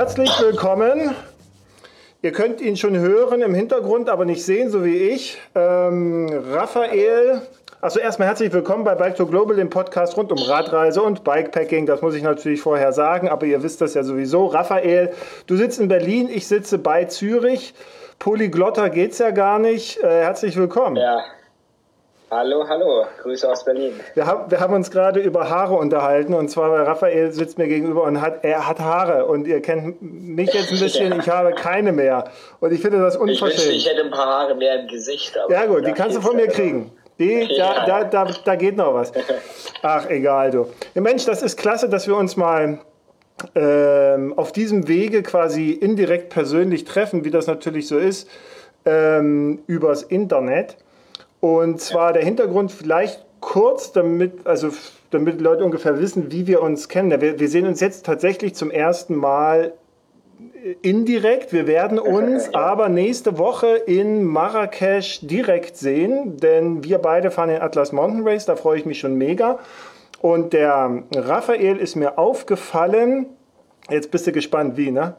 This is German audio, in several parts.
Herzlich willkommen. Ihr könnt ihn schon hören im Hintergrund, aber nicht sehen, so wie ich. Ähm, Raphael. Also erstmal herzlich willkommen bei Bike to Global, dem Podcast rund um Radreise und Bikepacking. Das muss ich natürlich vorher sagen, aber ihr wisst das ja sowieso. Raphael, du sitzt in Berlin, ich sitze bei Zürich. Polyglotter geht's ja gar nicht. Äh, herzlich willkommen. Ja, Hallo, hallo, Grüße aus Berlin. Wir haben, wir haben uns gerade über Haare unterhalten und zwar Raphael sitzt mir gegenüber und hat, er hat Haare und ihr kennt mich jetzt ein bisschen, ja. ich habe keine mehr und ich finde das unverschämt. Ich wünschte, ich hätte ein paar Haare mehr im Gesicht. ja gut, die kannst du von mir kriegen. Die, ja. da, da, da, da geht noch was. Ach, egal du. Ja, Mensch, das ist klasse, dass wir uns mal ähm, auf diesem Wege quasi indirekt persönlich treffen, wie das natürlich so ist, ähm, übers Internet. Und zwar der Hintergrund vielleicht kurz, damit, also damit Leute ungefähr wissen, wie wir uns kennen. Wir, wir sehen uns jetzt tatsächlich zum ersten Mal indirekt. Wir werden uns aber nächste Woche in Marrakesch direkt sehen, denn wir beide fahren den Atlas Mountain Race, da freue ich mich schon mega. Und der Raphael ist mir aufgefallen, jetzt bist du gespannt, wie, ne?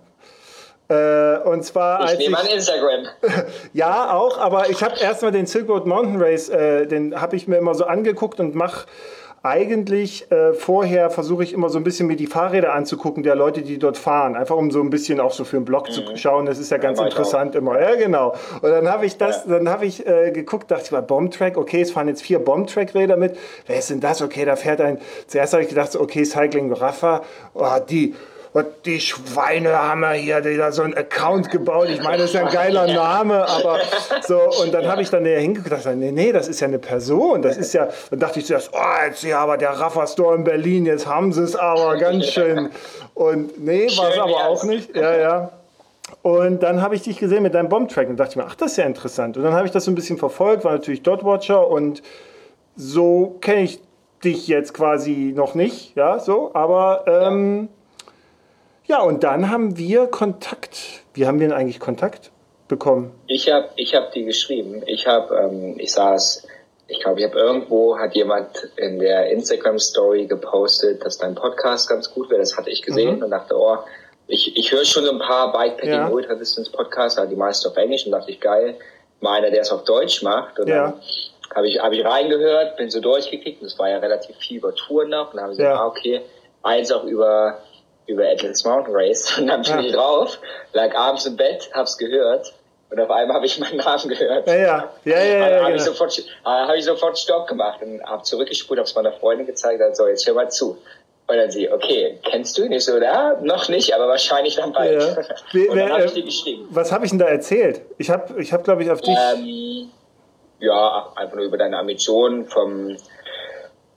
Äh, und zwar ich nehme an Instagram. ja, auch, aber ich habe erstmal den Silk Road Mountain Race, äh, den habe ich mir immer so angeguckt und mache eigentlich äh, vorher versuche ich immer so ein bisschen mir die Fahrräder anzugucken der Leute, die dort fahren, einfach um so ein bisschen auch so für einen Blog mhm. zu schauen. Das ist ja ganz ja, interessant immer. Ja, genau. Und dann habe ich das, ja. dann habe ich äh, geguckt, dachte ich mal Bombtrack. Okay, es fahren jetzt vier Bombtrack-Räder mit. Wer ist denn das? Okay, da fährt ein. Zuerst habe ich gedacht, okay, Cycling Rafa. Oh, die und die Schweine haben ja hier wieder so einen Account gebaut. Ich meine, das ist ja ein geiler Name, aber so. Und dann habe ich dann näher hingeguckt und nee, nee, das ist ja eine Person. Das ist ja, dann dachte ich zuerst, oh, jetzt ja, aber der Raffa Store in Berlin, jetzt haben sie es aber ganz schön. Und nee, war es aber auch nicht. Ja, ja. Und dann habe ich dich gesehen mit deinem Bombtrack und dachte mir, ach, das ist ja interessant. Und dann habe ich das so ein bisschen verfolgt, war natürlich Dotwatcher und so kenne ich dich jetzt quasi noch nicht, ja, so, aber ähm, ja, und dann haben wir Kontakt. Wie haben wir denn eigentlich Kontakt bekommen? Ich habe ich hab die geschrieben. Ich habe, ähm, ich saß, ich glaube, ich habe irgendwo, hat jemand in der Instagram-Story gepostet, dass dein Podcast ganz gut wäre. Das hatte ich gesehen mhm. und dachte, oh, ich, ich höre schon ein paar Bikepacking ja. Ultra Distance Podcasts, aber die meisten auf Englisch und dachte ich, geil, mal einer, der es auf Deutsch macht. Und ja. dann habe ich, hab ich reingehört, bin so durchgeklickt und es war ja relativ viel über Touren noch und dann habe ich gesagt, ja. ah, okay, eins auch über über Atlas Mountain Race und dann bin ja. ich drauf, lag abends im Bett, hab's gehört und auf einmal habe ich meinen Namen gehört. Ja, ja, ja, ja. ja, ja habe ich, sofort, äh, hab ich sofort Stopp gemacht und habe zurückgespult, habe es meiner Freundin gezeigt, und so, jetzt hör mal zu. Und dann sie, okay, kennst du ihn? Ich so, ja, noch nicht, aber wahrscheinlich dann bald. Ja. und dann habe ich dir geschrieben. Was habe ich denn da erzählt? Ich habe, ich hab, glaube ich, auf dich... Ähm, ja, einfach nur über deine Ambitionen vom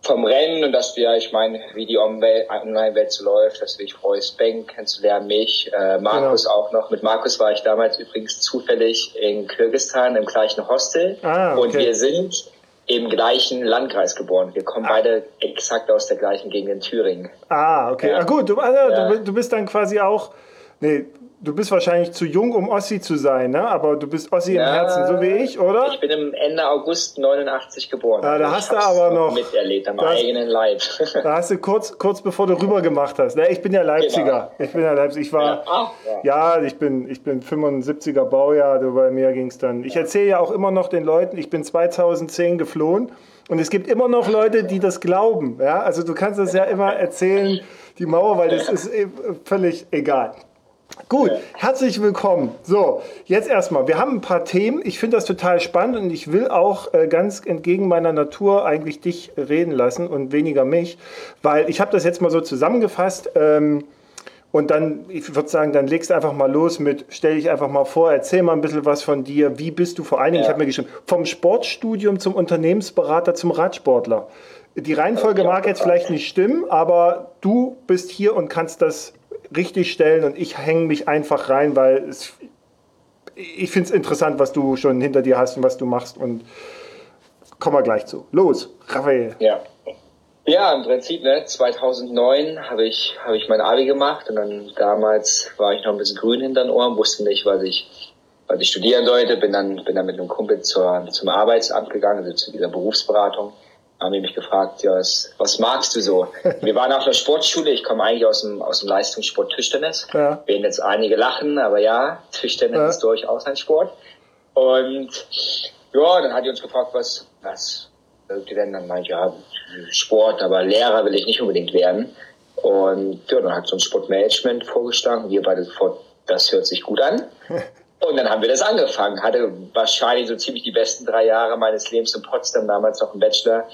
vom Rennen und dass ja, ich meine, wie die Online-Welt so läuft, dass du dich freust, Ben kennenzulernen, mich, äh, Markus genau. auch noch. Mit Markus war ich damals übrigens zufällig in Kirgistan im gleichen Hostel ah, okay. und wir sind im gleichen Landkreis geboren. Wir kommen ah. beide exakt aus der gleichen Gegend in Thüringen. Ah, okay. Ja. Ah, gut, du, also, ja. du, du bist dann quasi auch, nee, du bist wahrscheinlich zu jung, um Ossi zu sein, ne? aber du bist Ossi ja, im Herzen, so wie ich, oder? Ich bin im Ende August 89 geboren. Ja, da hast du aber noch miterlebt am eigenen Leib. Da hast du kurz, kurz bevor du rüber gemacht hast. Ne? Ich bin ja Leipziger. Genau. Ich bin ja Leipziger. Ich war, ja, ja. ich bin, ich bin 75er Baujahr. Bei mir ging es dann. Ich erzähle ja auch immer noch den Leuten, ich bin 2010 geflohen. Und es gibt immer noch Leute, die das glauben. Ja? Also du kannst das ja immer erzählen, die Mauer, weil das ist eh völlig egal. Gut, herzlich willkommen. So, jetzt erstmal, wir haben ein paar Themen. Ich finde das total spannend und ich will auch äh, ganz entgegen meiner Natur eigentlich dich reden lassen und weniger mich, weil ich habe das jetzt mal so zusammengefasst. Ähm, und dann, ich würde sagen, dann legst du einfach mal los mit, stell dich einfach mal vor, erzähl mal ein bisschen was von dir. Wie bist du vor allen Dingen, ja. ich habe mir geschrieben, vom Sportstudium zum Unternehmensberater zum Radsportler. Die Reihenfolge mag jetzt vielleicht nicht stimmen, aber du bist hier und kannst das richtig stellen und ich hänge mich einfach rein, weil es, ich finde es interessant, was du schon hinter dir hast und was du machst und kommen wir gleich zu. Los, Raphael. Ja. Ja, im Prinzip, ne, 2009 habe ich, habe ich mein Abi gemacht und dann damals war ich noch ein bisschen grün hinter den Ohren, wusste nicht, was ich, was ich studieren sollte, bin dann, bin dann mit einem Kumpel zur, zum Arbeitsamt gegangen, also zu dieser Berufsberatung haben die mich gefragt, ja, was, was magst du so? Wir waren auf einer Sportschule, ich komme eigentlich aus dem, aus dem Leistungssport Tischtennis. Ja. Werden jetzt einige lachen, aber ja, Tischtennis ja. ist durchaus ein Sport. Und ja, dann hat die uns gefragt, was, was die denn? Dann meinte ja, Sport, aber Lehrer will ich nicht unbedingt werden. Und ja, dann hat so ein Sportmanagement vorgeschlagen. Wir beide sofort, das hört sich gut an. Und dann haben wir das angefangen. Hatte wahrscheinlich so ziemlich die besten drei Jahre meines Lebens in Potsdam, damals noch im Bachelor.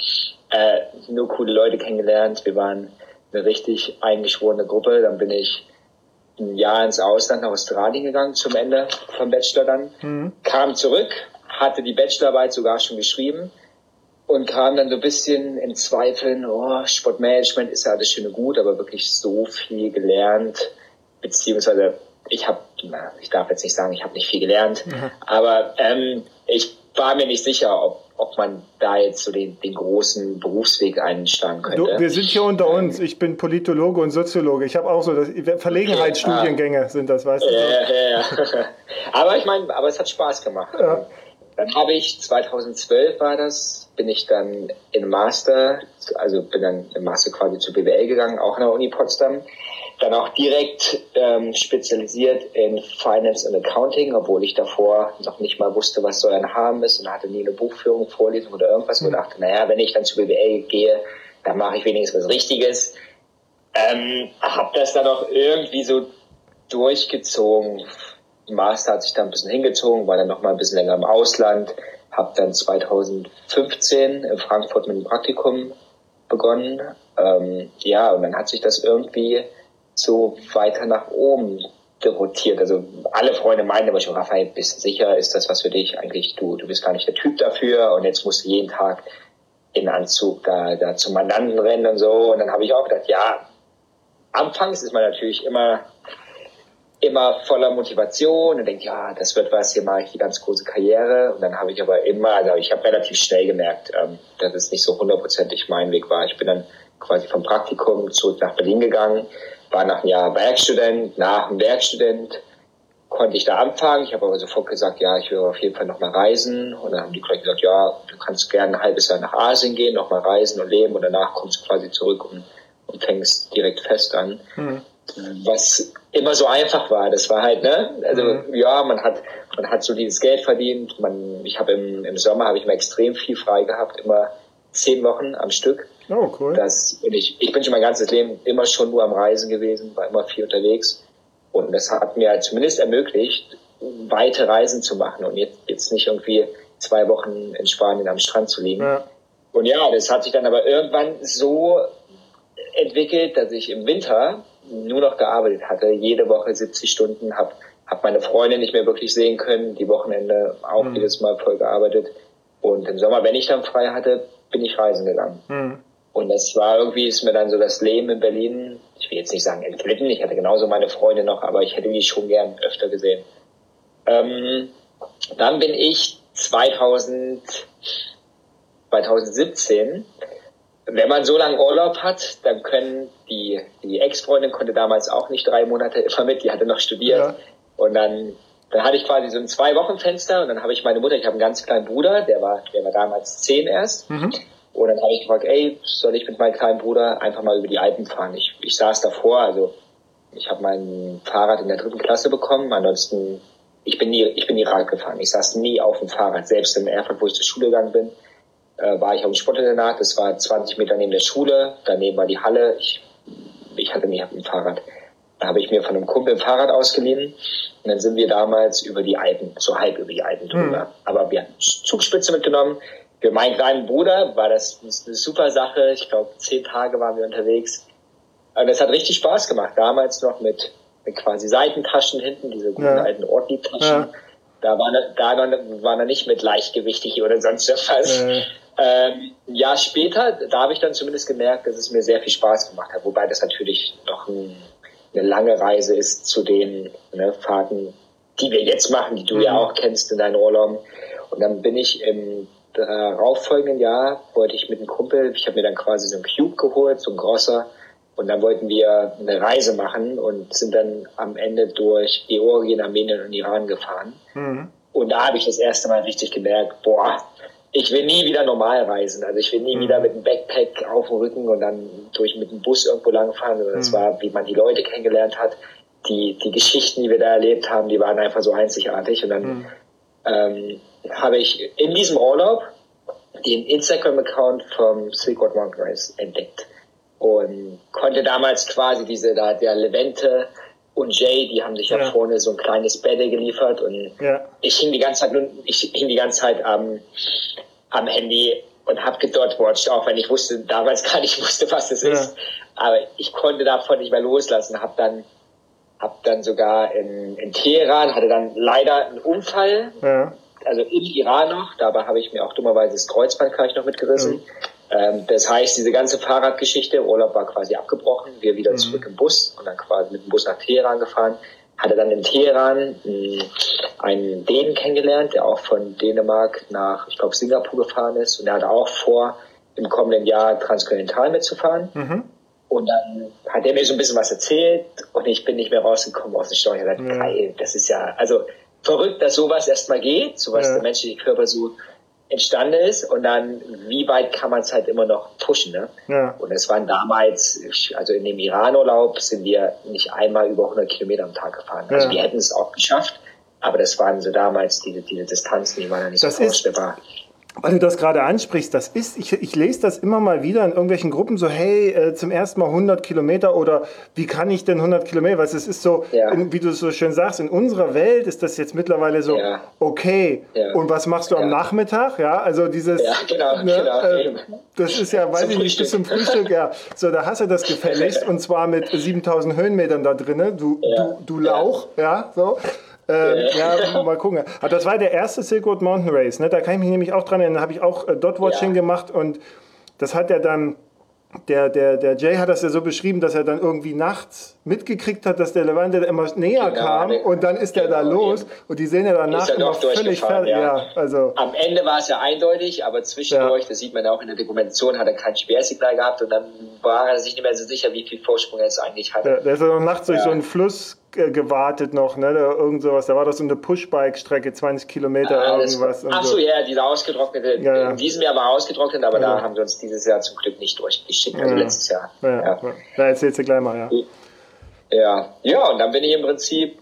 Äh, nur coole Leute kennengelernt. Wir waren eine richtig eingeschworene Gruppe. Dann bin ich ein Jahr ins Ausland nach Australien gegangen zum Ende vom Bachelor dann. Mhm. Kam zurück, hatte die Bachelorarbeit sogar schon geschrieben und kam dann so ein bisschen in Zweifeln, oh, Sportmanagement ist ja alles schön und gut, aber wirklich so viel gelernt, beziehungsweise ich habe, ich darf jetzt nicht sagen, ich habe nicht viel gelernt, mhm. aber ähm, ich war mir nicht sicher, ob, ob man da jetzt so den, den großen Berufsweg einschlagen könnte. Du, wir sind hier unter ähm, uns. Ich bin Politologe und Soziologe. Ich habe auch so das, Verlegenheitsstudiengänge sind das, weißt du? Ja, ja, ja. aber ich meine, aber es hat Spaß gemacht. Ja. Dann habe ich 2012 war das, bin ich dann in Master, also bin dann im Master quasi zu BWL gegangen, auch an der Uni Potsdam dann auch direkt ähm, spezialisiert in Finance and Accounting, obwohl ich davor noch nicht mal wusste, was so ein haben ist und hatte nie eine Buchführung, Vorlesung oder irgendwas. Mhm. Und dachte, naja, wenn ich dann zu BWL gehe, dann mache ich wenigstens was Richtiges. Ähm, hab das dann auch irgendwie so durchgezogen. Master hat sich dann ein bisschen hingezogen, war dann noch mal ein bisschen länger im Ausland, habe dann 2015 in Frankfurt mit dem Praktikum begonnen. Ähm, ja, und dann hat sich das irgendwie so weiter nach oben rotiert. Also alle Freunde meinen aber schon, Raphael, bist du sicher, ist das was für dich? Eigentlich, du, du bist gar nicht der Typ dafür und jetzt musst du jeden Tag in Anzug da, da zum Mandanten rennen und so. Und dann habe ich auch gedacht, ja, anfangs ist man natürlich immer, immer voller Motivation und denkt, ja, das wird was, hier mache ich die ganz große Karriere. Und dann habe ich aber immer, also ich habe relativ schnell gemerkt, ähm, dass es nicht so hundertprozentig mein Weg war. Ich bin dann quasi vom Praktikum zurück nach Berlin gegangen, war nach einem Jahr Werkstudent, nach dem Werkstudent konnte ich da anfangen. Ich habe aber sofort gesagt, ja, ich will auf jeden Fall nochmal reisen. Und dann haben die Kollegen gesagt, ja, du kannst gerne ein halbes Jahr nach Asien gehen, nochmal reisen und leben und danach kommst du quasi zurück und, und fängst direkt fest an. Mhm. Was immer so einfach war. Das war halt, ne? Also mhm. ja, man hat, man hat so dieses Geld verdient. Man, ich habe im, im Sommer habe ich mal extrem viel frei gehabt, immer zehn Wochen am Stück. Oh, cool. Das, ich, ich bin schon mein ganzes Leben immer schon nur am Reisen gewesen, war immer viel unterwegs. Und das hat mir halt zumindest ermöglicht, weite Reisen zu machen und jetzt, jetzt nicht irgendwie zwei Wochen in Spanien am Strand zu liegen. Ja. Und ja, das hat sich dann aber irgendwann so entwickelt, dass ich im Winter nur noch gearbeitet hatte, jede Woche 70 Stunden, habe hab meine Freunde nicht mehr wirklich sehen können, die Wochenende auch mhm. jedes Mal voll gearbeitet. Und im Sommer, wenn ich dann frei hatte, bin ich reisen gegangen. Mhm. Und das war irgendwie, ist mir dann so das Leben in Berlin, ich will jetzt nicht sagen entglitten, ich hatte genauso meine Freunde noch, aber ich hätte die schon gern öfter gesehen. Ähm, dann bin ich 2000, 2017, wenn man so lange Urlaub hat, dann können die, die Ex-Freundin konnte damals auch nicht drei Monate immer mit, die hatte noch studiert. Ja. Und dann, dann hatte ich quasi so ein Zwei-Wochen-Fenster und dann habe ich meine Mutter, ich habe einen ganz kleinen Bruder, der war, der war damals zehn erst. Mhm. Und dann habe ich gefragt, ey, soll ich mit meinem kleinen Bruder einfach mal über die Alpen fahren? Ich, ich saß davor, also ich habe mein Fahrrad in der dritten Klasse bekommen, ansonsten, ich bin nie, ich bin nie Rad gefahren. Ich saß nie auf dem Fahrrad. Selbst in Erfurt, wo ich zur Schule gegangen bin, äh, war ich auf dem Sportinternat. Das war 20 Meter neben der Schule. Daneben war die Halle. Ich, ich hatte nie dem Fahrrad. Da habe ich mir von einem Kumpel ein Fahrrad ausgeliehen. Und dann sind wir damals über die Alpen, so halb über die Alpen drüber. Mhm. Aber wir haben Zugspitze mitgenommen, für meinen kleinen Bruder war das eine super Sache. Ich glaube, zehn Tage waren wir unterwegs. Und es hat richtig Spaß gemacht. Damals noch mit, mit quasi Seitentaschen hinten, diese guten ja. alten Ortlieb-Taschen. Ja. Da war er, da war er nicht mit leichtgewichtig oder sonst was. Ja. Ähm, ein Jahr später, da habe ich dann zumindest gemerkt, dass es mir sehr viel Spaß gemacht hat. Wobei das natürlich noch ein, eine lange Reise ist zu den ne, Fahrten, die wir jetzt machen, die du mhm. ja auch kennst in deinen Urlauben. Und dann bin ich im darauffolgenden Jahr wollte ich mit einem Kumpel, ich habe mir dann quasi so ein Cube geholt, so ein großer, und dann wollten wir eine Reise machen und sind dann am Ende durch Georgien, Armenien und Iran gefahren. Mhm. Und da habe ich das erste Mal richtig gemerkt, boah, ich will nie wieder normal reisen. Also ich will nie mhm. wieder mit einem Backpack auf dem Rücken und dann durch mit dem Bus irgendwo langfahren. Also das mhm. war, wie man die Leute kennengelernt hat. Die, die Geschichten, die wir da erlebt haben, die waren einfach so einzigartig. Und dann mhm. ähm, habe ich in diesem Urlaub den Instagram-Account vom Silkwood Mountain Race entdeckt und konnte damals quasi diese, da der Levente und Jay, die haben sich ja, ja vorne so ein kleines Bett geliefert und ja. ich hing die ganze Zeit, ich hing die ganze Zeit am, am Handy und habe gedotwatcht, auch wenn ich wusste, damals gar nicht wusste, was das ja. ist. Aber ich konnte davon nicht mehr loslassen, habe dann hab dann sogar in, in Teheran, hatte dann leider einen Unfall, ja. Also im Iran noch, dabei habe ich mir auch dummerweise das Kreuzband gleich noch mitgerissen. Mhm. Ähm, das heißt, diese ganze Fahrradgeschichte, Urlaub war quasi abgebrochen, wir wieder mhm. zurück im Bus und dann quasi mit dem Bus nach Teheran gefahren. Hatte dann in Teheran hm, einen Dänen kennengelernt, der auch von Dänemark nach, ich glaube, Singapur gefahren ist und er hatte auch vor, im kommenden Jahr transkontinental mitzufahren. Mhm. Und dann hat er mir so ein bisschen was erzählt und ich bin nicht mehr rausgekommen aus der Story. Ich habe gesagt, geil, das ist ja, also verrückt, dass sowas erstmal geht, sowas ja. der menschliche Körper so entstanden ist und dann, wie weit kann man es halt immer noch pushen. Ne? Ja. Und es waren damals, also in dem Iran-Urlaub sind wir nicht einmal über 100 Kilometer am Tag gefahren. Also ja. wir hätten es auch geschafft, aber das waren so damals diese, diese Distanzen, die waren ja nicht das so vorstellbar. Ist weil du das gerade ansprichst, das ist, ich, ich lese das immer mal wieder in irgendwelchen Gruppen so, hey, äh, zum ersten Mal 100 Kilometer oder wie kann ich denn 100 Kilometer? Weil es ist so, ja. in, wie du es so schön sagst, in unserer Welt ist das jetzt mittlerweile so, ja. okay, ja. und was machst du am Nachmittag? Ja, also dieses, genau, ne, genau, äh, das ist ja, weiß ich nicht, bis zum Frühstück, ja. So, da hast du das gefälligst und zwar mit 7000 Höhenmetern da drinnen, du, du, du Lauch, ja, so. Ähm, ja, mal gucken. Aber das war der erste Silk Road Mountain Race. Ne? Da kann ich mich nämlich auch dran erinnern. Da habe ich auch äh, Dot-Watching ja. gemacht und das hat er dann der, der, der Jay hat das ja so beschrieben, dass er dann irgendwie nachts mitgekriegt hat, dass der Levante immer näher genau, kam und dann ist genau, er da los und die sehen ja danach immer völlig fertig. Ja. ja. also. Am Ende war es ja eindeutig, aber zwischendurch, ja. das sieht man ja auch in der Dokumentation, hat er kein Sperrsignal gehabt und dann war er sich nicht mehr so sicher, wie viel Vorsprung er jetzt eigentlich hatte. Ja, der ist ja noch nachts durch so einen Fluss gewartet noch, ne? Da, irgend sowas. Da war das so eine Pushbike-Strecke, 20 Kilometer ah, irgendwas. Ach so, ja, diese ausgetrocknete. Ja, ja. In diesem Jahr war ausgetrocknet, aber ja. da haben wir uns dieses Jahr zum Glück nicht durchgeschickt, also letztes Jahr. Ja, ja. Da erzählst du gleich mal, ja. Ja, ja, und dann bin ich im Prinzip,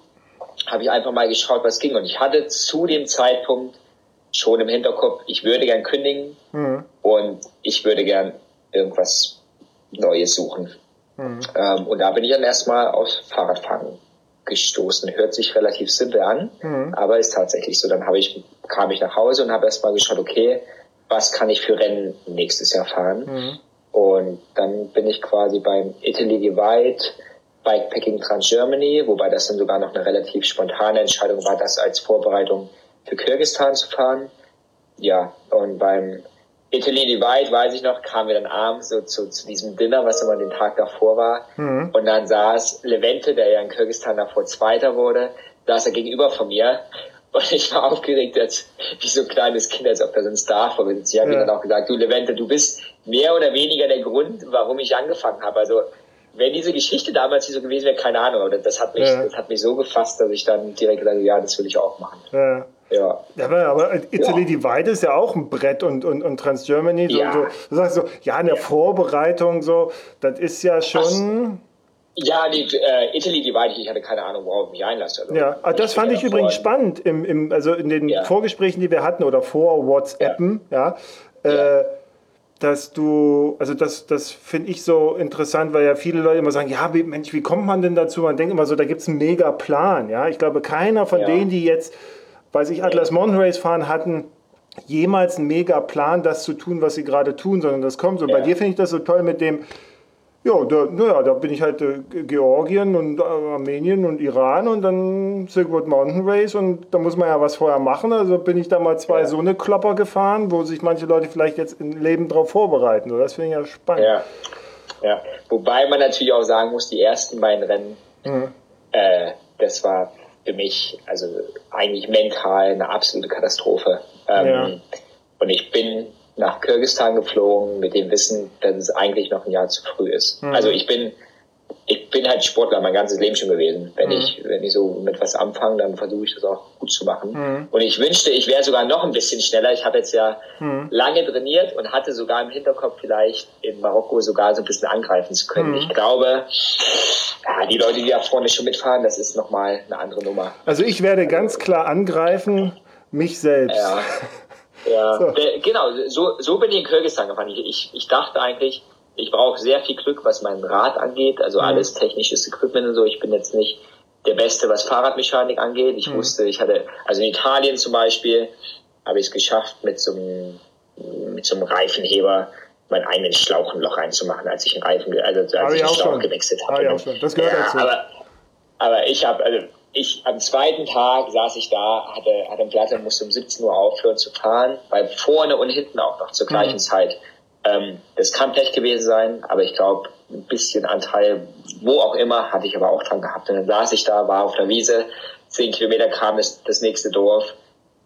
habe ich einfach mal geschaut, was ging. Und ich hatte zu dem Zeitpunkt schon im Hinterkopf, ich würde gern kündigen mhm. und ich würde gern irgendwas Neues suchen. Mhm. Ähm, und da bin ich dann erstmal aufs Fahrradfahren gestoßen. Hört sich relativ simpel an, mhm. aber ist tatsächlich so. Dann habe ich, kam ich nach Hause und habe erstmal geschaut, okay, was kann ich für Rennen nächstes Jahr fahren? Mhm. Und dann bin ich quasi beim Italy Divide Bikepacking Trans Germany, wobei das dann sogar noch eine relativ spontane Entscheidung war, das als Vorbereitung für Kirgistan zu fahren. Ja, und beim Italy Divide, weiß ich noch, kamen wir dann abends so zu, zu diesem Dinner, was immer den Tag davor war. Mhm. Und dann saß Levente, der ja in Kirgistan davor Zweiter wurde, saß er gegenüber von mir. Und ich war aufgeregt, als wie so ein kleines Kind, als ob da so ein Star vor mir sitzt. Ich habe ja. ihm dann auch gesagt, du Levente, du bist mehr oder weniger der Grund, warum ich angefangen habe. Also wenn diese Geschichte damals nicht so gewesen wäre, keine Ahnung, aber das hat mich, ja. das hat mich so gefasst, dass ich dann direkt gesagt habe, ja, das will ich auch machen. Ja. Ja. ja, aber Italy ja. Divide ist ja auch ein Brett und, und, und Trans Germany. So, ja. so, du sagst so, ja, in der ja. Vorbereitung so, das ist ja schon. Ja, die äh, Italy Divide, ich hatte keine Ahnung, worauf ich mich einlasse. Also, ja, aber das fand ich übrigens spannend, im, im, also in den Vorgesprächen, die wir hatten oder vor WhatsAppen, ja. Äh, dass du, also das, das finde ich so interessant, weil ja viele Leute immer sagen, ja, wie, Mensch, wie kommt man denn dazu? Man denkt immer so, da gibt es einen mega Plan, ja. Ich glaube, keiner von denen, die jetzt weil sich Atlas Mountain Race fahren hatten, jemals einen mega Plan, das zu tun, was sie gerade tun, sondern das kommt so. Ja. Bei dir finde ich das so toll mit dem, ja, da, naja, da bin ich halt äh, Georgien und äh, Armenien und Iran und dann Silk Road Mountain Race und da muss man ja was vorher machen. Also bin ich da mal zwei ja. so eine Klopper gefahren, wo sich manche Leute vielleicht jetzt im Leben drauf vorbereiten. das finde ich ja spannend. Ja. ja, wobei man natürlich auch sagen muss, die ersten beiden Rennen, mhm. äh, das war für mich also eigentlich mental eine absolute Katastrophe. Ähm, ja. Und ich bin nach Kirgistan geflogen mit dem Wissen, dass es eigentlich noch ein Jahr zu früh ist. Mhm. Also ich bin, ich, bin halt Sportler mein ganzes Leben schon gewesen. Wenn mhm. ich, wenn ich so mit was anfange, dann versuche ich das auch gut zu machen. Mhm. Und ich wünschte, ich wäre sogar noch ein bisschen schneller. Ich habe jetzt ja mhm. lange trainiert und hatte sogar im Hinterkopf vielleicht in Marokko sogar so ein bisschen angreifen zu können. Mhm. Ich glaube, ja, die Leute, die da vorne schon mitfahren, das ist nochmal eine andere Nummer. Also ich werde ganz klar angreifen, mich selbst. Ja. Ja, so. genau, so, so bin ich in Kirgisistan gefahren. Ich, ich, ich dachte eigentlich, ich brauche sehr viel Glück, was mein Rad angeht, also mhm. alles technisches Equipment und so. Ich bin jetzt nicht der Beste, was Fahrradmechanik angeht. Ich mhm. wusste, ich hatte, also in Italien zum Beispiel, habe ich es geschafft, mit so einem, mit so einem Reifenheber meinen eigenen Schlauch ein Loch reinzumachen, als ich einen Reifen, also als hab ich den Schlauch schon. gewechselt habe. Hab ich Das gehört ja, dazu. Aber, aber ich habe, also ich am zweiten Tag saß ich da, hatte, hatte ein Platte, musste um 17 Uhr aufhören zu fahren, weil vorne und hinten auch noch zur gleichen mhm. Zeit ähm, das kann Pech gewesen sein, aber ich glaube, ein bisschen Anteil, wo auch immer, hatte ich aber auch dran gehabt. Und dann saß ich da, war auf der Wiese, zehn Kilometer kam das, das nächste Dorf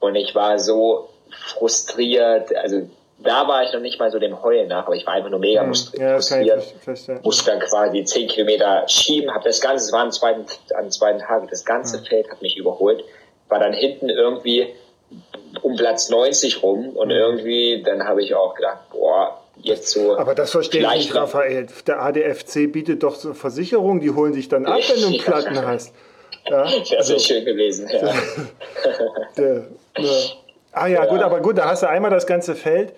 und ich war so frustriert, also da war ich noch nicht mal so dem Heulen nach, aber ich war einfach nur mega hm, ja, frustriert. Musste dann quasi zehn Kilometer schieben, habe das Ganze, es war am zweiten, am zweiten Tag, das ganze ja. Hm. Feld hat mich überholt, war dann hinten irgendwie um Platz 90 rum und hm. irgendwie, dann habe ich auch gedacht, boah, jetzt so. Aber das verstehe ich nicht, Raphael. Der ADFC bietet doch so Versicherungen, die holen sich dann ab, wenn du einen Platten hast. Ja, das also, ist schön gewesen. Ja. der, der, ah ja, ja, gut, aber gut, da hast du einmal das ganze Feld.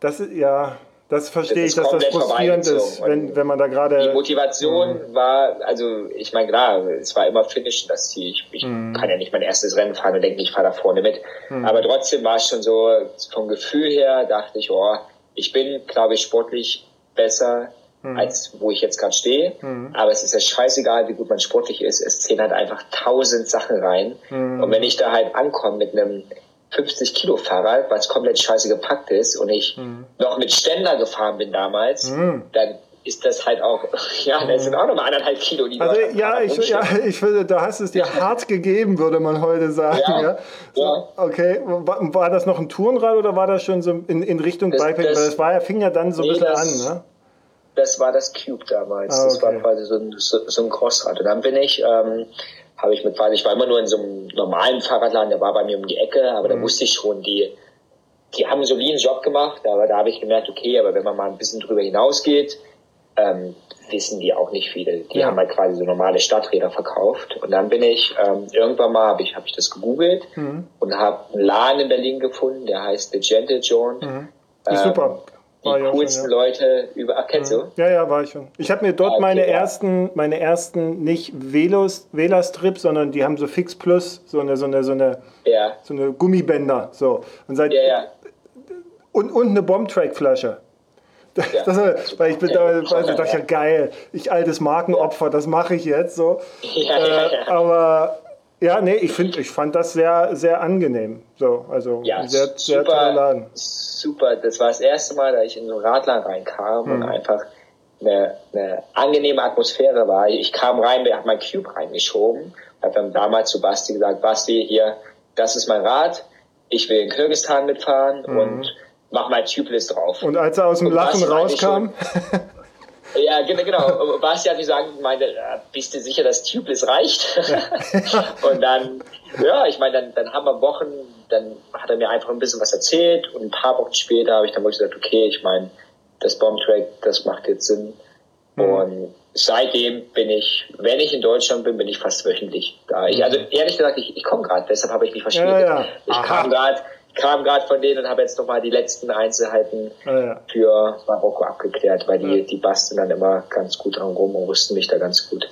Das ist ja. Das verstehe das ich, dass das frustrierend ist, wenn, wenn man da gerade. Die Motivation mh. war, also ich meine, klar, es war immer Finish das Ziel. Ich, ich mh. kann ja nicht mein erstes Rennen fahren und denke, ich fahre da vorne mit. Mh. Aber trotzdem war es schon so, vom Gefühl her dachte ich, oh, ich bin, glaube ich, sportlich besser mhm. als wo ich jetzt gerade stehe. Mhm. Aber es ist ja scheißegal, wie gut man sportlich ist. Es zählen halt einfach tausend Sachen rein. Mhm. Und wenn ich da halt ankomme mit einem 50 Kilo Fahrrad, was komplett scheiße gepackt ist und ich mhm. noch mit Ständer gefahren bin damals, mhm. dann ist das halt auch, ja, das sind auch nochmal anderthalb Kilo, die Also ja, ich, ja, ich finde, da hast es dir hart gegeben, würde man heute sagen. Ja, ja. So. Okay, war, war, das noch ein Tourenrad oder war das schon so in, in Richtung das, Bikepacking? Das, das war ja, fing ja dann so nee, ein bisschen das, an, ne? Das war das Cube damals. Ah, okay. Das war quasi so ein, so, so ein Crossrad. Und dann bin ich, ähm, habe ich mit quasi, ich war immer nur in so einem normalen Fahrradladen, der war bei mir um die Ecke, aber mhm. da wusste ich schon, die, die haben so wie einen Job gemacht, aber da habe ich gemerkt, okay, aber wenn man mal ein bisschen drüber hinausgeht, ähm, wissen die auch nicht viele. Die ja. haben halt quasi so normale Stadträder verkauft. Und dann bin ich, ähm, irgendwann mal habe ich, hab ich das gegoogelt mhm. und habe einen Laden in Berlin gefunden, der heißt The Gentle John. Mhm. Ähm, super. Die coolsten schon, ja. Leute über, ach, kennst mhm. du? Ja, ja, war ich schon. Ich habe mir dort okay, meine ja. ersten, meine ersten nicht Velos, Vela-Strips, sondern die haben so Fix Plus, so eine, so eine, so eine, so eine Gummibänder, so. Und seit. Und, und eine Bombtrack-Flasche. Ja, das, weil ich bin da, weil ich dachte, ja geil, ich altes Markenopfer, das mache ich jetzt so. Ja, äh, aber ja, nee, ich finde, ich fand das sehr, sehr angenehm. So, also ja, sehr, sehr super, toller Laden. Super, das war das erste Mal, da ich in so einen Radladen reinkam hm. und einfach eine, eine angenehme Atmosphäre war. Ich kam rein, wir haben mein Cube reingeschoben, habe dann damals zu Basti gesagt, Basti, hier, das ist mein Rad, ich will in Kirgistan mitfahren mhm. und mach mal Tubeless drauf. Und als er aus dem Lachen rauskam? ja, genau, genau. Basti hat gesagt, meinte, bist du sicher, dass Tubeless reicht? und dann, ja, ich meine, dann, dann haben wir Wochen, dann hat er mir einfach ein bisschen was erzählt und ein paar Wochen später habe ich dann wirklich gesagt, okay, ich meine, das Bombtrack, das macht jetzt Sinn. Mhm. Und seitdem bin ich, wenn ich in Deutschland bin, bin ich fast wöchentlich da. Ich, also ehrlich gesagt, ich, ich komme gerade, deshalb habe ich mich verschwiegen. Ja, ja. Ich kam gerade kam gerade von denen und habe jetzt nochmal die letzten Einzelheiten ah, ja. für Marokko abgeklärt, weil die, ja. die basteln dann immer ganz gut dran rum und rüsten mich da ganz gut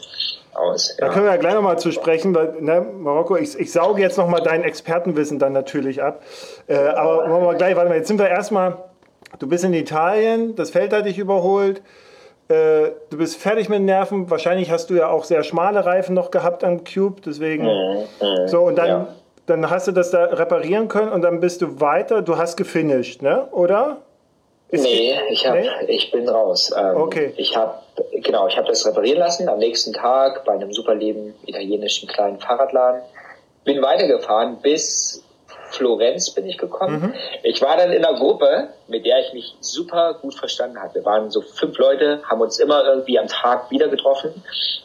aus. Ja. Da können wir ja gleich nochmal zu sprechen, weil ne, Marokko, ich, ich sauge jetzt nochmal dein Expertenwissen dann natürlich ab. Äh, aber machen wir gleich, warte mal, jetzt sind wir erstmal, du bist in Italien, das Feld hat dich überholt. Äh, du bist fertig mit Nerven. Wahrscheinlich hast du ja auch sehr schmale Reifen noch gehabt am Cube, deswegen. Mhm, mhm. so, und dann dann hast du das da reparieren können und dann bist du weiter. Du hast gefinisht, ne? Oder? Ist nee, ich, hab, nee? ich bin raus. Ähm, okay. Ich habe genau, ich habe das reparieren lassen am nächsten Tag bei einem super lieben italienischen kleinen Fahrradladen. Bin weitergefahren bis Florenz bin ich gekommen. Mhm. Ich war dann in einer Gruppe, mit der ich mich super gut verstanden habe. Wir waren so fünf Leute, haben uns immer irgendwie am Tag wieder getroffen,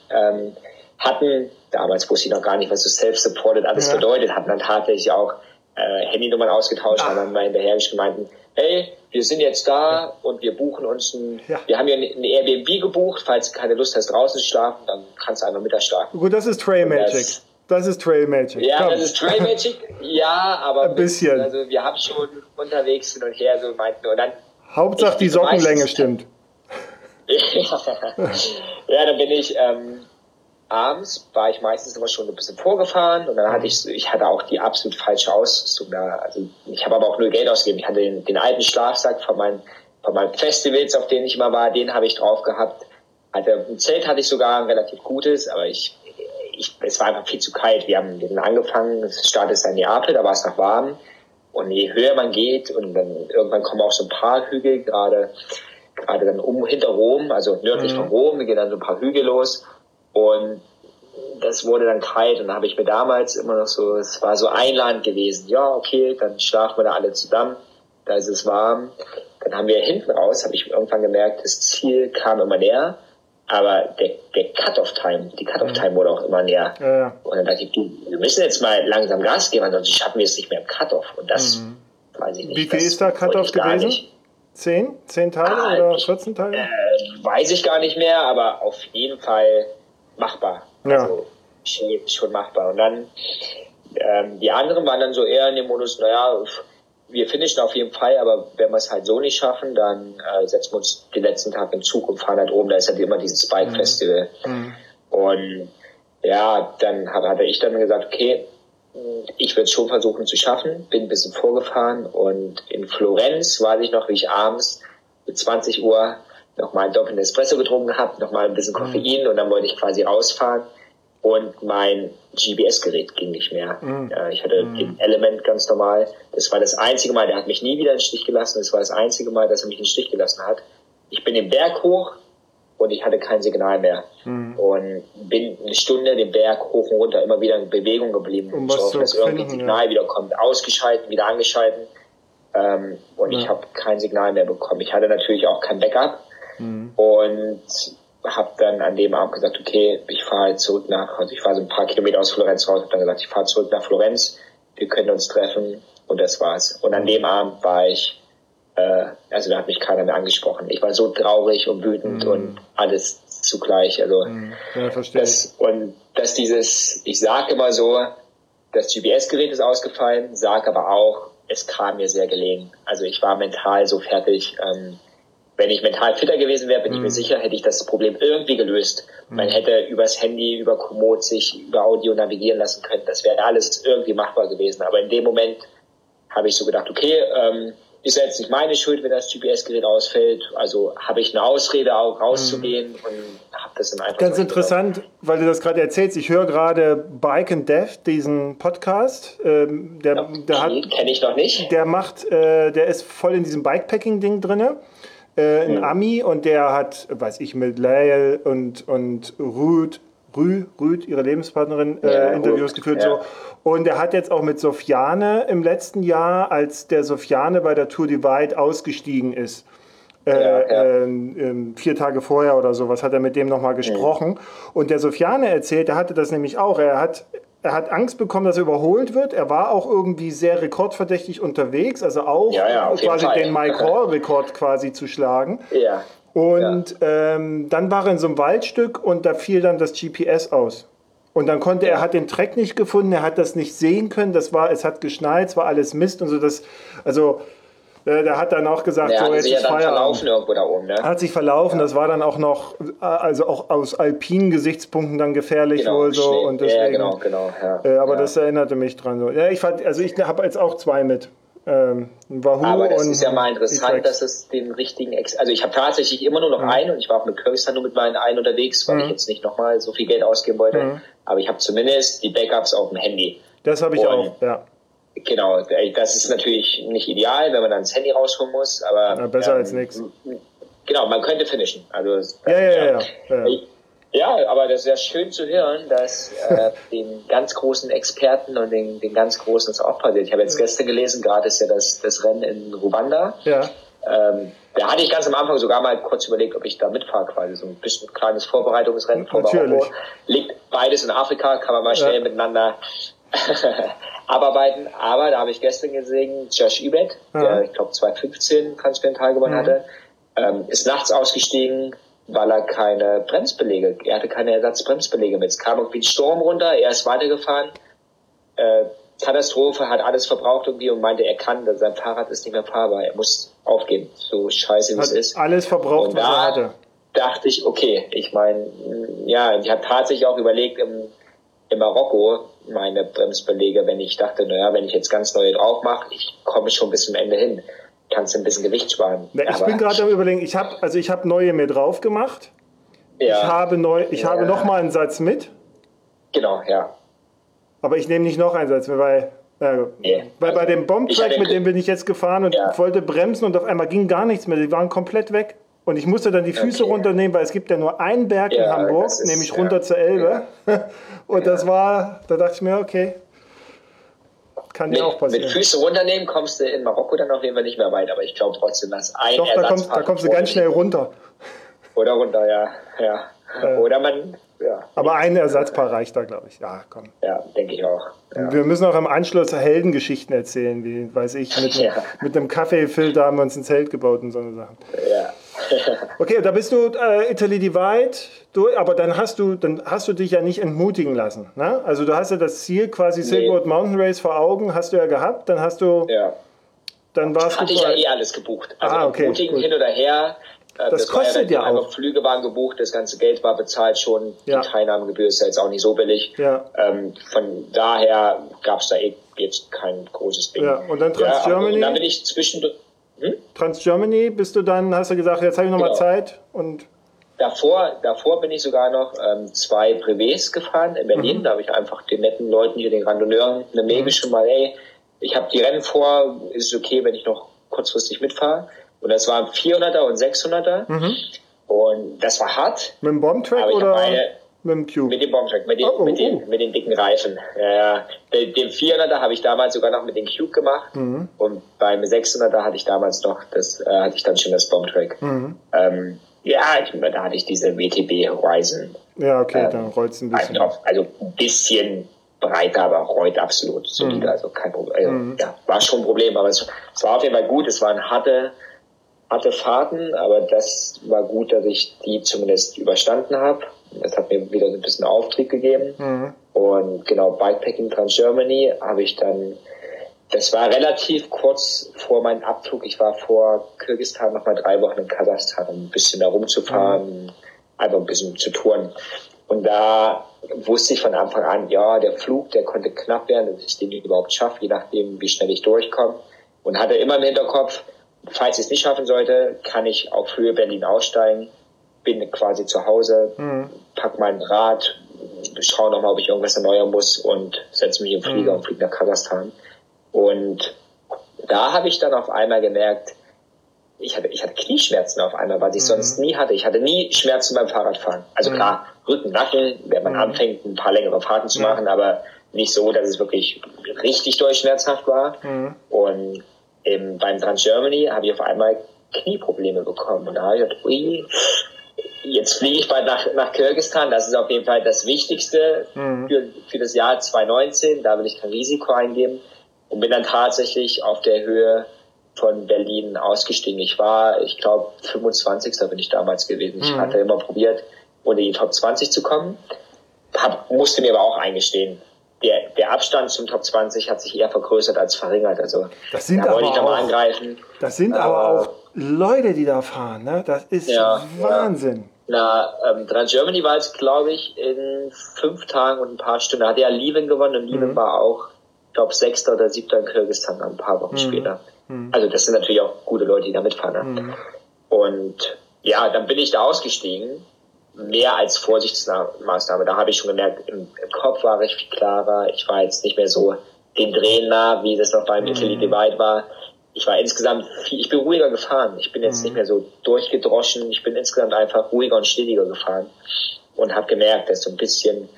ähm, hatten, damals wusste ich noch gar nicht, was so self-supported alles ja. bedeutet, hatten dann tatsächlich auch äh, Handynummern ausgetauscht, haben dann mal hinterher gemeinten, hey, wir sind jetzt da und wir buchen uns ein, ja. wir haben ja ein Airbnb gebucht, falls du keine Lust hast draußen zu schlafen, dann kannst du einfach Mittag schlafen. Gut, das ist Trail Magic. Das, das ist Trail Magic. Ja, Komm. das ist Trail Magic, ja, aber ein bisschen. also wir haben schon unterwegs hin und her so meinten und dann Hauptsache die Sockenlänge stimmt. ja, dann bin ich ähm, abends war ich meistens immer schon ein bisschen vorgefahren und dann hatte ich, ich hatte auch die absolut falsche Ausrüstung da. Also ich habe aber auch nur Geld ausgegeben. Ich hatte den, den alten Schlafsack von meinen, von meinen Festivals, auf denen ich immer war, den habe ich drauf gehabt. Hatte, ein Zelt hatte ich sogar ein relativ gutes, aber ich, ich, es war einfach viel zu kalt. Wir haben den angefangen, es startet in Neapel, da war es noch warm. Und je höher man geht und dann irgendwann kommen auch so ein paar Hügel, gerade, gerade dann um hinter Rom, also nördlich mhm. von Rom, wir gehen dann so ein paar Hügel los und das wurde dann kalt und da habe ich mir damals immer noch so, es war so einladend gewesen. Ja, okay, dann schlafen wir da alle zusammen, da ist es warm. Dann haben wir hinten raus, habe ich irgendwann gemerkt, das Ziel kam immer näher, aber der, der Cut-Off-Time, die Cut-Off-Time wurde auch immer näher. Ja, ja. Und dann dachte ich, du, wir müssen jetzt mal langsam Gas geben, ansonsten schaffen wir es nicht mehr im Cut-Off. Und das mhm. weiß ich nicht. Wie viel ist da Cut-Off gewesen? Zehn? Zehn Teile ah, oder 14 Teile? Äh, weiß ich gar nicht mehr, aber auf jeden Fall machbar. Ja. Also schon, schon machbar. Und dann ähm, die anderen waren dann so eher in dem Modus, naja, wir finishen auf jeden Fall, aber wenn wir es halt so nicht schaffen, dann äh, setzen wir uns den letzten Tag in Zug und fahren halt oben. Da ist halt immer dieses Bike Festival. Mhm. Und ja, dann hatte ich dann gesagt, okay, ich würde es schon versuchen zu schaffen, bin ein bisschen vorgefahren und in Florenz weiß ich noch, wie ich abends mit 20 Uhr nochmal einen doppelten Espresso getrunken habe, nochmal ein bisschen mhm. Koffein mhm. und dann wollte ich quasi rausfahren und mein GPS-Gerät ging nicht mehr. Mhm. ich hatte mhm. den Element ganz normal. Das war das einzige Mal, der hat mich nie wieder in den Stich gelassen. Das war das einzige Mal, dass er mich in den Stich gelassen hat. Ich bin den Berg hoch und ich hatte kein Signal mehr. Mhm. Und bin eine Stunde den Berg hoch und runter immer wieder in Bewegung geblieben. Um so hoffen, dass irgendwie ein Signal ja. wieder kommt. Ausgeschalten, wieder angeschalten. Ähm, und ja. ich habe kein Signal mehr bekommen. Ich hatte natürlich auch kein Backup. Mhm. Und habe dann an dem Abend gesagt, okay, ich fahre halt zurück nach, also ich fahre so ein paar Kilometer aus Florenz raus, habe dann gesagt, ich fahre zurück nach Florenz, wir können uns treffen und das war's. Und an dem Abend war ich, äh, also da hat mich keiner mehr angesprochen. Ich war so traurig und wütend mhm. und alles zugleich. Also mhm. ja, das, und dass dieses, ich sage immer so, das GPS-Gerät ist ausgefallen, sage aber auch, es kam mir sehr gelegen. Also ich war mental so fertig. Ähm, wenn ich mental fitter gewesen wäre, bin mhm. ich mir mhm. sicher, hätte ich das Problem irgendwie gelöst. Mhm. Man hätte übers Handy, über Komoot sich über Audio navigieren lassen können. Das wäre alles irgendwie machbar gewesen. Aber in dem Moment habe ich so gedacht, okay, ähm, ist ja jetzt nicht meine Schuld, wenn das GPS-Gerät ausfällt. Also habe ich eine Ausrede, auch rauszugehen mhm. und habe das dann einfach. Ganz interessant, gedacht. weil du das gerade erzählst. Ich höre gerade Bike and Death, diesen Podcast. Ähm, der, ja, der kenne ich noch nicht. Der macht, äh, der ist voll in diesem Bikepacking-Ding drinne äh, ein Ami und der hat, weiß ich, mit Lael und, und Rüd, Rü, Rüd, ihre Lebenspartnerin, äh, ja, Interviews geführt. Ja. So. Und er hat jetzt auch mit Sofiane im letzten Jahr, als der Sofiane bei der Tour Divide ausgestiegen ist, äh, ja, ja. Äh, vier Tage vorher oder sowas hat er mit dem nochmal gesprochen. Und der Sofiane erzählt, er hatte das nämlich auch. Er hat er hat Angst bekommen, dass er überholt wird. Er war auch irgendwie sehr rekordverdächtig unterwegs, also auch ja, ja, quasi den Mike Hall-Rekord quasi zu schlagen. Ja. Und ja. Ähm, dann war er in so einem Waldstück und da fiel dann das GPS aus. Und dann konnte er, hat den Track nicht gefunden, er hat das nicht sehen können, das war, es hat geschneit, es war alles Mist und so. Das, also der hat dann auch gesagt, der so jetzt sich ja verlaufen irgendwo da oben. Ne? Hat sich verlaufen, ja. das war dann auch noch, also auch aus alpinen Gesichtspunkten dann gefährlich genau, wohl so. Und deswegen, ja, genau, genau. Ja. Äh, aber das erinnerte mich dran. So. Ja, ich fand, also ich habe jetzt auch zwei mit. Ähm, Wahoo aber das ist ja mal interessant, dass es den richtigen, Ex also ich habe tatsächlich immer nur noch mhm. einen und ich war auch mit Kyrgyzstan nur mit meinen einen unterwegs, weil mhm. ich jetzt nicht nochmal so viel Geld ausgeben wollte. Mhm. Aber ich habe zumindest die Backups auf dem Handy. Das habe ich und auch, ja. Genau, das ist natürlich nicht ideal, wenn man dann das Handy rausholen muss, aber. Ja, besser ähm, als nichts. Genau, man könnte finishen. Also, ja, ja, ja, ja, Ja, aber das ist ja schön zu hören, dass äh, den ganz großen Experten und den, den ganz großen es auch passiert. Ich habe jetzt gestern gelesen, gerade ist ja das, das Rennen in Ruanda. Ja. Ähm, da hatte ich ganz am Anfang sogar mal kurz überlegt, ob ich da mitfahre, quasi so ein bisschen ein kleines Vorbereitungsrennen vor Natürlich. Marokko. Liegt beides in Afrika, kann man mal schnell Ja. miteinander abarbeiten. Aber da habe ich gestern gesehen, Josh Übet, Ja. der ich glaube 2015 Transkontinental gewonnen Mhm. hatte, ähm, ist nachts ausgestiegen, weil er keine Bremsbelege, er hatte keine Ersatzbremsbelege mit. Es kam irgendwie ein Sturm runter, er ist weitergefahren. Äh, Katastrophe, hat alles verbraucht irgendwie und meinte, er kann, sein Fahrrad ist nicht mehr fahrbar, er muss aufgeben, so scheiße wie es Hat ist. alles verbraucht, Und was er hatte. dachte ich, okay, ich meine, ja, ich habe tatsächlich auch überlegt, im, in Marokko meine Bremsbelege, wenn ich dachte, naja, wenn ich jetzt ganz neue drauf mache, ich komme schon bis zum Ende hin, kannst du ein bisschen Gewicht sparen. Na, ich bin gerade am überlegen, ich habe also ich habe neue mir drauf gemacht. ja, Ich habe neu, ich habe Ja. noch mal einen Satz mit, genau, ja. aber ich nehme nicht noch einen Satz mit, weil äh, Nee. weil bei Also, dem ich Bombtrack, mit dem bin ich jetzt gefahren und Ja. wollte bremsen und auf einmal ging gar nichts mehr. Die waren komplett weg. Und ich musste dann die Füße Okay. runternehmen, weil es gibt ja nur einen Berg in Ja, Hamburg, das ist- nämlich ja. runter zur Elbe. Und das war, da dachte ich mir, okay, kann Mit, dir auch mit passieren. Füße runternehmen kommst du in Marokko dann auf jeden Fall nicht mehr weit, aber ich glaube trotzdem, dass ein Doch, da kommst, da kommst du ganz schnell runter. Oder runter, ja. ja. Äh. Oder man, ja, Aber ein Ersatzpaar reicht da, glaube ich. Ja, komm. ja denke ich auch. Ja. Wir müssen auch im Anschluss Heldengeschichten erzählen, wie, weiß ich, mit, Ja. mit einem Kaffeefilter haben wir uns ein Zelt gebaut und so eine Sachen. ja. Okay, da bist du äh, Italy Divide, du, aber dann hast du, dann hast du dich ja nicht entmutigen lassen. Ne? Also du hast ja das Ziel quasi Silk Road Mountain Race vor Augen, hast du ja gehabt, dann hast du, ja. dann warst Hatte du ich ja eh alles gebucht. Also Ah, okay, Mutigen gut. hin oder her. äh, Das war kostet ja einfach auch. Flüge waren gebucht, das ganze Geld war bezahlt schon. Ja. Die Teilnahmegebühr ist ja jetzt auch nicht so billig. Ja. Ähm, von daher gab es da eh jetzt kein großes Ding. Ja, und dann Trans Germany? Und dann bin ich zwischendurch. Hm? Trans Germany bist du dann, hast du gesagt, jetzt habe ich noch mal Genau. Zeit und Davor, davor bin ich sogar noch ähm, zwei Privés gefahren in Mhm. Berlin. Da habe ich einfach den netten Leuten hier, den Randonneuren, eine Mail geschrieben, mal, ey, ich habe die Rennen vor, ist es okay, wenn ich noch kurzfristig mitfahre? Und das waren 400er und 600er. Und das war hart, mit dem Bombtrack oder beide mit dem Cube? mit dem Bombtrack, mit den, Oh, oh, mit oh. den, mit den dicken Reifen. Ja. Den, den 400er habe ich damals sogar noch mit dem Cube gemacht. Mhm. Und beim 600er hatte ich damals noch, das äh, hatte ich dann schon das Bombtrack. Mhm. Ähm, ja, ich, da hatte ich diese WTB Horizon Ja, okay, Ähm, dann rollt es ein also, bisschen. noch, also ein bisschen breiter, aber rollt absolut solide, Mhm. also kein Problem. Also, ja, war schon ein Problem, aber es, es war auf jeden Fall gut. Es waren harte, harte Fahrten, aber das war gut, dass ich die zumindest überstanden habe. Das hat mir wieder so ein bisschen Auftrieb gegeben. Mhm. Und genau, Bikepacking Trans Germany habe ich dann, das war relativ kurz vor meinem Abflug. Ich war vor Kirgisistan noch mal drei Wochen in Kasachstan, um ein bisschen da rumzufahren, einfach ein bisschen zu touren. Und da wusste ich von Anfang an, ja, der Flug, der konnte knapp werden, dass ich den überhaupt schaffe, je nachdem, wie schnell ich durchkomme. Und hatte immer im Hinterkopf, falls ich es nicht schaffen sollte, kann ich auf Höhe Berlin aussteigen, bin quasi zu Hause, Mhm. pack mein Rad, schaue nochmal, ob ich irgendwas erneuern muss und setze mich im Flieger Mhm. und fliege nach Kasachstan. Und da habe ich dann auf einmal gemerkt, ich hatte, ich hatte Knieschmerzen auf einmal, was ich Mhm. sonst nie hatte. Ich hatte nie Schmerzen beim Fahrradfahren. Also klar, Rücken, Nacken, wenn man Mhm. anfängt, ein paar längere Fahrten zu machen, aber nicht so, dass es wirklich richtig durchschmerzhaft war. Mhm. Und im, beim Trans Germany habe ich auf einmal Knieprobleme bekommen. Und da habe ich gedacht, ui, jetzt fliege ich bald nach, nach Kirgisistan. Das ist auf jeden Fall das Wichtigste Mhm. für, für das Jahr 2019. Da will ich kein Risiko eingehen. Und bin dann tatsächlich auf der Höhe von Berlin ausgestiegen. Ich war, ich glaube, 25. bin ich damals gewesen. Ich Mhm. hatte immer probiert, unter die Top 20 zu kommen. Hab, musste mir aber auch eingestehen, der, der Abstand zum Top 20 hat sich eher vergrößert als verringert. Also Das sind da wollte aber ich nochmal auch- angreifen. Das sind aber Aber- auch Leute, die da fahren. Ne? Das ist Ja, Wahnsinn. Na, ähm, Trans Germany war es, glaube ich, in fünf Tagen und ein paar Stunden. Da hat ja Lieven gewonnen und Lieven Mhm. war auch, ich glaube, Sechster oder Siebter in Kirgisistan ein paar Wochen später. Also das sind natürlich auch gute Leute, die da mitfahren. Ne? Mhm. Und ja, dann bin ich da ausgestiegen, mehr als Vorsichtsmaßnahme. Da habe ich schon gemerkt, im, im Kopf war ich viel klarer. Ich war jetzt nicht mehr so den Drehen nah, wie das noch beim Italy Divide war. Ich war insgesamt viel, ich bin ruhiger gefahren. Ich bin jetzt nicht mehr so durchgedroschen. Ich bin insgesamt einfach ruhiger und stetiger gefahren. und habe gemerkt, dass so ein bisschen,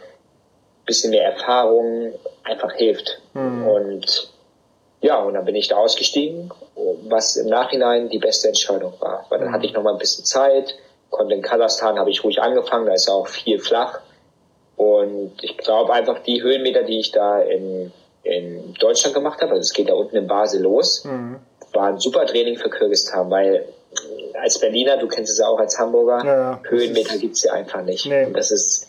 bisschen mehr Erfahrung einfach hilft. Mhm. Und ja, und dann bin ich da ausgestiegen, was im Nachhinein die beste Entscheidung war. Weil dann mhm. hatte ich noch mal ein bisschen Zeit, konnte in Kasachstan, habe ich ruhig angefangen, da ist auch viel flach. Und ich glaube einfach, die Höhenmeter, die ich da in, in Deutschland gemacht habe, also es geht da unten in Basel los, mhm. War ein super Training für Kirgistan, weil als Berliner, du kennst es ja auch als Hamburger, ja, ja. Höhenmeter gibt's ja einfach nicht. Nee. Und das ist,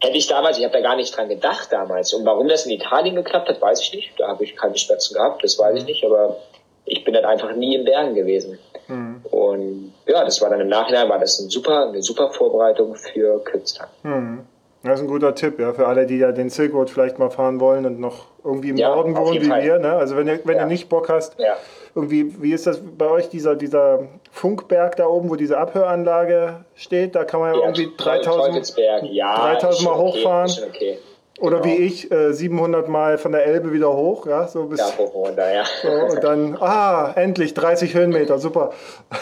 hätte ich damals, ich habe da gar nicht dran gedacht damals. Und warum das in Italien geklappt hat, weiß ich nicht. Da habe ich keine Schmerzen gehabt, das weiß ich mhm. nicht, aber ich bin dann einfach nie in Bergen gewesen. Mhm. Und ja, das war dann im Nachhinein war das ein super, eine super Vorbereitung für Kürzdang. Mhm. Das ist ein guter Tipp, ja, für alle, die ja den Silk Road vielleicht mal fahren wollen und noch irgendwie im ja, Norden wohnen wie Fall. wir. Ne? Also wenn, du, wenn ja. du nicht Bock hast, ja irgendwie, wie ist das bei euch, dieser, dieser Funkberg da oben, wo diese Abhöranlage steht? Da kann man ja, irgendwie 3000, ja, 3000 Mal hochfahren. Okay, okay. Oder genau. wie ich, äh, 700 Mal von der Elbe wieder hoch, ja, so bis. Ja, hoch runter, ja. So, und dann, ah, endlich 30 Höhenmeter, super.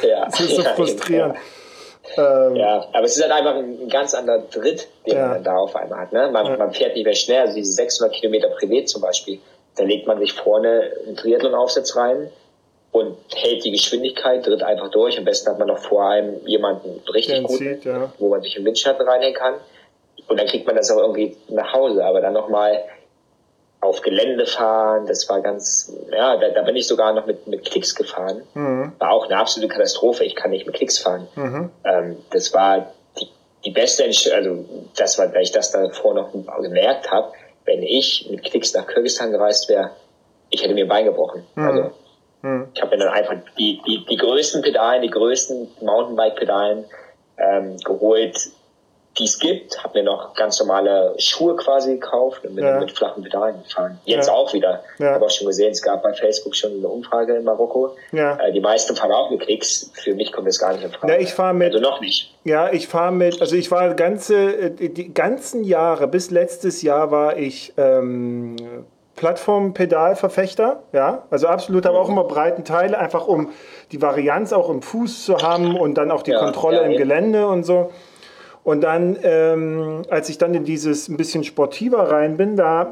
Ja, das ist so ja, frustrierend. Ähm, ja, aber es ist halt einfach ein ganz anderer Tritt, den ja. man da auf einmal hat. Ne? Man, ja. man fährt nicht mehr schnell, also diese 600 Kilometer Privé zum Beispiel, da legt man sich vorne einen Triathlon-Aufsatz rein, und hält die Geschwindigkeit, tritt einfach durch. Am besten hat man noch vor einem jemanden richtig gut, ja. wo man sich im Windschatten reinhängen kann. Und dann kriegt man das auch irgendwie nach Hause. Aber dann nochmal auf Gelände fahren, das war ganz, ja, da, da bin ich sogar noch mit, mit Klicks gefahren. Mhm. War auch eine absolute Katastrophe. Ich kann nicht mit Klicks fahren. Mhm. Ähm, das war die, die beste Entscheidung, also das war, weil ich das davor noch gemerkt habe, wenn ich mit Klicks nach Kirgisistan gereist wäre, ich hätte mir Bein gebrochen. Mhm. Also hm. Ich habe mir dann einfach die, die, die größten Pedalen, die größten Mountainbike-Pedalen ähm, geholt, die es gibt. Habe mir noch ganz normale Schuhe quasi gekauft und bin ja. mit flachen Pedalen gefahren. Jetzt ja. auch wieder. Ja. Habe auch schon gesehen, es gab bei Facebook schon eine Umfrage in Marokko. Ja. Äh, die meisten fahren auch mit Klicks. Für mich kommt das gar nicht in Frage. Ja, ich fahre mit. Also noch nicht. Ja, ich fahre mit. Also ich war ganze, die ganzen Jahre bis letztes Jahr war ich ähm, Plattformpedalverfechter, ja, also absolut, aber auch immer breiten Teile, einfach um die Varianz auch im Fuß zu haben und dann auch die ja, Kontrolle ja, im Gelände und so. Und dann, ähm, als ich dann in dieses ein bisschen sportiver rein bin, da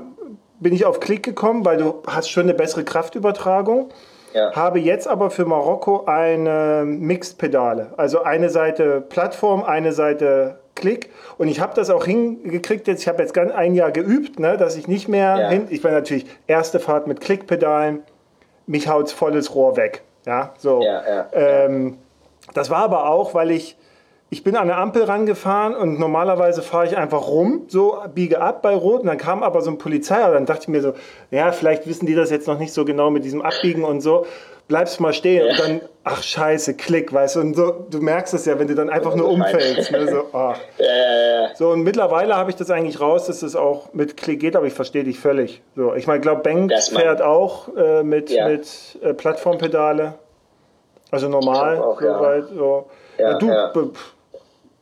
bin ich auf Klick gekommen, weil du hast schon eine bessere Kraftübertragung. Ja. Habe jetzt aber für Marokko eine Mixed-Pedale. Also eine Seite Plattform, eine Seite Klick. Und ich habe das auch hingekriegt, jetzt, ich habe jetzt ein Jahr geübt, ne, dass ich nicht mehr ja. hin. Ich war natürlich erste Fahrt mit Klickpedalen, mich haut's volles Rohr weg. Ja, so. Ja, ja, ähm, das war aber auch, weil ich, ich bin an eine Ampel rangefahren und normalerweise fahre ich einfach rum, so biege ab bei Rot. Und dann kam aber so ein Polizei, und dann dachte ich mir so, ja, vielleicht wissen die das jetzt noch nicht so genau mit diesem Abbiegen und so bleibst mal stehen ja. und dann, ach scheiße, klick, weißt du, und so, du merkst es ja, wenn du dann einfach nur umfällst. Ne, so, oh. ja, so, und mittlerweile habe ich das eigentlich raus, dass es auch mit Klick geht, aber ich verstehe dich völlig. So, ich meine, glaube, Bank fährt auch äh, mit, mit äh, Plattformpedale. Also normal, auch, soweit. So. du,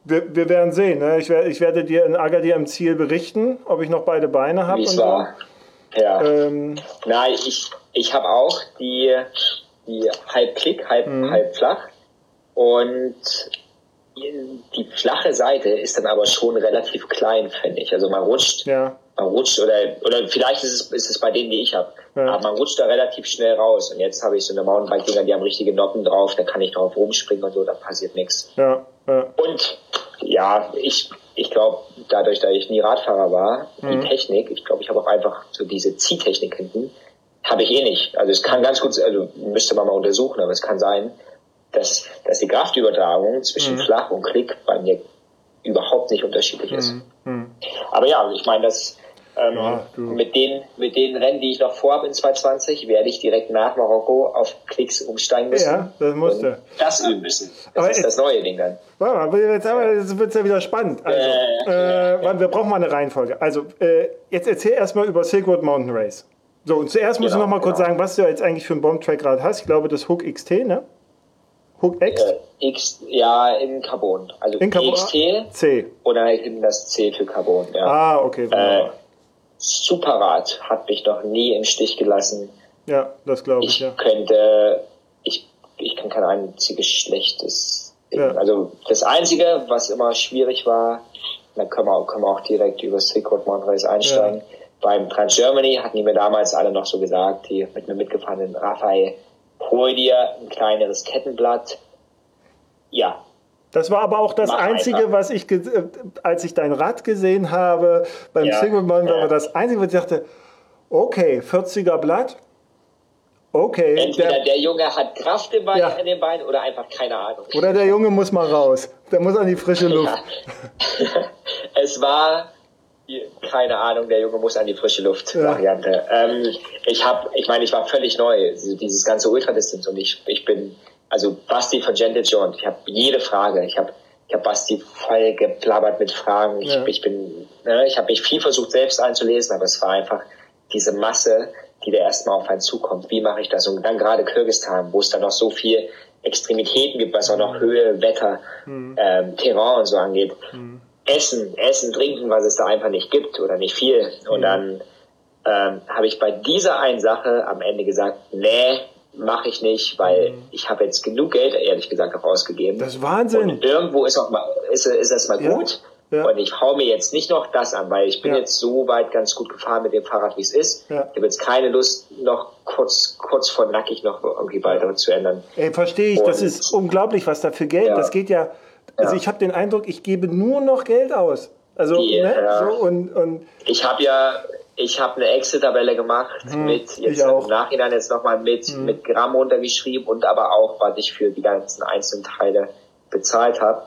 wir, wir, werden sehen. Ne? Ich, werde, ich werde dir in Agadir im Ziel berichten, ob ich noch beide Beine habe. Wie es war. Ja. Ähm, Nein, ich, ich habe auch die die halb klick, halb, mhm. halb flach. Und die flache Seite ist dann aber schon relativ klein, finde ich. Also man rutscht, ja. man rutscht oder oder vielleicht ist es, ist es bei denen, die ich habe. Ja. Aber man rutscht da relativ schnell raus. Und jetzt habe ich so eine Mountainbike-Dinger, die haben richtige Noppen drauf, da kann ich drauf rumspringen und so, da passiert nichts. Ja. Und ja, ich, ich glaube, dadurch, dass ich nie Radfahrer war, mhm. die Technik, ich glaube, ich habe auch einfach so diese Ziehtechnik hinten, habe ich eh nicht. Also es kann ganz gut, also müsste man mal untersuchen, aber es kann sein, dass, dass die Kraftübertragung zwischen mhm. Flach und Klick bei mir überhaupt nicht unterschiedlich ist. Mhm. mhm. Aber ja, ich meine, das ähm, ja, mit, den, mit den Rennen, die ich noch vorhabe in 2020, werde ich direkt nach Marokko auf Klicks umsteigen müssen. Ja, das musste. Das üben müssen. Das aber ist jetzt, das neue Ding dann. Warte mal, jetzt, jetzt wird es ja wieder spannend. Also, äh, äh, wir brauchen mal eine Reihenfolge. Also, äh, jetzt erzähl erstmal über Silk Road Mountain Race. So, und zuerst muss genau, ich noch mal kurz genau. sagen, was du jetzt eigentlich für ein Bombtrack gerade hast. Ich glaube, das Hook XT, ne? Hook X? Äh, X, ja, in Carbon. Also in Carbon, XT C. oder eben das C für Carbon, ja. Ah, okay. Äh, Superrad hat mich noch nie im Stich gelassen. Ja, das glaube ich, ich, ja. könnte, ich, ich kann kein einziges schlechtes. Ja. Also das Einzige, was immer schwierig war, dann können wir, können wir auch direkt über Road Mountain Race einsteigen. Ja. Beim Trans Germany hatten die mir damals alle noch so gesagt, die mit mir mitgefahrenen Raphael, hol dir ein kleineres Kettenblatt. Ja, das war aber auch das Mach Einzige, einfach. was ich, äh, als ich dein Rad gesehen habe beim ja, Single Man, ja. war das Einzige, was ich dachte, okay, 40er Blatt, okay. Entweder der, der Junge hat Kraft im Bein, ja. in den Beinen oder einfach keine Ahnung. Oder der Junge muss mal raus, der muss an die frische Luft. es war keine Ahnung, der Junge muss an die frische Luft Variante. Ähm, ich habe, ich meine, ich war völlig neu, dieses ganze Ultradistanz und ich, ich bin also Basti von Gentle Jones, ich habe jede Frage, ich habe ich hab Basti voll geplabbert mit Fragen. Ich, ja. ich bin, ne, ich habe mich viel versucht selbst einzulesen, aber es war einfach diese Masse, die da erstmal auf einen zukommt. Wie mache ich das? Und dann gerade Kirgistan, wo es dann noch so viel Extremitäten gibt, was auch noch Höhe, Wetter, mhm. ähm, Terrain und so angeht. Mhm. Essen, Essen, Trinken, was es da einfach nicht gibt oder nicht viel. Und dann ähm, habe ich bei dieser einen Sache am Ende gesagt, nee, mache ich nicht, weil mhm. ich habe jetzt genug Geld, ehrlich gesagt, auch ausgegeben. Das ist Wahnsinn. Und irgendwo ist auch mal, ist, ist das mal ja. gut. Ja. Und ich hau mir jetzt nicht noch das an, weil ich bin ja. jetzt so weit ganz gut gefahren mit dem Fahrrad, wie es ist. Ja. Ich habe jetzt keine Lust, noch kurz, kurz vor nackig noch irgendwie weiter zu ändern. Ey, verstehe ich. Und das ist unglaublich, was da für Geld. Das geht ja. Also ich habe den Eindruck, ich gebe nur noch Geld aus. Also, Die, ne? so und, und ich habe ja ich habe eine Excel-Tabelle gemacht hm, mit jetzt im Nachhinein jetzt nochmal mit hm. mit Gramm runtergeschrieben und aber auch was ich für die ganzen einzelnen Teile bezahlt habe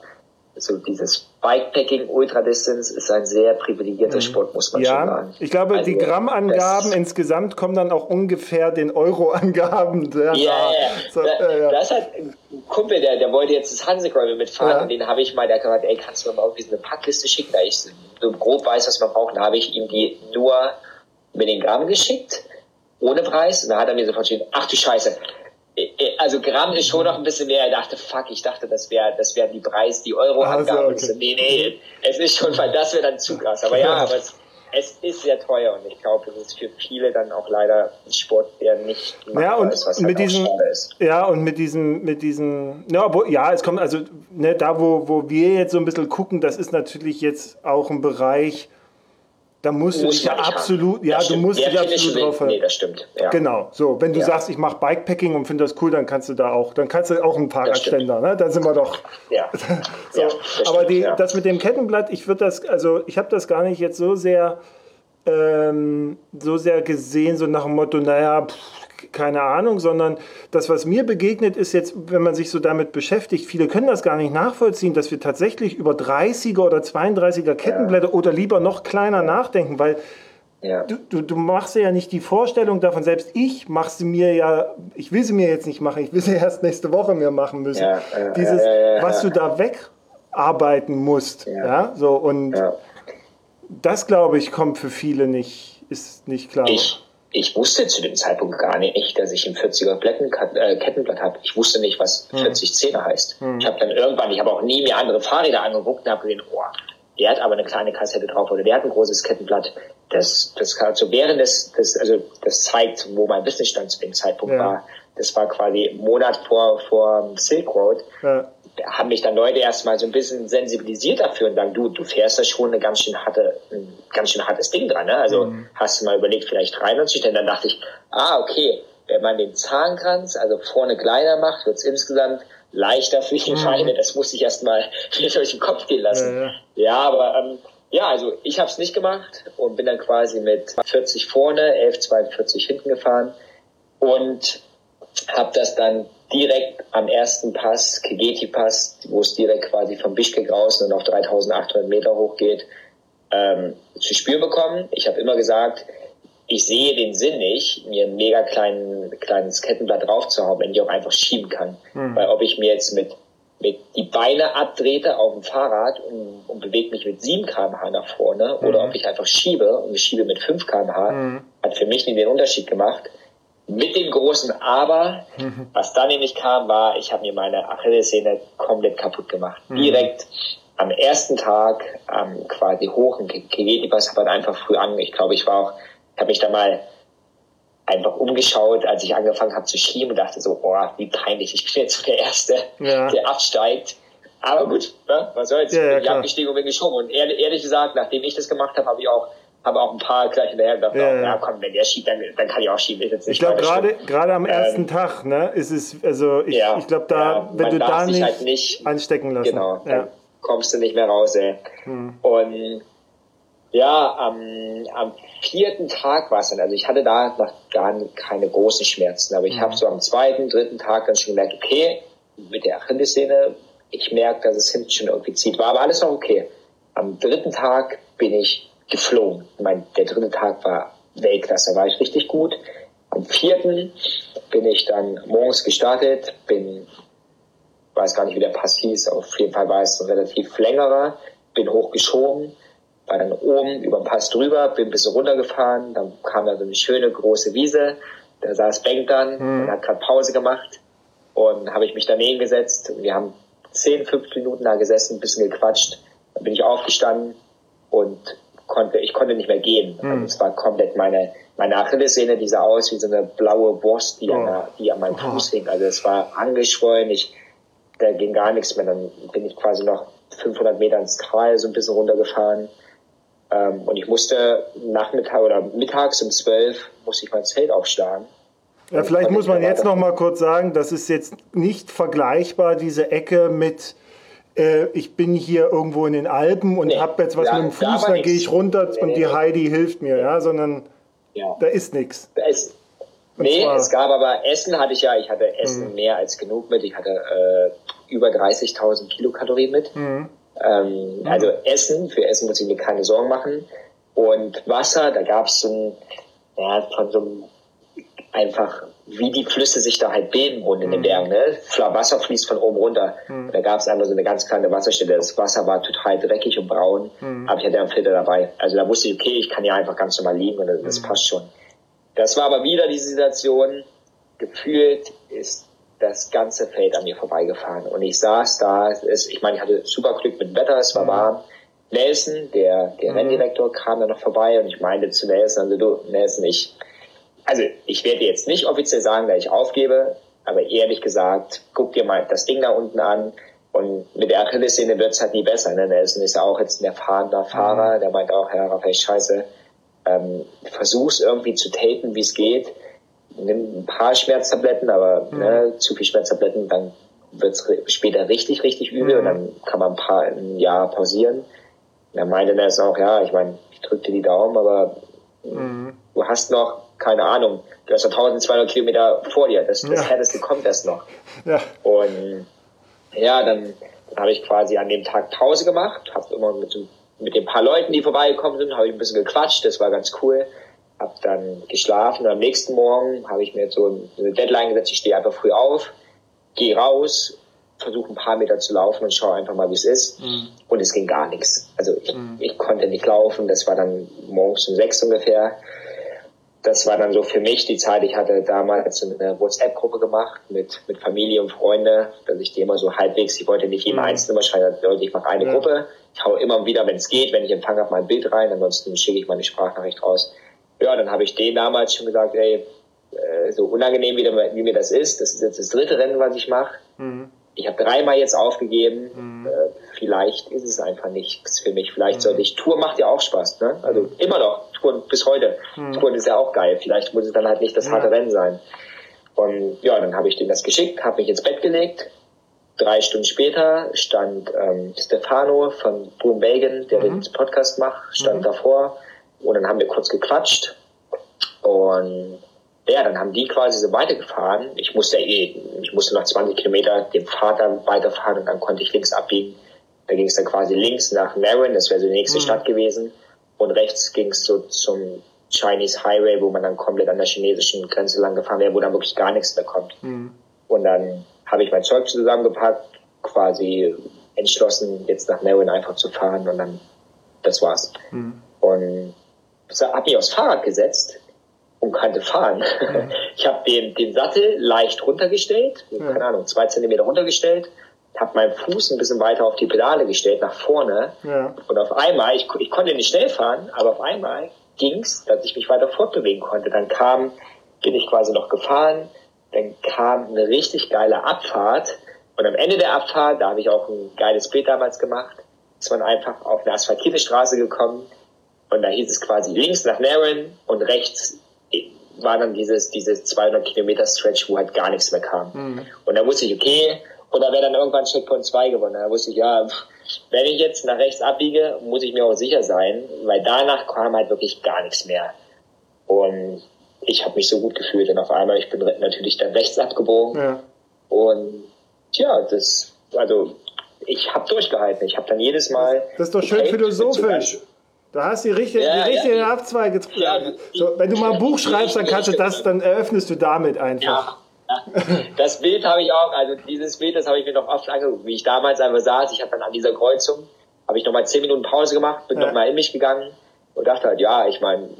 so dieses Bikepacking Ultra Distance ist ein sehr privilegierter mhm. Sport, muss man ja, schon sagen. Ich glaube, also, die Grammangaben insgesamt kommen dann auch ungefähr den Euro-Angaben. Ja, ja, so, äh, ja. Das hat ein Kumpel, der, der wollte jetzt das Hansekolbe mitfahren ja. und den habe ich mal, der hat gesagt, ey, kannst du mir mal irgendwie so eine Packliste schicken, da ich so grob weiß, was man braucht. Da habe ich ihm die nur mit den Gramm geschickt, ohne Preis. Und da hat er mir sofort geschrieben, ach du Scheiße, also Gramm ist schon noch ein bisschen mehr. Er dachte, fuck, ich dachte, das wäre das wären die Preis, die Euro-Angaben. Also, okay. Nee, nee, es ist schon, weil das wäre dann zu krass. Aber ja, aber es, es ist sehr teuer und ich glaube, es ist für viele dann auch leider ein Sport, der nicht ja, und ist, was mit halt diesem, ist. Ja, und mit diesem, mit diesem, ja, wo, ja, es kommt, also ne, da, wo, wo wir jetzt so ein bisschen gucken, das ist natürlich jetzt auch ein Bereich, da musst du dich ja absolut, haben. ja, du musst dich absolut drauf Nee, das stimmt. Ja. Genau. So, wenn du ja. sagst, ich mache Bikepacking und finde das cool, dann kannst du da auch, dann kannst du auch einen Fahrradständer, ne? Da sind wir doch. Ja. so. ja das Aber die, das mit dem Kettenblatt, ich würde das, also ich habe das gar nicht jetzt so sehr, ähm, so sehr gesehen, so nach dem Motto, naja, pff, keine Ahnung, sondern das, was mir begegnet, ist jetzt, wenn man sich so damit beschäftigt, viele können das gar nicht nachvollziehen, dass wir tatsächlich über 30er oder 32er Kettenblätter ja. oder lieber noch kleiner nachdenken, weil ja. du, du, du, machst ja nicht die Vorstellung davon, selbst ich mache sie mir ja, ich will sie mir jetzt nicht machen, ich will sie erst nächste Woche mir machen müssen. Ja, Dieses, was du da wegarbeiten musst. Ja. so und das, glaube ich, kommt für viele nicht, ist nicht klar. Ich ich wusste zu dem Zeitpunkt gar nicht, dass ich ein 40er äh, Kettenblatt habe. Ich wusste nicht, was 40 hm. Zehner heißt. Mhm. Ich habe dann irgendwann, ich habe auch nie mir andere Fahrräder angeguckt und habe gesehen, oh, der hat aber eine kleine Kassette drauf oder der hat ein großes Kettenblatt. Das, das kann so während des, das, also das zeigt, wo mein Wissensstand zu dem Zeitpunkt ja. war. Das war quasi einen Monat vor, vor Silk Road. Ja haben mich dann Leute erstmal so ein bisschen sensibilisiert dafür und sagen, du, du fährst da schon eine ganz schön harte, ein ganz schön hartes Ding dran, ne? Also mhm. hast du mal überlegt, vielleicht 93, denn dann dachte ich, ah, okay, wenn man den Zahnkranz, also vorne kleiner macht, wird es insgesamt leichter für die. Mhm. Das muss ich erstmal durch den Kopf gehen lassen. Ja, ja. ja aber ähm, ja, also ich habe es nicht gemacht und bin dann quasi mit 40 vorne, 11,42 hinten gefahren und habe das dann direkt am ersten Pass, Kegeti-Pass, wo es direkt quasi vom Bischkek raus und auf 3800 Meter hochgeht, ähm, zu spüren bekommen. Ich habe immer gesagt, ich sehe den Sinn nicht, mir ein mega kleinen, kleines Kettenblatt draufzuhauen, wenn ich auch einfach schieben kann. Mhm. Weil ob ich mir jetzt mit, mit die Beine abdrehte auf dem Fahrrad und, und bewege mich mit 7 kmh nach vorne mhm. oder ob ich einfach schiebe und ich schiebe mit 5 kmh, mhm. hat für mich nie den Unterschied gemacht. Mit dem großen Aber, mhm. was dann nämlich kam, war, ich habe mir meine Achillessehne komplett kaputt gemacht. Mhm. Direkt am ersten Tag ähm, quasi hoch in Kegetipas, habe halt einfach früh an. Ich glaube, ich war auch, habe mich da mal einfach umgeschaut, als ich angefangen habe zu schieben und dachte so, oh, wie peinlich, ich bin jetzt der Erste, ja. der absteigt. Aber gut, ne? was soll's. Ja, ja, ich klar. habe gestiegen und bin geschoben. Und ehrlich, ehrlich gesagt, nachdem ich das gemacht habe, habe ich auch habe auch ein paar gleich hinterher gedacht, Ja, ja, ja. komm, wenn der schiebt, dann, dann kann ich auch schieben. Ich glaube, gerade gerade am ersten Ähm, Tag, ne, ist es, also ich, Ja, ich glaube, da, wenn du da nicht, halt nicht- anstecken lassen. Genau, dann kommst du nicht mehr raus, ey. Hm. Und ja, am, am vierten Tag war es dann, also ich hatte da noch gar keine großen Schmerzen, aber ich Mhm. habe so am zweiten, dritten Tag dann schon gemerkt, okay, mit der Achillessehne, ich merke, dass es hinten schon irgendwie zieht, war aber alles noch okay. Am dritten Tag bin ich geflogen. Ich mein, der dritte Tag war Weltklasse, da war ich richtig gut. Am vierten bin ich dann morgens gestartet, bin weiß gar nicht, wie der Pass hieß, auf jeden Fall war es ein relativ längerer, bin hochgeschoben, war dann oben über den Pass drüber, bin ein bisschen runtergefahren, dann kam da so eine schöne große Wiese, da saß Bank dann und hat gerade Pause gemacht und habe ich mich daneben gesetzt und wir haben 10, 15 Minuten da gesessen, ein bisschen gequatscht, dann bin ich aufgestanden und konnte, ich konnte nicht mehr gehen. Also es war komplett meine, meine Achillessehne, die sah aus wie so eine blaue Wurst, die, an, Oh. der, die an meinem Fuß hing. Also es war angeschwollen, ich, da ging gar nichts mehr. Dann bin ich quasi noch 500 Meter ins Tal so ein bisschen runtergefahren. Ähm, und ich musste Nachmittag oder mittags um 12 musste ich mein Zelt aufschlagen. Ja, vielleicht muss man jetzt noch mal kurz sagen, das ist jetzt nicht vergleichbar, diese Ecke mit, äh, ich bin hier irgendwo in den Alpen und Nee, habe jetzt was da- mit dem da Fuß, war dann gehe ich runter Nee, und nee, die. Heidi hilft mir, ja, sondern Ja. da ist nichts. Nee, zwar- es gab aber Essen hatte ich ja, ich hatte Essen mehr als genug mit. Ich hatte äh, über 30.000 Kilokalorien mit. Ähm, Also Essen, für Essen muss ich mir keine Sorgen machen. Und Wasser, da gab es so ein, ja, von so einem, einfach, wie die Flüsse sich da halt bilden unten in den Bergen. Ne? Wasser fließt von oben runter. Da gab es einfach so eine ganz kleine Wasserstelle. Das Wasser war total dreckig und braun, aber ich hatte einen Filter dabei. Also da wusste ich, okay, ich kann ja einfach ganz normal liegen und das, das passt schon. Das war aber wieder die Situation, gefühlt ist das ganze Feld an mir vorbeigefahren. Und ich saß da, es, ich meine, ich hatte super Glück mit dem Wetter, es war warm. Nelson, der, der Renndirektor, kam dann noch vorbei und ich meinte zu Nelson, also du, Nelson, ich, also ich werde jetzt nicht offiziell sagen, dass ich aufgebe, aber ehrlich gesagt, guck dir mal das Ding da unten an und mit der Achillessehne wird's halt nie besser. Ne? Nelson ist ja auch jetzt ein erfahrener Fahrer, der meint auch, ja, Raphael, scheiße, ähm, versuch's irgendwie zu tapen, wie es geht. Nimm ein paar Schmerztabletten, aber ne, zu viel Schmerztabletten, dann wird's später richtig, richtig übel und dann kann man ein paar ein Jahr pausieren. Und er meinte dann auch, ja, ich meine, ich drücke dir die Daumen, aber du hast noch, keine Ahnung, du hast noch 1200 Kilometer vor dir. Das, das Ja. Härteste kommt erst noch. Ja, Und ja, dann, dann habe ich quasi an dem Tag Pause gemacht, habe immer mit, mit den paar Leuten, die vorbeigekommen sind, habe ich ein bisschen gequatscht, das war ganz cool. Hab dann geschlafen und am nächsten Morgen habe ich mir so eine Deadline gesetzt, ich stehe einfach früh auf, gehe raus, versuche ein paar Meter zu laufen und schaue einfach mal, wie es ist. Und es ging gar nichts. Also ich, ich konnte nicht laufen, das war dann morgens um sechs ungefähr das war dann so für mich die Zeit. Ich hatte damals eine WhatsApp-Gruppe gemacht mit, mit Familie und Freunde, dass ich die immer so halbwegs, ich wollte nicht jedem einzeln immer schreiben, Leute, ich mache eine Ja. Gruppe. Ich hau immer wieder, wenn es geht, wenn ich empfange, auf mein Bild rein, ansonsten schicke ich meine Sprachnachricht raus. Ja, dann habe ich denen damals schon gesagt, ey, äh, so unangenehm wie, wie mir das ist, das ist jetzt das dritte Rennen, was ich mache. Ich habe dreimal jetzt aufgegeben. Äh, vielleicht ist es einfach nichts für mich. Vielleicht sollte ich. Tour macht ja auch Spaß, ne? Also immer noch. Touren bis heute. Touren ist ja auch geil. Vielleicht muss es dann halt nicht das harte Rennen sein. Und ja, dann habe ich denen das geschickt, habe mich ins Bett gelegt. Drei Stunden später stand ähm, Stefano von Boom Bagan, der den Podcast macht, stand davor. Und dann haben wir kurz gequatscht. Und ja, dann haben die quasi so weitergefahren. Ich musste eh, ich musste noch 20 Kilometer dem Vater weiterfahren und dann konnte ich links abbiegen. Da ging es dann quasi links nach Marin, das wäre so die nächste Stadt gewesen. Und rechts ging es so zum Chinese Highway, wo man dann komplett an der chinesischen Grenze lang gefahren wäre, wo dann wirklich gar nichts mehr kommt. Und dann habe ich mein Zeug zusammengepackt, quasi entschlossen, jetzt nach Marin einfach zu fahren und dann, das war's. Und habe mich aufs Fahrrad gesetzt und konnte fahren. Ich habe den, den Sattel leicht runtergestellt, keine Ahnung, zwei Zentimeter runtergestellt, habe meinen Fuß ein bisschen weiter auf die Pedale gestellt, nach vorne. Ja. Und auf einmal, ich, ich konnte nicht schnell fahren, aber auf einmal ging's, dass ich mich weiter fortbewegen konnte. Dann kam, bin ich quasi noch gefahren, dann kam eine richtig geile Abfahrt Und am Ende der Abfahrt, da habe ich auch ein geiles Bild damals gemacht, ist man einfach auf eine asphaltierte Straße gekommen und da hieß es quasi links nach Naren und rechts war dann dieses, dieses 200 Kilometer Stretch, wo halt gar nichts mehr kam. Mhm. Und da wusste ich, okay, und da wäre dann irgendwann Checkpoint 2 gewonnen. Da wusste ich, ja, wenn ich jetzt nach rechts abbiege, muss ich mir auch sicher sein, weil danach kam halt wirklich gar nichts mehr. Und ich habe mich so gut gefühlt und auf einmal, ich bin natürlich dann rechts abgebogen. Ja. Und ja, das, also ich habe durchgehalten. Ich habe dann jedes Mal. Das ist doch schön philosophisch. Du hast die richtige, ja, die richtige ja, Abzweige. Ja, so, wenn du mal ein Buch schreibst, dann kannst du das, dann eröffnest du damit einfach. Ja, das Bild habe ich auch, also dieses Bild, das habe ich mir noch oft angeguckt, wie ich damals einfach saß. Ich habe dann an dieser Kreuzung, habe ich nochmal zehn Minuten Pause gemacht, bin ja. nochmal in mich gegangen und dachte halt, ja, ich meine,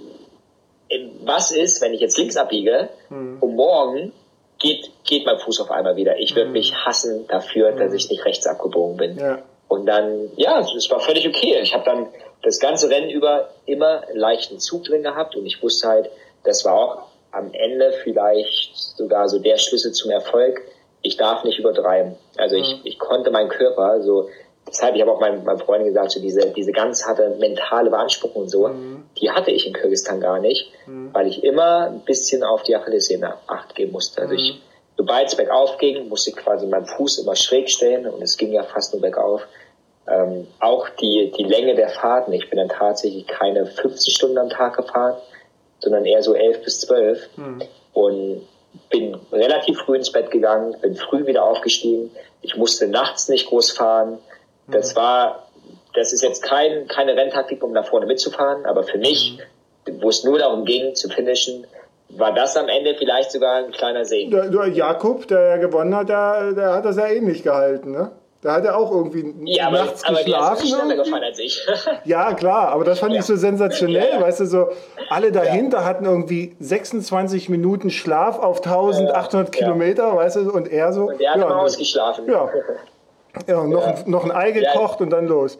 was ist, wenn ich jetzt links abbiege hm. und morgen geht, geht mein Fuß auf einmal wieder. Ich würde hm. mich hassen dafür, dass hm. ich nicht rechts abgebogen bin. Ja. Und dann, ja, es war völlig okay. Ich habe dann das ganze Rennen über immer leichten Zug drin gehabt und ich wusste halt, das war auch am Ende vielleicht sogar so der Schlüssel zum Erfolg. Ich darf nicht übertreiben. Also mhm. ich, ich konnte meinen Körper so, deshalb, ich habe auch meinen, meinen Freunden gesagt, so diese, diese ganz harte mentale Beanspruchung und so, mhm. die hatte ich in Kirgistan gar nicht, mhm. weil ich immer ein bisschen auf die Achillessehne Acht geben musste. Also ich, mhm. sobald es bergauf ging, musste ich quasi meinen Fuß immer schräg stellen und es ging ja fast nur bergauf. Ähm, auch die, die Länge der Fahrten. Ich bin dann tatsächlich keine 50 Stunden am Tag gefahren, sondern eher so 11 bis 12. Mhm. Und bin relativ früh ins Bett gegangen, bin früh wieder aufgestiegen. Ich musste nachts nicht groß fahren. Das mhm. war, das ist jetzt kein, keine Renntaktik, um da vorne mitzufahren, aber für mich, mhm. wo es nur darum ging, zu finishen, war das am Ende vielleicht sogar ein kleiner Segen. Der, Jakob, der ja gewonnen hat, der, der hat das ja ähnlich gehalten, ne? Da hat er auch irgendwie ja, nachts aber, geschlafen. Aber ist gefallen als ich. ja, klar, aber das fand ja. ich so sensationell, ja. weißt du, so alle dahinter hatten irgendwie 26 Minuten Schlaf auf 1800 Kilometer, weißt du, und er so. Und der hat ja, ausgeschlafen. Ja. Ja, noch, Ein, noch ein Ei gekocht und dann los.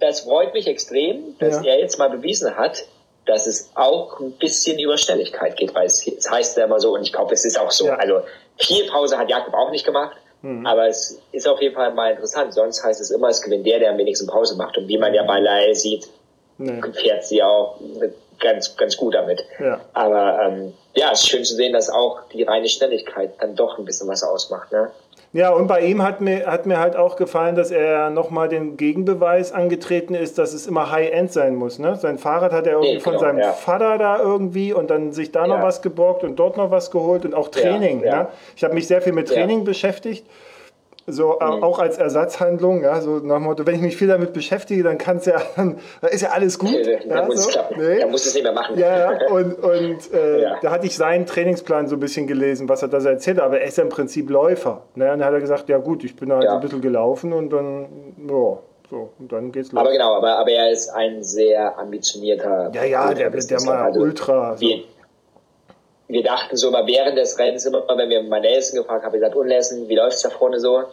Das freut mich extrem, dass er jetzt mal bewiesen hat, dass es auch ein bisschen über Schnelligkeit geht, weil es, es heißt ja immer so, und ich glaube, es ist auch so. Also viel Pause hat Jakob auch nicht gemacht. Mhm. Aber es ist auf jeden Fall mal interessant. Sonst heißt es immer, es gewinnt der, der am wenigsten Pause macht. Und wie man ja bei Lael sieht, nee. fährt sie auch ganz, ganz gut damit. Ja. Aber ähm, ja, es ist schön zu sehen, dass auch die reine Schnelligkeit dann doch ein bisschen was ausmacht. Ne? Ja, und bei ihm hat mir, hat mir halt auch gefallen, dass er nochmal den Gegenbeweis angetreten ist, dass es immer High-End sein muss. Ne? Sein Fahrrad hat er irgendwie nee, von genau, seinem ja. Vater da irgendwie und dann sich da ja. noch was geborgt und dort noch was geholt und auch Training. Ja, ne? Ich habe mich sehr viel mit Training beschäftigt so äh, mhm. auch als Ersatzhandlung, ja, so nach dem Motto, wenn ich mich viel damit beschäftige, dann kann es ja, dann, ist ja alles gut. Okay, ja, muss so. klappen. Nee. Er muss es nicht mehr machen. Ja, ja. und, und äh, ja. da hatte ich seinen Trainingsplan so ein bisschen gelesen, was er da so erzählt hat, aber er ist ja im Prinzip Läufer. Ne? Und dann hat er gesagt, ja gut, ich bin halt ja. ein bisschen gelaufen und dann, ja, so, und dann geht's los. Aber genau, aber, aber er ist ein sehr ambitionierter. Ja, ja, der, der, der mal also, ultra. So wir dachten so immer während des Rennens immer, wenn wir mal Nelson gefragt haben, gesagt, Unlesen, wie läuft's da vorne so?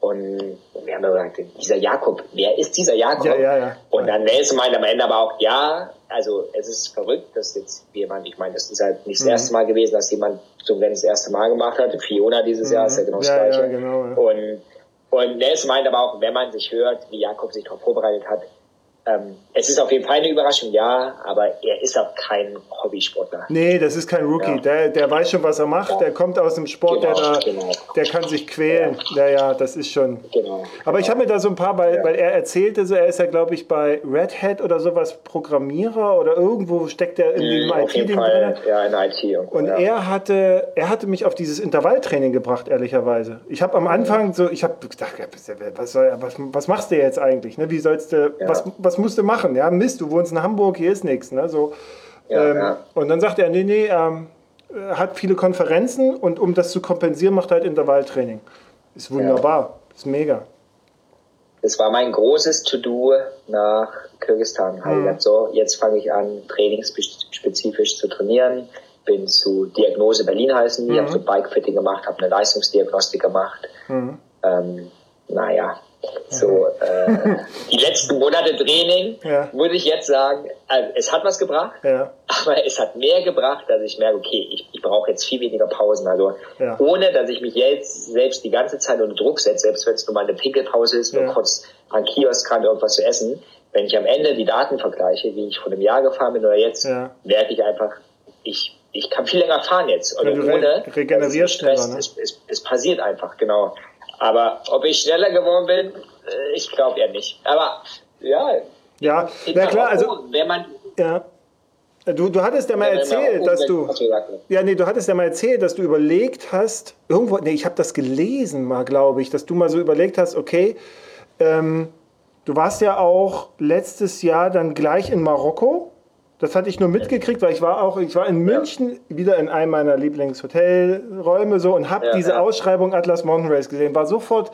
Und wir haben gesagt, dieser Jakob, wer ist dieser Jakob? Ja, ja, ja. Und dann Nelson meinte am Ende aber auch, ja, also es ist verrückt, dass jetzt jemand, ich meine, das ist halt nicht das mhm. erste Mal gewesen, dass jemand so ein Rennen das erste Mal gemacht hat. Fiona dieses mhm. Jahr ist ja genau das ja, Gleiche. Ja, genau. Und, und Nelson meinte aber auch, wenn man sich hört, wie Jakob sich darauf vorbereitet hat, ähm, es ist auf jeden Fall eine Überraschung, ja, aber er ist auch kein Hobbysportler. Nee, das ist kein Rookie. Ja. Der, der weiß schon, was er macht. Ja. Der kommt aus dem Sport, genau, der, da, genau. der kann sich quälen. Ja. ja, ja, das ist schon. Genau. Aber ich habe mir da so ein paar, weil, weil er erzählte, so, er ist ja, glaube ich, bei Red Hat oder sowas Programmierer oder irgendwo steckt er in dem mhm, IT-Ding drin. Ja, in IT. Und, und er, hatte, er hatte mich auf dieses Intervalltraining gebracht, ehrlicherweise. Ich habe am Anfang so, ich habe gedacht, was, soll, was, was machst du jetzt eigentlich? Ne? Wie sollst du, was, was was musst du machen? Ja, Mist, du wohnst in Hamburg, hier ist nichts. Ne? So, ja, ähm, ja. Und dann sagt er, nee, nee, ähm, hat viele Konferenzen und um das zu kompensieren, macht halt Intervalltraining. Ist wunderbar, ja. ist mega. Das war mein großes To-Do nach Kirgisistan. Halt mhm. so, jetzt fange ich an, trainingsspezifisch zu trainieren. Bin zu Diagnose Berlin heißen die, mhm. habe so Bikefitting gemacht, habe eine Leistungsdiagnostik gemacht. Mhm. Ähm, naja, so, äh, die letzten Monate Training, ja. würde ich jetzt sagen, also es hat was gebracht, ja. aber es hat mehr gebracht, dass ich merke, okay, ich, ich brauche jetzt viel weniger Pausen. Also ja. ohne, dass ich mich jetzt selbst die ganze Zeit unter Druck setze, selbst wenn es nur mal eine Pinkelpause ist, nur kurz an Kiosk kann irgendwas zu essen. Wenn ich am Ende die Daten vergleiche, wie ich vor einem Jahr gefahren bin oder jetzt, ja. merke ich einfach, ich, ich kann viel länger fahren jetzt. Und ja, ohne regenerierst Stress, ne? es, es, es passiert einfach, genau. Aber ob ich schneller geworden bin, äh, ich glaube eher nicht. Aber ja. Ja, na klar, also. Wenn man, ja. Du, du hattest ja mal erzählt, dass du. Ja, nee, du hattest ja mal erzählt, dass du überlegt hast, irgendwo, nee, ich habe das gelesen mal, glaube ich, dass du mal so überlegt hast, okay, ähm, du warst ja auch letztes Jahr dann gleich in Marokko. Das hatte ich nur mitgekriegt, weil ich war auch, ich war in München ja. wieder in einem meiner Lieblingshotelräume so und habe ja, diese ja. Ausschreibung Atlas Mountain Race gesehen, war sofort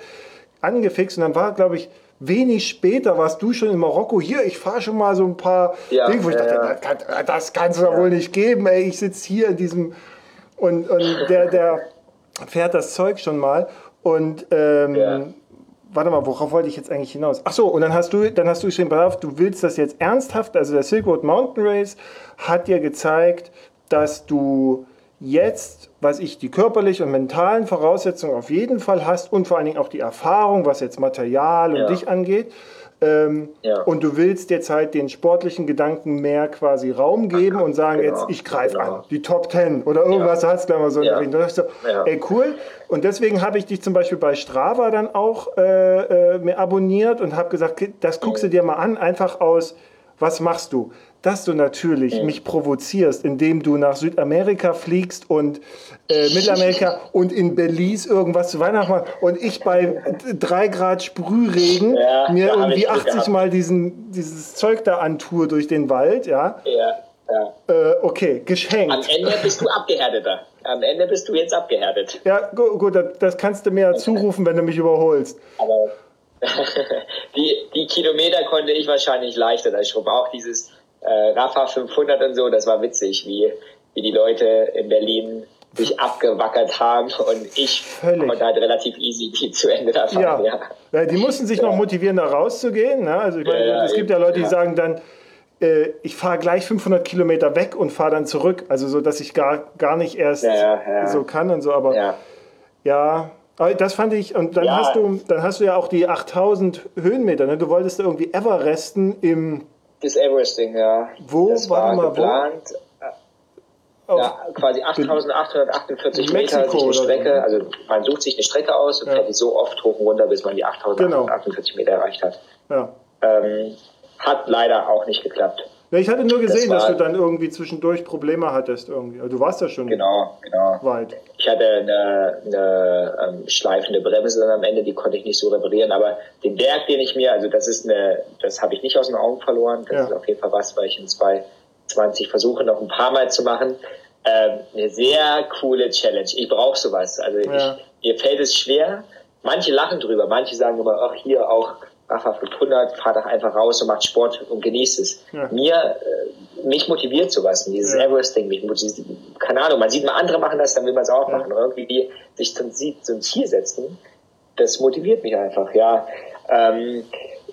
angefixt und dann war, glaube ich, wenig später warst du schon in Marokko. Hier, ich fahre schon mal so ein paar Dinge, wo ich dachte, das, kann, das kann es doch wohl nicht geben. Ey, ich sitze hier in diesem und, und der, der fährt das Zeug schon mal. Und ähm. Warte mal, worauf wollte ich jetzt eigentlich hinaus? Ach so, und dann hast du, dann hast du geschrieben, auf, du willst das jetzt ernsthaft. Also der Silk Road Mountain Race hat dir gezeigt, dass du jetzt, was ich, die körperlichen und mentalen Voraussetzungen auf jeden Fall hast und vor allen Dingen auch die Erfahrung, was jetzt Material und ja. dich angeht. Ähm, ja. Und du willst jetzt halt den sportlichen Gedanken mehr quasi Raum geben Ach, und sagen, genau, jetzt ich greife genau. an, die Top Ten oder irgendwas ja. hast du mal so. Ja. Da ich so, ja. ey cool. Und deswegen habe ich dich zum Beispiel bei Strava dann auch äh, äh, mir abonniert und habe gesagt, das guckst du dir mal an, einfach aus, was machst du? Dass du natürlich mhm. mich provozierst, indem du nach Südamerika fliegst und äh, Mittelamerika und in Belize irgendwas zu Weihnachten machst und ich bei drei Grad Sprühregen ja, mir irgendwie 80 gehabt. Mal diesen, dieses Zeug da antue durch den Wald, ja. Ja. Ja. Äh, okay, geschenkt. Am Ende bist du abgehärteter. Am Ende bist du jetzt abgehärtet. Ja, gut, gut das kannst du mir zurufen, wenn du mich überholst. Aber die, die Kilometer konnte ich wahrscheinlich leichter als Schruppe. Auch dieses äh, Rafa 500 und so, das war witzig, wie, wie die Leute in Berlin sich abgewackert haben und ich Völlig. konnte halt relativ easy die zu Ende da fahren. Ja. ja. die mussten sich ja. noch motivieren, da rauszugehen. Ne? Also ich meine, ja, es gibt ja Leute, die sagen dann, äh, ich fahre gleich 500 Kilometer weg und fahre dann zurück. Also so, dass ich gar, gar nicht erst so kann und so. Aber ja, aber das fand ich, und dann, hast du, dann hast du ja auch die 8000 Höhenmeter. Ne? Du wolltest irgendwie Everesten im das Everesting, ja. Wo? Das war mal, geplant. Wo? Ja, quasi 8848 Meter sich eine Strecke, so. Also man sucht sich eine Strecke aus und ja. fährt die so oft hoch und runter, bis man die 8848 genau. Meter erreicht hat. Ja. Ähm, hat leider auch nicht geklappt. Ja, ich hatte nur gesehen, das dass du dann irgendwie zwischendurch Probleme hattest irgendwie. Also du warst ja schon genau, genau. weit. Ich hatte eine, eine ähm, schleifende Bremse dann am Ende, die konnte ich nicht so reparieren. Aber den Berg, den ich mir, also das ist eine, das habe ich nicht aus den Augen verloren. Das ja. ist auf jeden Fall was, weil ich in 2020 versuche, noch ein paar Mal zu machen. Ähm, eine sehr coole Challenge. Ich brauche sowas. Also ja. ich, mir fällt es schwer. Manche lachen drüber, manche sagen immer, ach hier auch Rafa 500, fahr doch einfach raus und macht Sport und genießt es. Ja. Mir, äh, mich motiviert sowas, dieses ja. Everest-Ding, mich motiviert, keine Ahnung, man sieht mal andere machen das, dann will man es auch ja. machen. Irgendwie sich zum, zum Ziel setzen, das motiviert mich einfach, ja. Ähm,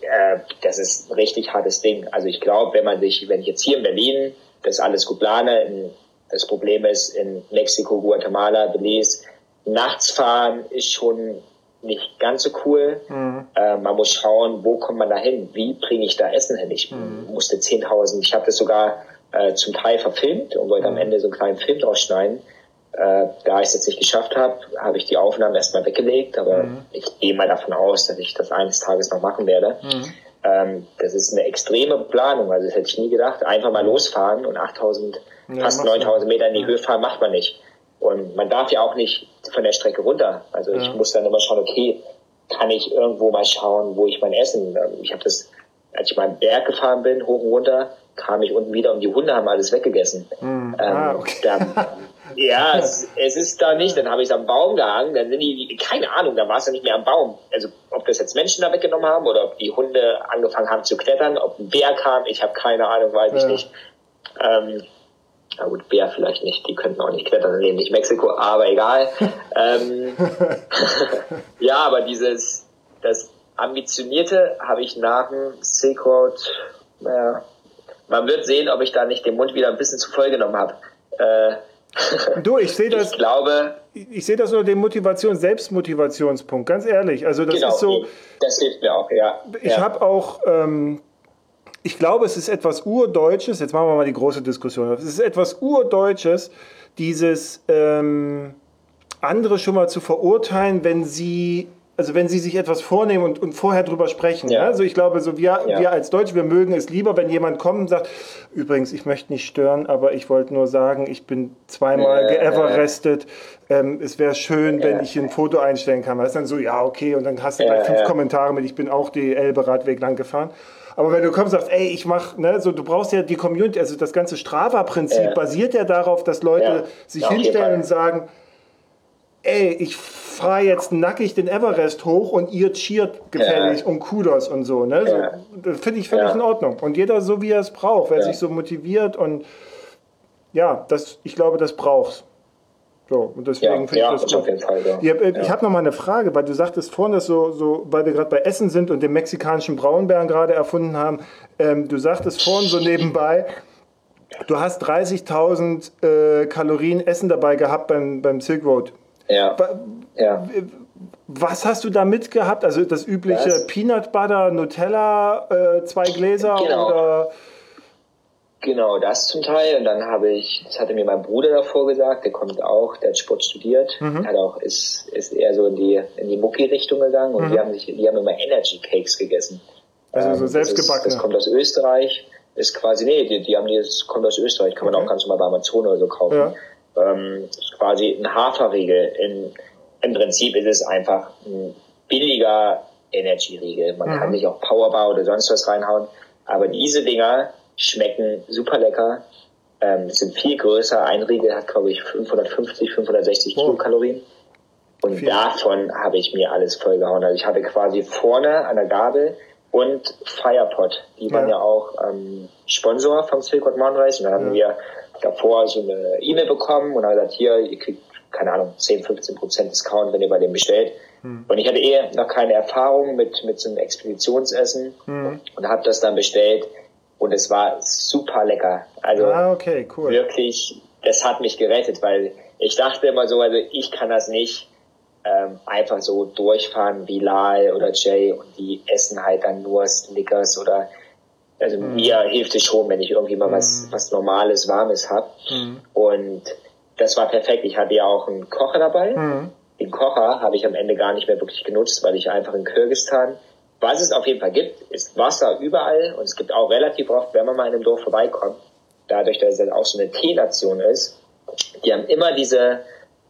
äh, das ist ein richtig hartes Ding. Also ich glaube, wenn man sich, wenn ich jetzt hier in Berlin das alles gut plane, in, das Problem ist in Mexiko, Guatemala, Belize, nachts fahren ist schon nicht ganz so cool. Mhm. Äh, man muss schauen, wo kommt man da hin? Wie bringe ich da Essen hin? Ich mhm. musste 10.000, ich habe das sogar äh, zum Teil verfilmt und wollte mhm. am Ende so einen kleinen Film draus schneiden. Äh, da ich es jetzt nicht geschafft habe, habe ich die Aufnahmen erstmal weggelegt, aber mhm. ich gehe mal davon aus, dass ich das eines Tages noch machen werde. Mhm. Ähm, das ist eine extreme Planung, also das hätte ich nie gedacht. Einfach mal losfahren und 8000, ja, fast 9000 Meter in die Höhe fahren, macht man nicht. Und man darf ja auch nicht von der Strecke runter. Also ja. ich muss dann immer schauen, okay, kann ich irgendwo mal schauen, wo ich mein Essen. Ähm, ich habe das, als ich mal einen Berg gefahren bin, hoch und runter, kam ich unten wieder und die Hunde haben alles weggegessen. Mhm. Ähm, ah, okay. dann, ja, es, es, ist da nicht. Dann habe ich es am Baum gehangen. Dann sind die, keine Ahnung, dann war es ja nicht mehr am Baum. Also ob das jetzt Menschen da weggenommen haben oder ob die Hunde angefangen haben zu klettern, ob ein Bär kam, ich habe keine Ahnung, weiß ja. ich nicht. Ähm, na gut, Bär vielleicht nicht, die könnten auch nicht klettern, leben nicht Mexiko, aber egal. ähm, ja, aber dieses, das Ambitionierte habe ich nach dem Silk Road, naja, man wird sehen, ob ich da nicht den Mund wieder ein bisschen zu voll genommen habe. Äh, du, ich sehe das. Ich glaube. Ich sehe das nur den Motivation, Selbstmotivationspunkt, ganz ehrlich. Also das genau, ist so. Das hilft mir auch, ja. Ich ja. habe auch. Ähm, ich glaube, es ist etwas Urdeutsches. Jetzt machen wir mal die große Diskussion. Es ist etwas Urdeutsches, dieses ähm, andere schon mal zu verurteilen, wenn sie also wenn sie sich etwas vornehmen und, und vorher drüber sprechen. Ja. Also ich glaube, so wir, ja. wir als Deutsche, wir mögen es lieber, wenn jemand kommt und sagt, übrigens, ich möchte nicht stören, aber ich wollte nur sagen, ich bin zweimal ja, geeverestet. Ähm, es wäre schön, wenn ich ein Foto einstellen kann. Das ist dann so, ja, okay, und dann hast du gleich fünf Kommentare mit, ich bin auch die Elbe-Radweg lang gefahren. Aber wenn du kommst und sagst, ey, ich mach, ne, so du brauchst ja die Community, also das ganze Strava-Prinzip basiert ja darauf, dass Leute sich hinstellen und sagen, ey, ich fahre jetzt nackig den Everest hoch und ihr cheert gefällig ja. und Kudos und so. Ne? so ja. Das finde ich völlig ja. in Ordnung. Und jeder so, wie er es braucht, wer sich so motiviert und ja, das, ich glaube, das brauchst. So, und deswegen finde ich das auf jeden Fall, ja. Ich, ich habe noch mal eine Frage, weil du sagtest vorhin, dass so, so weil wir gerade bei Essen sind und den mexikanischen Braunbären gerade erfunden haben, ähm, du sagtest vorhin so nebenbei, du hast 30.000 äh, Kalorien Essen dabei gehabt beim, beim Silk Road. Ja. ja. Was hast du da mitgehabt? Also das übliche Was? Peanut Butter, Nutella, äh, zwei Gläser genau. oder? Genau, das zum Teil. Und dann habe ich, das hatte mir mein Bruder davor gesagt, der kommt auch, der hat Sport studiert, mhm. hat auch, ist, ist eher so in die, in die Mucki-Richtung gegangen und mhm. die haben sich, die haben immer Energy Cakes gegessen. Also so selbstgebacken. Das, das, kommt aus Österreich, ist quasi, nee, die, die haben die, das kommt aus Österreich, kann man okay. auch ganz normal bei Amazon oder so kaufen. Ja ähm, quasi ein Haferriegel. In, Im Prinzip ist es einfach ein billiger Energy-Riegel. Man mhm. kann sich auch Powerbar oder sonst was reinhauen. Aber diese Dinger schmecken super lecker, ähm, sind viel größer. Ein Riegel hat, glaube ich, 550, 560 oh. Kilokalorien. Und viel. davon habe ich mir alles vollgehauen. Also ich hatte quasi vorne an der Gabel und Firepot. Die waren ja, ja auch ähm, Sponsor vom Silkwood Mountain Race. Und dann ja. wir davor so eine E-Mail bekommen und habe gesagt, hier, ihr kriegt, keine Ahnung, 10, 15 Prozent Discount, wenn ihr bei dem bestellt. Hm. Und ich hatte eh noch keine Erfahrung mit, mit so einem Expeditionsessen hm. und habe das dann bestellt und es war super lecker. Also ah, okay, cool. wirklich, das hat mich gerettet, weil ich dachte immer so, also ich kann das nicht ähm, einfach so durchfahren wie Lal oder Jay und die essen halt dann nur Snickers oder also mhm. mir hilft es schon, wenn ich irgendwie mal was, mhm. was Normales, Warmes hab. Mhm. Und das war perfekt. Ich hatte ja auch einen Kocher dabei. Mhm. Den Kocher habe ich am Ende gar nicht mehr wirklich genutzt, weil ich einfach in Kirgistan, was es auf jeden Fall gibt, ist Wasser überall und es gibt auch relativ oft, wenn man mal in einem Dorf vorbeikommt, dadurch, dass es auch so eine Teenation ist, die haben immer diese,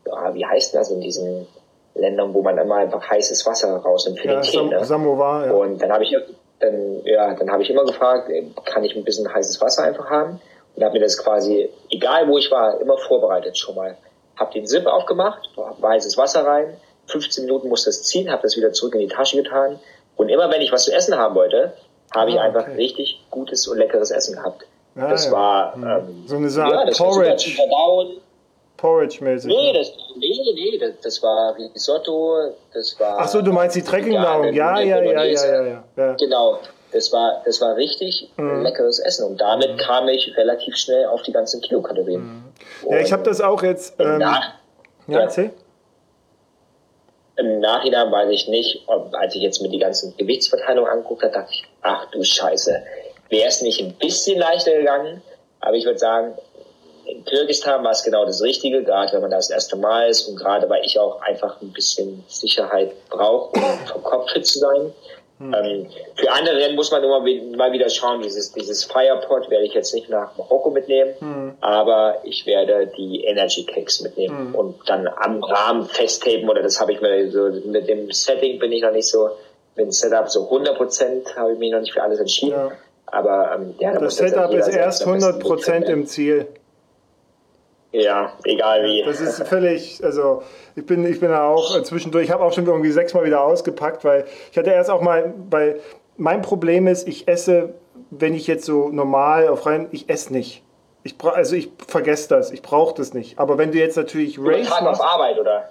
oh, wie heißt das in diesen Ländern, wo man immer einfach heißes Wasser rausnimmt für ja, den Tee. Sam ne? Samovar, ja. Und dann habe ich dann, ja, dann habe ich immer gefragt, kann ich ein bisschen heißes Wasser einfach haben? Und habe mir das quasi, egal wo ich war, immer vorbereitet schon mal. Hab den Zip aufgemacht, war heißes Wasser rein, 15 Minuten musste es ziehen, habe das wieder zurück in die Tasche getan. Und immer wenn ich was zu essen haben wollte, habe ich ah, einfach richtig gutes und leckeres Essen gehabt. Ah, das ja. war hm. ähm, so eine Sache ja, Porridge. Porridge-mäßig. Nee, das, nee, nee, das, das war Risotto, das war. Ach so, du meinst die Trekkingnahrung? Ja, ja, ja, ja, ja, ja, Genau. Das war, das war richtig mhm. leckeres Essen und damit mhm. kam ich relativ schnell auf die ganzen Kilokalorien. Mhm. Ja, ich habe das auch jetzt. Ähm, ja, erzähl. Im Nachhinein weiß ich nicht, ob, als ich jetzt mir die ganzen Gewichtsverteilung angeguckt habe, dachte ich, ach du Scheiße, wäre es nicht ein bisschen leichter gegangen, aber ich würde sagen, in Kirgistan war es genau das Richtige, gerade wenn man da das erste Mal ist und gerade weil ich auch einfach ein bisschen Sicherheit brauche, um vom Kopf fit zu sein. Hm. Ähm, für andere Rennen muss man immer mal wieder schauen, dieses, dieses Firepot werde ich jetzt nicht nach Marokko mitnehmen, hm. aber ich werde die Energy Cakes mitnehmen hm. und dann am Rahmen festheben oder das habe ich mir so, mit dem Setting bin ich noch nicht so, mit dem Setup so 100% habe ich mich noch nicht für alles entschieden. Ja. Aber ähm, ja, da das Setup ist erst 100% im Ziel. Ja, egal wie. Das ist völlig, also ich bin, ich bin da auch zwischendurch, ich habe auch schon irgendwie sechsmal wieder ausgepackt, weil ich hatte erst auch mal, weil mein Problem ist, ich esse, wenn ich jetzt so normal auf rein, ich esse nicht. Ich bra also ich vergesse das, ich brauche das nicht. Aber wenn du jetzt natürlich Race machst, auf Arbeit, oder?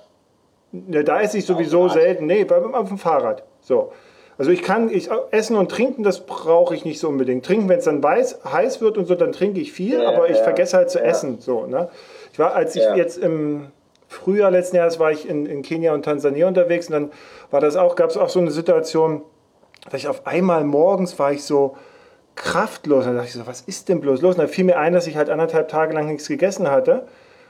Ja, da esse ich sowieso selten. Nee, auf dem Fahrrad. So. Also ich kann ich, essen und trinken, das brauche ich nicht so unbedingt. Trinken, wenn es dann weiß, heiß wird und so, dann trinke ich viel, Ja, aber ich ja, vergesse halt zu ja. essen. So, ne? Ich war, als ich Ja. jetzt im Frühjahr letzten Jahres war ich in, in Kenia und Tansania unterwegs und dann war das auch, gab es auch so eine Situation, dass ich auf einmal morgens war ich so kraftlos. Dann dachte ich so, was ist denn bloß los? Und dann fiel mir ein, dass ich halt anderthalb Tage lang nichts gegessen hatte.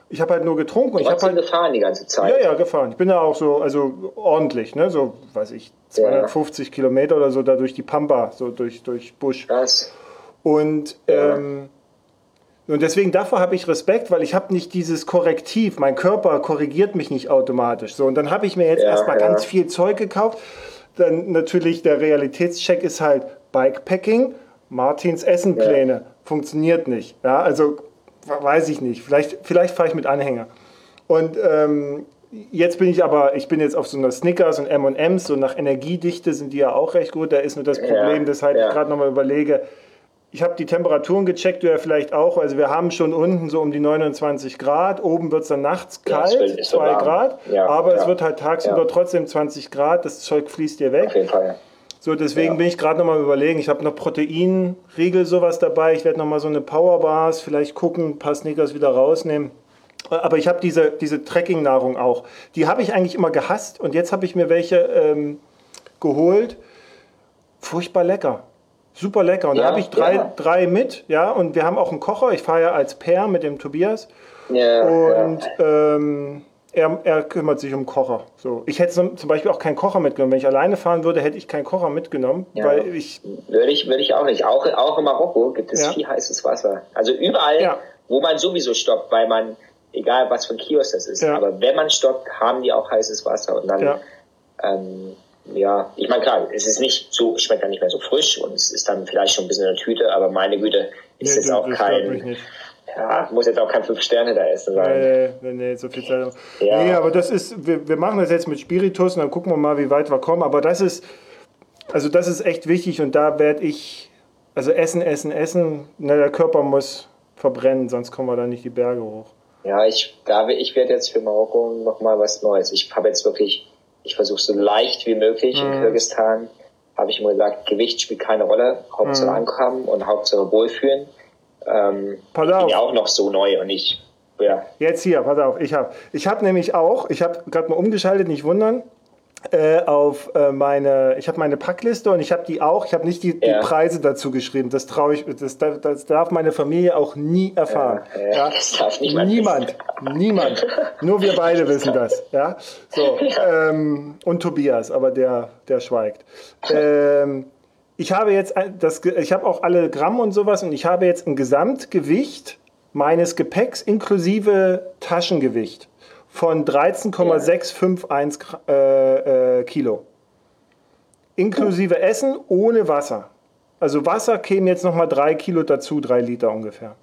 Ich habe halt nur getrunken ich habe halt gefahren die ganze Zeit. ja, ja, gefahren. Ich bin da auch so, also ordentlich, ne? So, weiß ich, 250 Kilometer oder so da durch die Pampa, so durch, durch Busch. Krass. Und, Ja. ähm, und deswegen davor habe ich Respekt, weil ich habe nicht dieses Korrektiv. Mein Körper korrigiert mich nicht automatisch. So, und dann habe ich mir jetzt Ja, erstmal ja. ganz viel Zeug gekauft. Dann natürlich der Realitätscheck ist halt Bikepacking, Martins Essenpläne. Funktioniert nicht. Ja, also weiß ich nicht. Vielleicht, vielleicht fahre ich mit Anhänger. Und ähm, jetzt bin ich aber, ich bin jetzt auf so einer Snickers und M&M's, so nach Energiedichte sind die ja auch recht gut. Da ist nur das Problem, dass halt ja. ich gerade nochmal überlege, ich habe die Temperaturen gecheckt, du ja vielleicht auch. Also wir haben schon unten so um die 29 Grad. Oben wird es dann nachts kalt, es wird- es wird 2 warm. Grad. Ja, aber es ja. wird halt tagsüber trotzdem 20 Grad. Das Zeug fließt dir weg. Auf jeden Fall. So, deswegen bin ich gerade nochmal überlegen. Ich habe noch Proteinriegel, sowas dabei. Ich werde nochmal so eine Powerbars, vielleicht gucken, ein paar Sneakers wieder rausnehmen. Aber ich habe diese, diese Trekking-Nahrung auch. Die habe ich eigentlich immer gehasst und jetzt habe ich mir welche ähm, geholt. Furchtbar lecker. Super lecker. Und da Ja, habe ich drei, ja. drei mit, ja. Und wir haben auch einen Kocher. Ich fahre ja als Pair mit dem Tobias. Ja, Und ähm, er, er kümmert sich um Kocher. So. Ich hätte zum Beispiel auch keinen Kocher mitgenommen. Wenn ich alleine fahren würde, hätte ich keinen Kocher mitgenommen, Ja. weil ich Würde ich, würde ich auch nicht. Auch, auch in Marokko gibt es viel heißes Wasser. Also überall, wo man sowieso stoppt, weil man, egal was für ein Kiosk das ist, aber wenn man stoppt, haben die auch heißes Wasser. Und dann, Ja. ähm, ja, ich meine, klar, es ist nicht so, schmeckt dann nicht mehr so frisch und es ist dann vielleicht schon ein bisschen in der Tüte, aber meine Güte, ist Nee, jetzt auch kein, ja, muss jetzt auch kein fünf Sterne da essen sein. Nee, nee, nee, so viel Zeit. Ja. Nee, aber das ist, wir, wir machen das jetzt mit Spiritus und dann gucken wir mal, wie weit wir kommen. Aber das ist, also das ist echt wichtig und da werde ich, also essen, essen, essen. Na, der Körper muss verbrennen, sonst kommen wir da nicht die Berge hoch. Ja, ich, ich werde jetzt für Marokko nochmal was Neues. Ich habe jetzt wirklich, ich versuche so leicht wie möglich Mhm. in Kirgistan, habe ich immer gesagt, Gewicht spielt keine Rolle, Hauptsache Mhm. ankommen und Hauptsache wohlfühlen. Ähm, Pass ich auf. bin ja auch noch so neu und ich, ja, Jetzt hier, pass auf, ich habe ich hab nämlich auch, ich habe gerade mal umgeschaltet, nicht wundern, äh, auf äh, meine, ich habe meine Packliste und ich habe die auch, ich habe nicht die, Ja. die Preise dazu geschrieben, das traue ich, das, darf- das darf meine Familie auch nie erfahren. Ja, ja, das darf niemand niemand, niemand, nur wir beide wissen das, ja, so, ähm, und Tobias, aber der, der schweigt. Ähm, ich habe jetzt, das, ich habe auch alle Gramm und sowas und ich habe jetzt ein Gesamtgewicht meines Gepäcks inklusive Taschengewicht von 13,651 Gra- äh, äh, Kilo. Inklusive Essen ohne Wasser. Also Wasser käme jetzt nochmal drei Kilo dazu, drei Liter ungefähr.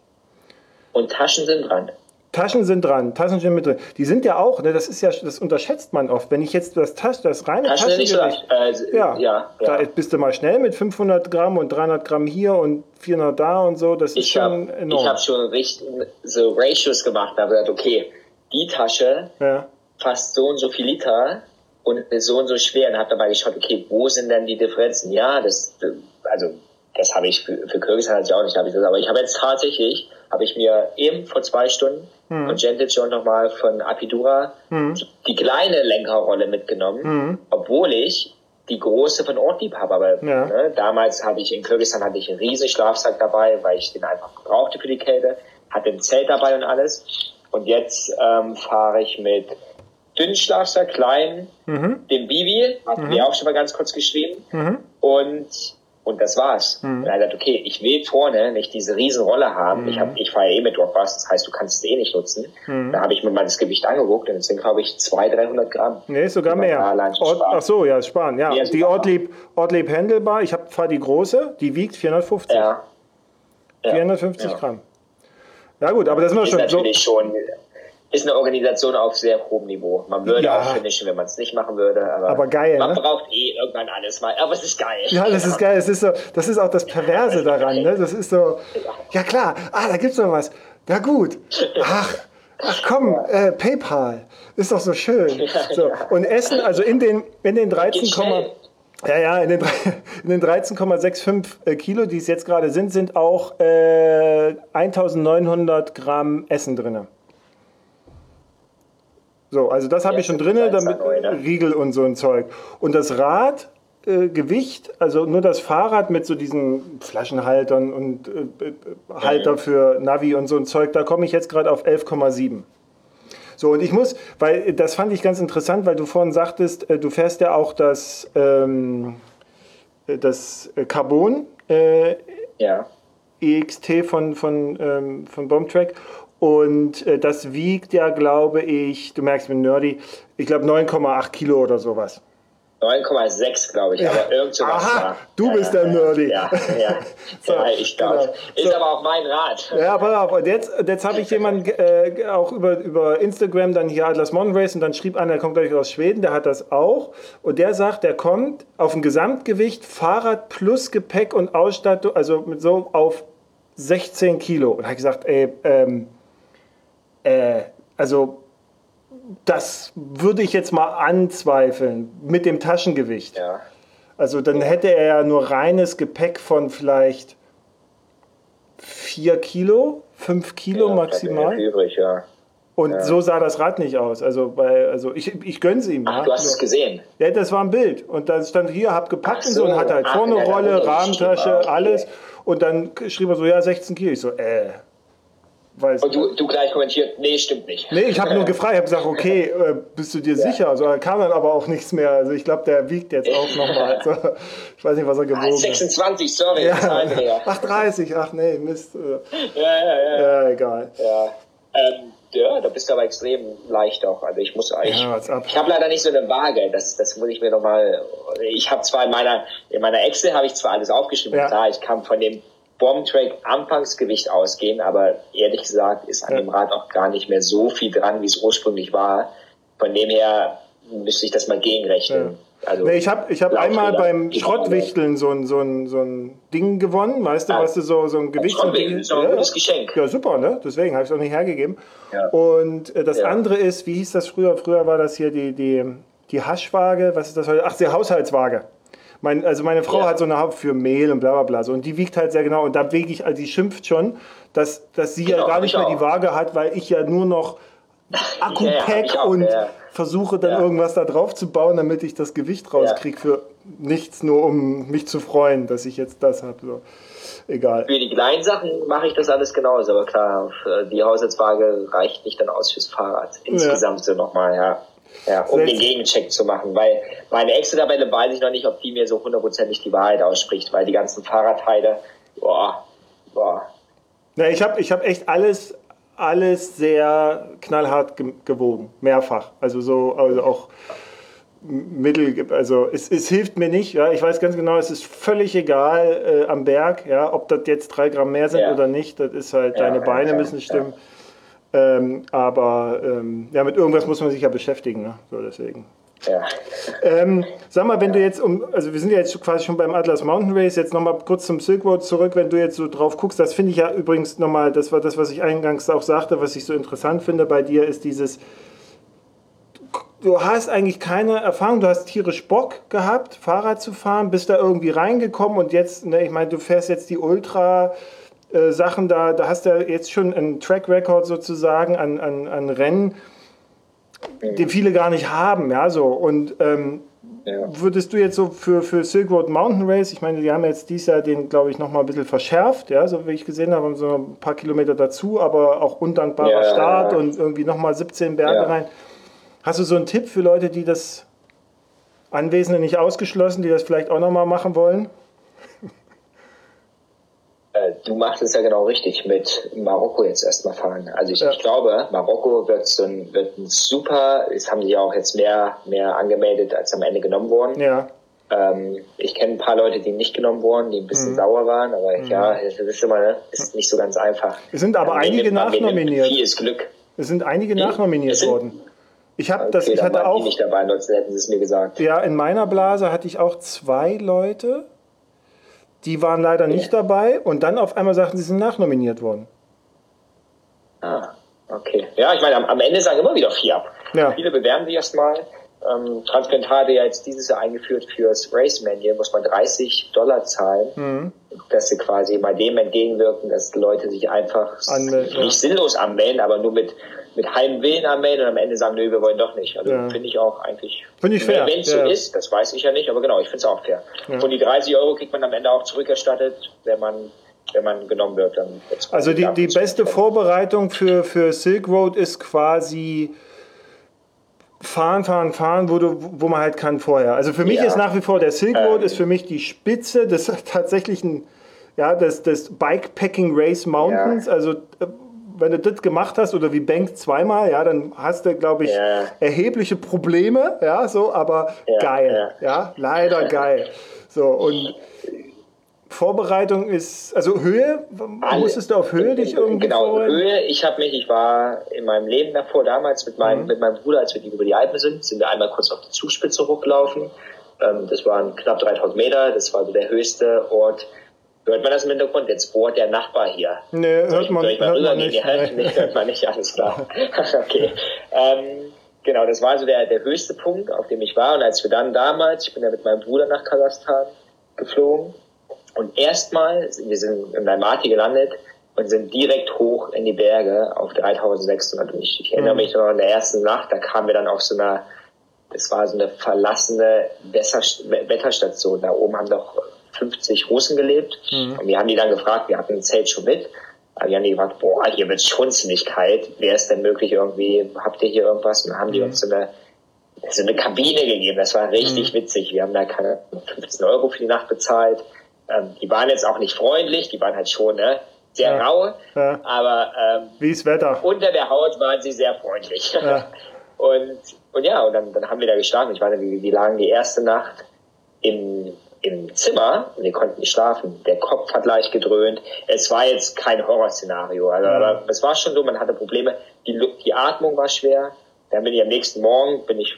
und Taschen sind dran. Taschen sind dran, Taschen sind mit drin. Die sind ja auch, ne, das ist ja, das unterschätzt man oft. Wenn ich jetzt das, Tasch, das reine Taschen sind nicht so Taschengewicht, leicht. Äh, ja, ja, da ja. bist du mal schnell mit 500 Gramm und 300 Gramm hier und 400 da und so. Das ist Ich schon habe enorm. ich hab schon richtig so Ratios gemacht, da habe gesagt, okay, die Tasche ja. fast so und so viel Liter und so und so schwer und habe dabei geschaut, okay, wo sind denn die Differenzen? Ja, das, also das habe ich für, für Kyrgyzstan hatte ich auch nicht, habe ich das, aber ich habe jetzt tatsächlich, habe ich mir eben vor zwei Stunden Mhm. von Gentic und nochmal von Apidura die, die kleine Lenkerrolle mitgenommen, Mhm. obwohl ich die große von Ortlieb habe. Aber Ja. ne, damals habe ich in Kyrgyzstan hatte ich einen riesen Schlafsack dabei, weil ich den einfach brauchte für die Kälte, hatte ein Zelt dabei und alles. Und jetzt ähm, fahre ich mit dünnen Schlafsack, klein, Mhm. den Bibi, hatten wir auch schon mal ganz kurz geschrieben. Und, und das war's. Mhm. Und er hat gesagt, okay, ich will vorne nicht diese riesen Rolle haben. Ich, hab, ich fahre eh mit Dropbus, das heißt, du kannst es eh nicht nutzen. Mhm. Da habe ich mir mal das Gewicht angeguckt und es sind, glaube ich, 200, 300 Gramm. Nee, sogar mehr. Ort, ach so, ja, sparen. Ja, Ja, die. Ortlieb, Ortlieb Handelbar, ich fahre die große, die wiegt 450. Ja. ja. 450 ja. Gramm. Ja gut, aber das Ist schon so. natürlich schon, ist eine Organisation auf sehr hohem Niveau. Man würde Ja. auch finishen, wenn man es nicht machen würde. Aber, Aber geil, Man ne? braucht eh irgendwann alles mal. Aber es ist geil. Ja, das ist geil. Das ist, so, das ist auch das Perverse daran. Ne? Das ist so, ja klar, ah, da gibt's noch was. Ja gut. Ach, ach komm, äh, PayPal. Ist doch so schön. So, und Essen, also in den, in den 13, Geht schnell. Ja, ja, in den, den 13,65 äh, Kilo, die es jetzt gerade sind, sind auch äh, 1900 Gramm Essen drin. So, also das habe Ja, ich schon drin, damit? Riegel und so ein Zeug. Und das Rad, äh, Gewicht, also nur das Fahrrad mit so diesen Flaschenhaltern und äh, äh, Halter für Navi und so ein Zeug, da komme ich jetzt gerade auf 11,7. So, und ich muss, weil das fand ich ganz interessant, weil du vorhin sagtest, äh, du fährst ja auch das, ähm, äh, das äh, Carbon äh, Ja. EXT von, von, ähm, von Bombtrack. Und äh, das wiegt ja, glaube ich, du merkst, ich bin nerdy, ich glaube 9,8 Kilo oder sowas. 9,6 glaube ich, aber irgend sowas. Aha, ja. du ja, bist ja, der Nerdy. Ja, ja. So, ja ich glaube. genau. Ist So. aber auch mein Rat. Ja, pass auf, und jetzt, jetzt habe ich jemanden äh, auch über, über Instagram dann hier Atlas Mountain Race und dann schrieb einer, der kommt gleich aus Schweden, der hat das auch. Und der sagt, der kommt auf ein Gesamtgewicht Fahrrad plus Gepäck und Ausstattung, also mit so auf 16 Kilo. Und habe ich gesagt, ey, ähm, äh, also das würde ich jetzt mal anzweifeln mit dem Taschengewicht. Ja. Also dann hätte er ja nur reines Gepäck von vielleicht 4 Kilo, 5 Kilo Ja, maximal. Übrig, ja. Und so sah das Rad nicht aus. Also, weil, also ich, ich gönn's ihm. Ach, ja. du hast es gesehen. Ja, das war ein Bild. Und da stand hier, hab gepackt Ach und so und so. hat halt vorne ja, ja, Rolle, ja, Rahmentasche. Ah, alles. Und dann schrieb er so, ja, 16 Kilo. Ich so, äh, weiß Und du, du gleich kommentiert, nee, stimmt nicht. Nee, ich habe nur gefragt, ich habe gesagt, okay, äh, bist du dir sicher? Also da kam dann aber auch nichts mehr. Also ich glaube, der wiegt jetzt auch nochmal. Also, ich weiß nicht, was er Ah, gewogen hat. 26, sorry. Ja. Zahlendreher. Ach, 30, ach nee, Mist. Äh, Ja, ja, ja. Ja, egal. Ja. Ähm, ja, da bist du aber extrem leicht auch. Also ich muss eigentlich. Ja? Ich habe leider nicht so eine Waage. Das, das muss ich mir nochmal. Ich habe zwar in meiner in meiner Excel habe ich zwar alles aufgeschrieben. Ja. Klar, ich kann von dem Bombtrack Anfangsgewicht ausgehen, aber ehrlich gesagt ist an Ja. dem Rad auch gar nicht mehr so viel dran, wie es ursprünglich war. Von dem her müsste ich das mal gegenrechnen. Also, Nee, ich habe ich hab einmal beim Schrottwichteln so ein, so, ein, so ein Ding gewonnen, weißt du, Ah. was du so, so ein Gewicht. Ist doch ein gutes Geschenk. Ja, super, ne? Deswegen habe ich es auch nicht hergegeben. Ja. Und äh, das Ja. andere ist, wie hieß das früher? Früher war das hier die, die, die Haschwaage. Was ist das heute? Ach, die Haushaltswaage. Mein, also meine Frau Ja. hat so eine Haupt für Mehl und bla bla bla. So. Und die wiegt halt sehr genau. Und da wege ich, also die schimpft schon, dass, dass sie ja Genau, gar hab nicht ich mehr auch. die Waage hat, weil ich ja nur noch Ja, ja, Akku-Pack auch, und ja. versuche dann Ja. irgendwas da drauf zu bauen, damit ich das Gewicht rauskriege für nichts, nur um mich zu freuen, dass ich jetzt das habe. So. Egal. Für die kleinen Sachen mache ich das alles genauso, aber klar, äh, die Haushaltswaage reicht nicht dann aus fürs Fahrrad. Insgesamt so nochmal, ja. Ja, um den Gegencheck zu machen, weil meine Excel-Tabelle weiß ich noch nicht, ob die mir so hundertprozentig die Wahrheit ausspricht, weil die ganzen Fahrradteile, boah, boah, Na, ich habe ich hab echt alles, alles sehr knallhart ge gewogen, mehrfach. Also so, also auch Mittel, also es, es hilft mir nicht. Ja, ich weiß ganz genau, es ist völlig egal äh, am Berg, ja, ob das jetzt drei Gramm mehr sind Ja. oder nicht. Das ist halt, Ja, deine Beine müssen stimmen. Ähm, aber ähm, ja, mit irgendwas muss man sich ja beschäftigen, ne? So deswegen. ja. Ähm, sag mal, wenn du jetzt um, also wir sind ja jetzt quasi schon beim Atlas Mountain Race, jetzt nochmal kurz zum Silk Road zurück, wenn du jetzt so drauf guckst, das finde ich ja übrigens nochmal, das war das, was ich eingangs auch sagte, was ich so interessant finde bei dir, ist dieses, du hast eigentlich keine Erfahrung, du hast tierisch Bock gehabt, Fahrrad zu fahren, bist da irgendwie reingekommen und jetzt, ne, ich meine, du fährst jetzt die Ultra äh, Sachen da, da hast du ja jetzt schon einen Track Record sozusagen an, an, an Rennen, den viele gar nicht haben, ja, so und ähm, ja. würdest du jetzt so für, für Silk Road Mountain Race, ich meine, die haben jetzt dieses Jahr den, glaube ich, nochmal ein bisschen verschärft, ja, so wie ich gesehen habe, haben so ein paar Kilometer dazu, aber auch undankbarer Ja, Start ja. und irgendwie nochmal 17 Berge rein. Hast du so einen Tipp für Leute, die das Anwesende nicht ausgeschlossen, die das vielleicht auch nochmal machen wollen? Äh, Du machst es ja genau richtig mit Marokko jetzt erstmal fahren. Also ich, Ja. ich glaube, Marokko wird so ein, wird ein super, es haben sie auch jetzt mehr, mehr angemeldet, als am Ende genommen wurden. Ja, Ähm, ich kenne ein paar Leute, die nicht genommen wurden, die ein bisschen Mhm. sauer waren, aber ja, das ist immer, ne, ist nicht so ganz einfach. Es sind aber Ähm, einige nimmt nachnominiert. Vieles Glück. es sind einige nachnominiert Es sind- worden. Ich habe das, Okay, ich dann hatte auch, nicht dabei, ansonsten hätten sie es mir gesagt. ja, in meiner Blase hatte ich auch zwei Leute, die waren leider nicht dabei und dann auf einmal sagten, sie sind nachnominiert worden. Ah, okay. Ja, ich meine, am, am Ende sagen immer wieder vier ab. Ja. Viele bewerben sich erstmal. Ähm, Transplantate ja jetzt dieses Jahr eingeführt fürs Race Manual, muss man 30 Dollar zahlen, mhm. dass sie quasi mal dem entgegenwirken, dass Leute sich einfach Anmeld, nicht ja. sinnlos anmelden, aber nur mit, mit halbem Willen anmelden und am Ende sagen, nö, wir wollen doch nicht. Also ja. finde ich auch eigentlich, find ich fair. wenn es ja. so ist, das weiß ich ja nicht, aber genau, ich finde es auch fair. Und die 30 Euro kriegt man am Ende auch zurückerstattet, wenn man wenn man genommen wird, dann Also die, die beste Vorbereitung für, für Silk Road ist quasi fahren, fahren, fahren, wo, du, wo man halt kann vorher. Also für mich ja. ist nach wie vor der Silk Road ähm. ist für mich die Spitze des tatsächlichen, ja, des, des Bikepacking Race Mountains. Ja. Also äh, wenn du das gemacht hast oder wie Bank zweimal, ja, dann hast du, glaube ich, ja. erhebliche Probleme, ja, so, aber geil, ja. leider geil. So und Vorbereitung ist, also Höhe, Alle, musstest du auf Höhe dich irgendwie Genau, vorbereiten? Höhe, ich habe mich, ich war in meinem Leben davor, damals mit meinem, mhm. mit meinem Bruder, als wir über die Alpen sind, sind wir einmal kurz auf die Zugspitze hochgelaufen. Ähm, das waren knapp 3000 Meter, das war so der höchste Ort. Hört man das im Hintergrund? Jetzt bohrt der Nachbar hier. Nee, hört man, hört man nicht. Ja, nee. hört man nicht, alles klar. okay. Ähm, genau, das war so der, der höchste Punkt, auf dem ich war. Und als wir dann damals, ich bin ja mit meinem Bruder nach Kasachstan geflogen, und erstmal, wir sind in Almaty gelandet und sind direkt hoch in die Berge auf 3600. Und ich, ich erinnere mhm. mich noch an der ersten Nacht, da kamen wir dann auf so einer, das war so eine verlassene Wetterstation. Da oben haben doch 50 Russen gelebt. Mhm. Und wir haben die dann gefragt, wir hatten ein Zelt schon mit. Aber die haben die gefragt, boah, hier wird schon ziemlich kalt. Wäre es denn möglich irgendwie, habt ihr hier irgendwas? Und dann haben die mhm. uns so eine, so eine Kabine gegeben. Das war richtig mhm. witzig. Wir haben da keine 15 Euro für die Nacht bezahlt. Ähm, die waren jetzt auch nicht freundlich, die waren halt schon ne, sehr ja. rau, ja. aber ähm, wie ist Wetter? Unter der Haut waren sie sehr freundlich. Ja. und, und ja, und dann, dann haben wir da geschlafen. Ich nicht, wir, wir lagen die erste Nacht im, im Zimmer und wir konnten nicht schlafen. Der Kopf hat leicht gedröhnt. Es war jetzt kein Horrorszenario, also, ja. aber es war schon so, man hatte Probleme. Die, die Atmung war schwer. Dann bin ich am nächsten Morgen, bin ich,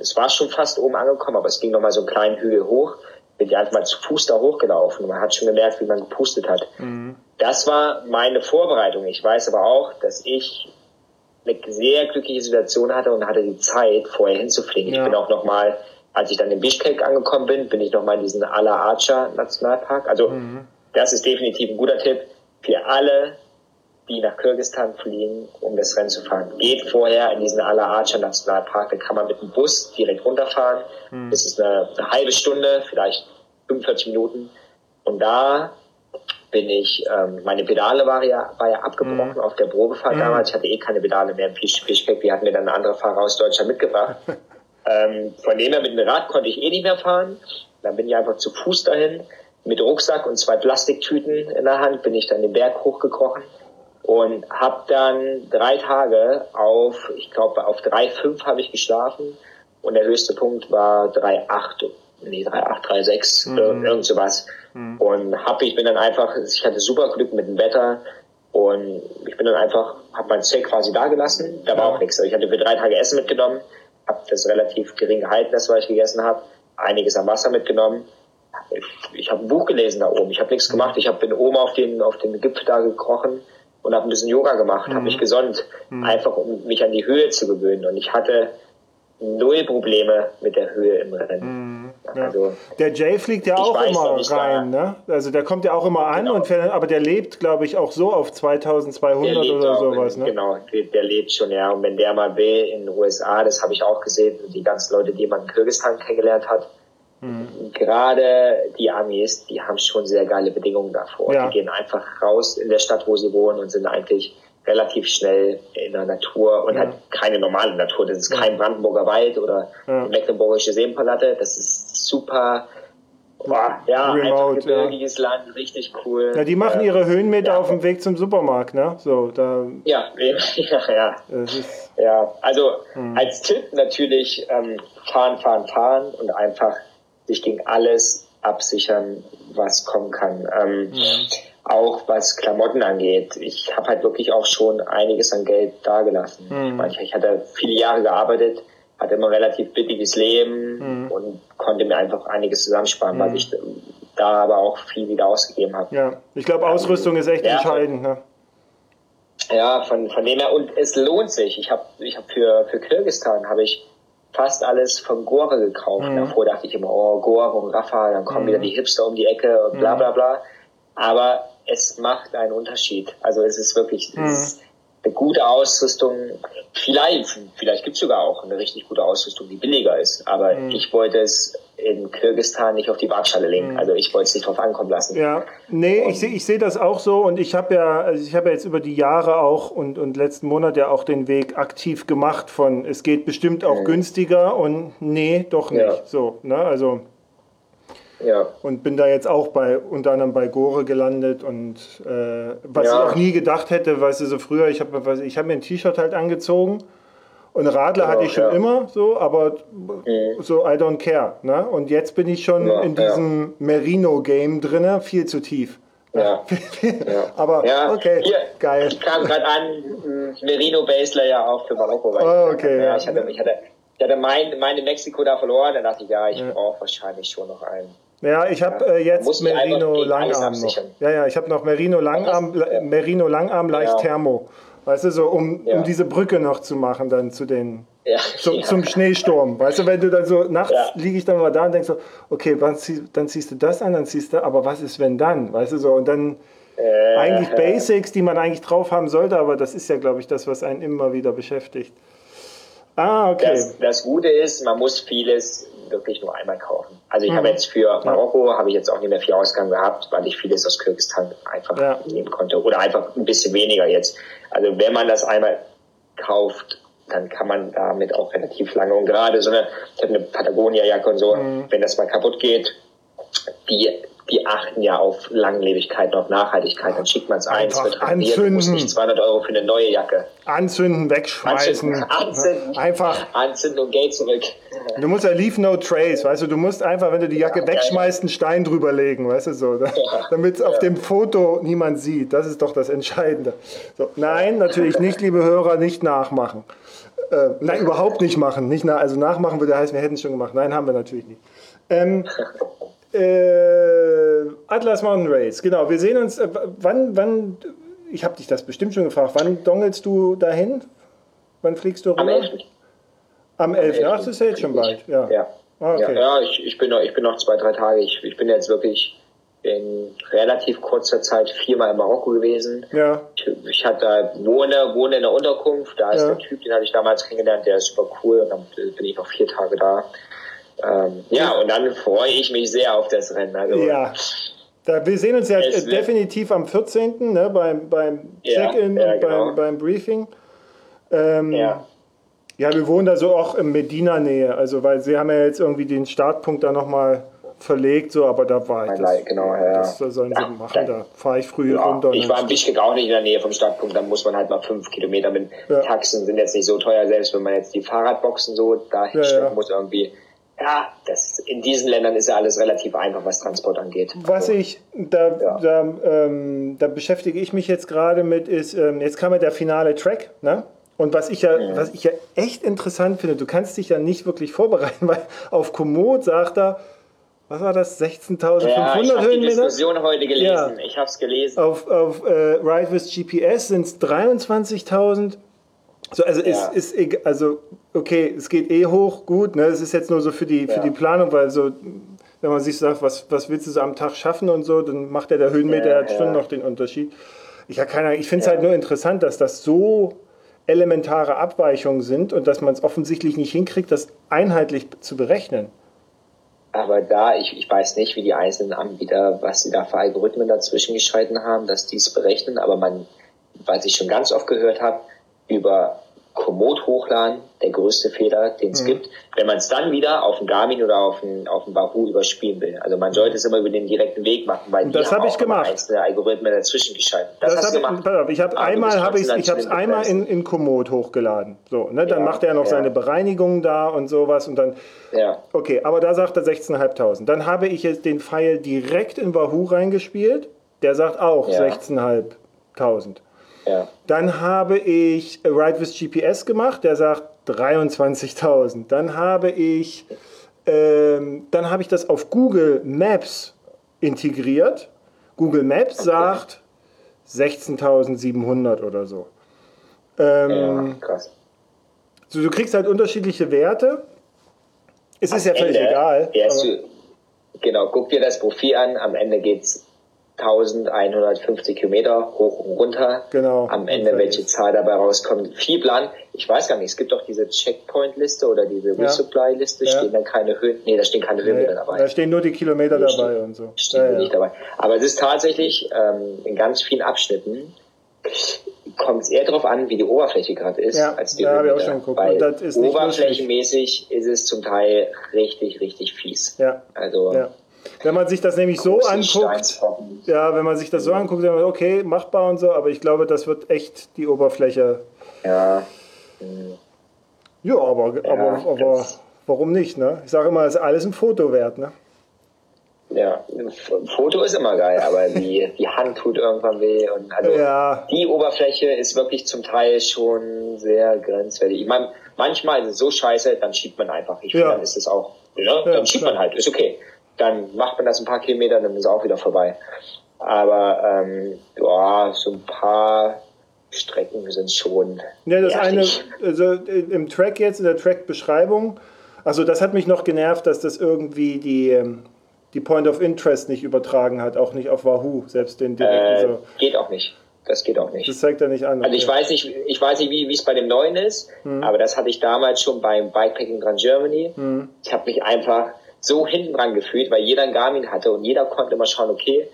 es war schon fast oben angekommen, aber es ging nochmal so einen kleinen Hügel hoch bin ich einfach mal zu Fuß da hochgelaufen. Man hat schon gemerkt, wie man gepustet hat. Mhm. Das war meine Vorbereitung. Ich weiß aber auch, dass ich eine sehr glückliche Situation hatte und hatte die Zeit, vorher hinzufliegen. Ja. Ich bin auch nochmal, als ich dann in Bishkek angekommen bin, bin ich nochmal in diesen Ala Archa Nationalpark. Also mhm. das ist definitiv ein guter Tipp für alle, die nach Kirgistan fliegen, um das Rennen zu fahren. Geht vorher in diesen Ala Archa Nationalpark, da kann man mit dem Bus direkt runterfahren. Mhm. Das ist eine, eine halbe Stunde, vielleicht 45 Minuten. Und da bin ich, ähm, meine Pedale war ja, war ja abgebrochen mhm. auf der Probefahrt mhm. damals. Ich hatte eh keine Pedale mehr im Fischpack. Die hatten mir dann eine andere Fahrer aus Deutschland mitgebracht. ähm, von dem her mit dem Rad konnte ich eh nicht mehr fahren. Dann bin ich einfach zu Fuß dahin. Mit Rucksack und zwei Plastiktüten in der Hand bin ich dann den Berg hochgekrochen und habe dann drei Tage auf, ich glaube auf 3,5 habe ich geschlafen und der höchste Punkt war 3,8 nee, 3,8, 3,6, mhm. irgend sowas. Mhm. Und hab, ich bin dann einfach, ich hatte super Glück mit dem Wetter und ich bin dann einfach, habe mein Zeug quasi da gelassen, da war auch nichts. Also ich hatte für drei Tage Essen mitgenommen, habe das relativ gering gehalten, das was ich gegessen habe, einiges am Wasser mitgenommen. Ich, ich habe ein Buch gelesen da oben, ich habe nichts gemacht, ich hab, bin oben auf den, auf den Gipfel da gekrochen und habe ein bisschen Yoga gemacht, mhm. habe mich gesonnt, mhm. einfach um mich an die Höhe zu gewöhnen. Und ich hatte null Probleme mit der Höhe im Rennen. Mm, ja. also, der Jay fliegt ja auch immer rein, ne? Also der kommt ja auch immer an, genau. und fährt, aber der lebt, glaube ich, auch so auf 2200 oder sowas, ne? Genau, der, der, lebt schon, ja. Und wenn der mal will in den USA, das habe ich auch gesehen, die ganzen Leute, die man in Kyrgyzstan kennengelernt hat, mhm. gerade die Amis, die haben schon sehr geile Bedingungen davor. Ja. Die gehen einfach raus in der Stadt, wo sie wohnen und sind eigentlich relativ schnell in der Natur und ja. hat keine normale Natur. Das ist kein Brandenburger Wald oder ja. mecklenburgische Seenpalette. Das ist super, boah, ja, Remote, einfach gebirgiges ja. Land, richtig cool. Ja, die machen ähm, ihre Höhenmeter ja. auf dem Weg zum Supermarkt, ne? So, da. Ja, ja, ja. ja, also hm. als Tipp natürlich ähm, fahren, fahren, fahren und einfach sich gegen alles absichern, was kommen kann. Ähm, hm auch was Klamotten angeht. Ich habe halt wirklich auch schon einiges an Geld dagelassen. Mhm. Ich, ich hatte viele Jahre gearbeitet, hatte immer relativ billiges Leben mhm. und konnte mir einfach einiges zusammensparen, mhm. weil ich da aber auch viel wieder ausgegeben habe. Ja, ich glaube, Ausrüstung ist echt ja, entscheidend. Ne? Ja, von, von dem her, und es lohnt sich. Ich habe ich hab für, für Kirgistan habe ich fast alles von Gore gekauft. Mhm. Davor dachte ich immer, oh, Gore und Rafa, dann kommen mhm. wieder die Hipster um die Ecke und bla bla mhm. bla. Aber es macht einen Unterschied. Also es ist wirklich, mhm. es ist eine gute Ausrüstung. Vielleicht, vielleicht gibt es sogar auch eine richtig gute Ausrüstung, die billiger ist. Aber mhm. ich wollte es in Kirgistan nicht auf die Waagschale legen. Mhm. Also ich wollte es nicht drauf ankommen lassen. Ja, nee, und ich sehe ich seh das auch so und ich habe ja, also ich habe ja jetzt über die Jahre auch und, und letzten Monat ja auch den Weg aktiv gemacht von es geht bestimmt auch mhm. günstiger und nee, doch nicht. Ja. So, ne? Also ja. Und bin da jetzt auch bei, unter anderem bei Gore gelandet und äh, was ja. ich auch nie gedacht hätte, weißt du, so früher, ich habe ich hab mir ein T-Shirt halt angezogen und Radler genau, hatte ich schon ja. immer so, aber mhm. so I don't care. Ne? Und jetzt bin ich schon ja, in diesem Merino-Game drin, viel zu tief. Ja. aber okay, Hier, geil. Ich kam gerade an, Merino Basler ja auch für Marokko. Weil oh, okay. Ja, ich hatte, ich hatte, ich hatte mein, mein in Mexiko da verloren, dann dachte ich, ja, ich brauche wahrscheinlich schon noch einen. Ja, ich habe äh, jetzt Merino Langarm noch. Ja, ja, ich habe noch Merino Langarm, ja. Merino Langarm leicht Thermo. Weißt du, so um, ja. um diese Brücke noch zu machen, dann zu den ja. Zum, ja. zum Schneesturm. Weißt du, wenn du dann so nachts liege ich dann mal da und denkst so, okay, zieh, dann ziehst du das an, dann ziehst du, aber was ist wenn dann? Weißt du so, und dann äh, eigentlich Basics, die man eigentlich drauf haben sollte, aber das ist ja, glaube ich, das, was einen immer wieder beschäftigt. Ah, okay. Das, das Gute ist, man muss vieles wirklich nur einmal kaufen. Also ich mhm. habe jetzt für Marokko habe ich jetzt auch nicht mehr viel Ausgang gehabt, weil ich vieles aus Kirgisistan einfach ja. nehmen konnte oder einfach ein bisschen weniger jetzt. Also wenn man das einmal kauft, dann kann man damit auch relativ lange und gerade so eine, ich habe eine Patagonia-Jacke und so, mhm. wenn das mal kaputt geht, die die achten ja auf Langlebigkeit und auf Nachhaltigkeit. Dann schickt man es ein, es wird anzünden. muss nicht 200 Euro für eine neue Jacke. Anzünden, wegschmeißen. Anzünden, anzünden, einfach. Anzünden und Geld zurück. Du musst ja leave no trace, weißt du, du musst einfach, wenn du die Jacke ja, wegschmeißt, einen Stein drüber legen, weißt du so, ja, damit es auf dem Foto niemand sieht. Das ist doch das Entscheidende. So, nein, natürlich nicht, liebe Hörer, nicht nachmachen. Äh, nein, überhaupt nicht machen. Nicht nach, also nachmachen würde heißen, wir hätten es schon gemacht. Nein, haben wir natürlich nicht. Ähm, äh, Atlas Mountain Race, genau. Wir sehen uns. Äh, wann, wann, ich habe dich das bestimmt schon gefragt. Wann dongelst du dahin? Wann fliegst du rüber? Am 11. Am 11. Ach, das ist ja jetzt schon bald. Ja, ja. Ah, okay. ja, ja ich, ich, bin noch, ich bin noch zwei, drei Tage. Ich, ich bin jetzt wirklich in relativ kurzer Zeit viermal in Marokko gewesen. Ja. Ich, ich hatte wohne, wohne in der Unterkunft. Da ist ja. der Typ, den hatte ich damals kennengelernt, der ist super cool. Und dann bin ich noch vier Tage da. Ähm, ja, und dann freue ich mich sehr auf das Rennen. Also, ja. Da, wir sehen uns ja definitiv am 14. Ne, beim, beim Check-in ja, ja, und genau. beim, beim Briefing. Ähm, ja. Ja, wir wohnen da so auch in Medina-Nähe, also weil sie haben ja jetzt irgendwie den Startpunkt da nochmal verlegt, so, aber da war ich. Das, genau, ja. Das sollen sie machen, da fahre ich früh runter. Ich war ein bisschen auch nicht in der Nähe vom Startpunkt, da muss man halt mal fünf Kilometer mit. Taxen, sind jetzt nicht so teuer, selbst wenn man jetzt die Fahrradboxen so da hinstellen muss, irgendwie ja, das, in diesen Ländern ist ja alles relativ einfach, was Transport angeht. Was also, ich, da, ja. da, ähm, da, beschäftige ich mich jetzt gerade mit, ist, ähm, jetzt kam ja der finale Track, ne? Und was ich ja, mhm. was ich ja echt interessant finde, du kannst dich ja nicht wirklich vorbereiten, weil auf Komoot sagt er, was war das, 16.500 ja, ich Höhenmeter? Ich habe Diskussion heute gelesen, ja. ich habe es gelesen. Auf, auf äh, Ride with GPS sind es 23.000 so, also ja. ist, ist also okay, es geht eh hoch, gut, ne? Es ist jetzt nur so für die, für ja. die Planung, weil so, wenn man sich sagt, was, was willst du so am Tag schaffen und so, dann macht ja der Höhenmeter ja, ja. schon noch den Unterschied. Ich, ich finde es halt nur interessant, dass das so elementare Abweichungen sind und dass man es offensichtlich nicht hinkriegt, das einheitlich zu berechnen. Aber da, ich, ich weiß nicht, wie die einzelnen Anbieter, was sie da für Algorithmen dazwischen geschalten haben, dass die es berechnen, aber man, was ich schon ganz oft gehört habe, über Komoot hochladen, der größte Fehler, den es mhm. gibt, wenn man es dann wieder auf den Garmin oder auf den, auf den überspielen will. Also man sollte es immer über den direkten Weg machen, weil das habe ich gemacht. einzelne Algorithmen dazwischen geschaltet. Das, das hast du gemacht. Ich, ich habe einmal habe ich ich habe es einmal in, in Komoot hochgeladen. So, ne, dann ja, macht er noch ja. seine Bereinigung da und sowas und dann ja. Okay, aber da sagt er 16.500. Dann habe ich jetzt den Pfeil direkt in Wahoo reingespielt. Der sagt auch ja. 16.500. Ja. Dann habe ich Ride with GPS gemacht, der sagt 23.000. Dann habe ich, ähm, dann habe ich das auf Google Maps integriert. Google Maps okay. sagt 16.700 oder so. Ähm, ja, krass. So, du kriegst halt unterschiedliche Werte es ist ja völlig Ende, egal. Du, genau, guck dir das Profil an, am Ende geht's 1150 Kilometer hoch und runter. Genau. Am Ende, welche Zahl dabei rauskommt. Viel Plan. Ich weiß gar nicht, es gibt doch diese Checkpoint-Liste oder diese Resupply-Liste, ja. stehen dann keine Höhen, nee, da stehen keine Höhenmeter nee, dabei. Da stehen nur die Kilometer die dabei und so. Stehen ja, nicht dabei. Aber es ist tatsächlich ähm, in ganz vielen Abschnitten kommt es eher darauf an, wie die Oberfläche gerade ist, ja, als die ja, Höhenmeter. Ich auch schon geguckt. Weil das ist oberflächenmäßig ist es zum Teil richtig, richtig fies. Ja. Also ja. Wenn man sich das nämlich so anguckt, ja, wenn man sich das so anguckt, dann okay, machbar und so, aber ich glaube, das wird echt die Oberfläche. Ja. Ja, aber, ja, aber, aber warum nicht, ne? Ich sage immer, es ist alles ein Foto wert, ne? Ja, ein Foto ist immer geil, aber die, die Hand tut irgendwann weh. Und also ja. die Oberfläche ist wirklich zum Teil schon sehr grenzwertig. Ich meine, manchmal ist es so scheiße, dann schiebt man einfach. Ich finde, dann ist es auch, ne? ja, dann schiebt klar. man halt, ist okay dann macht man das ein paar Kilometer, dann ist es auch wieder vorbei. Aber ähm, ja, so ein paar Strecken sind schon. Ja, das nervig. eine, also im Track jetzt, in der Track-Beschreibung, also das hat mich noch genervt, dass das irgendwie die, ähm, die Point of Interest nicht übertragen hat, auch nicht auf Wahoo, selbst den direkten. Äh, so. Geht auch nicht. Das geht auch nicht. Das zeigt er nicht an. Okay. Also ich weiß nicht, ich weiß nicht, wie es bei dem neuen ist, hm. aber das hatte ich damals schon beim Bikepacking Grand Germany. Hm. Ich habe mich einfach so hinten dran gefühlt, weil jeder ein Garmin hatte und jeder konnte immer schauen, okay,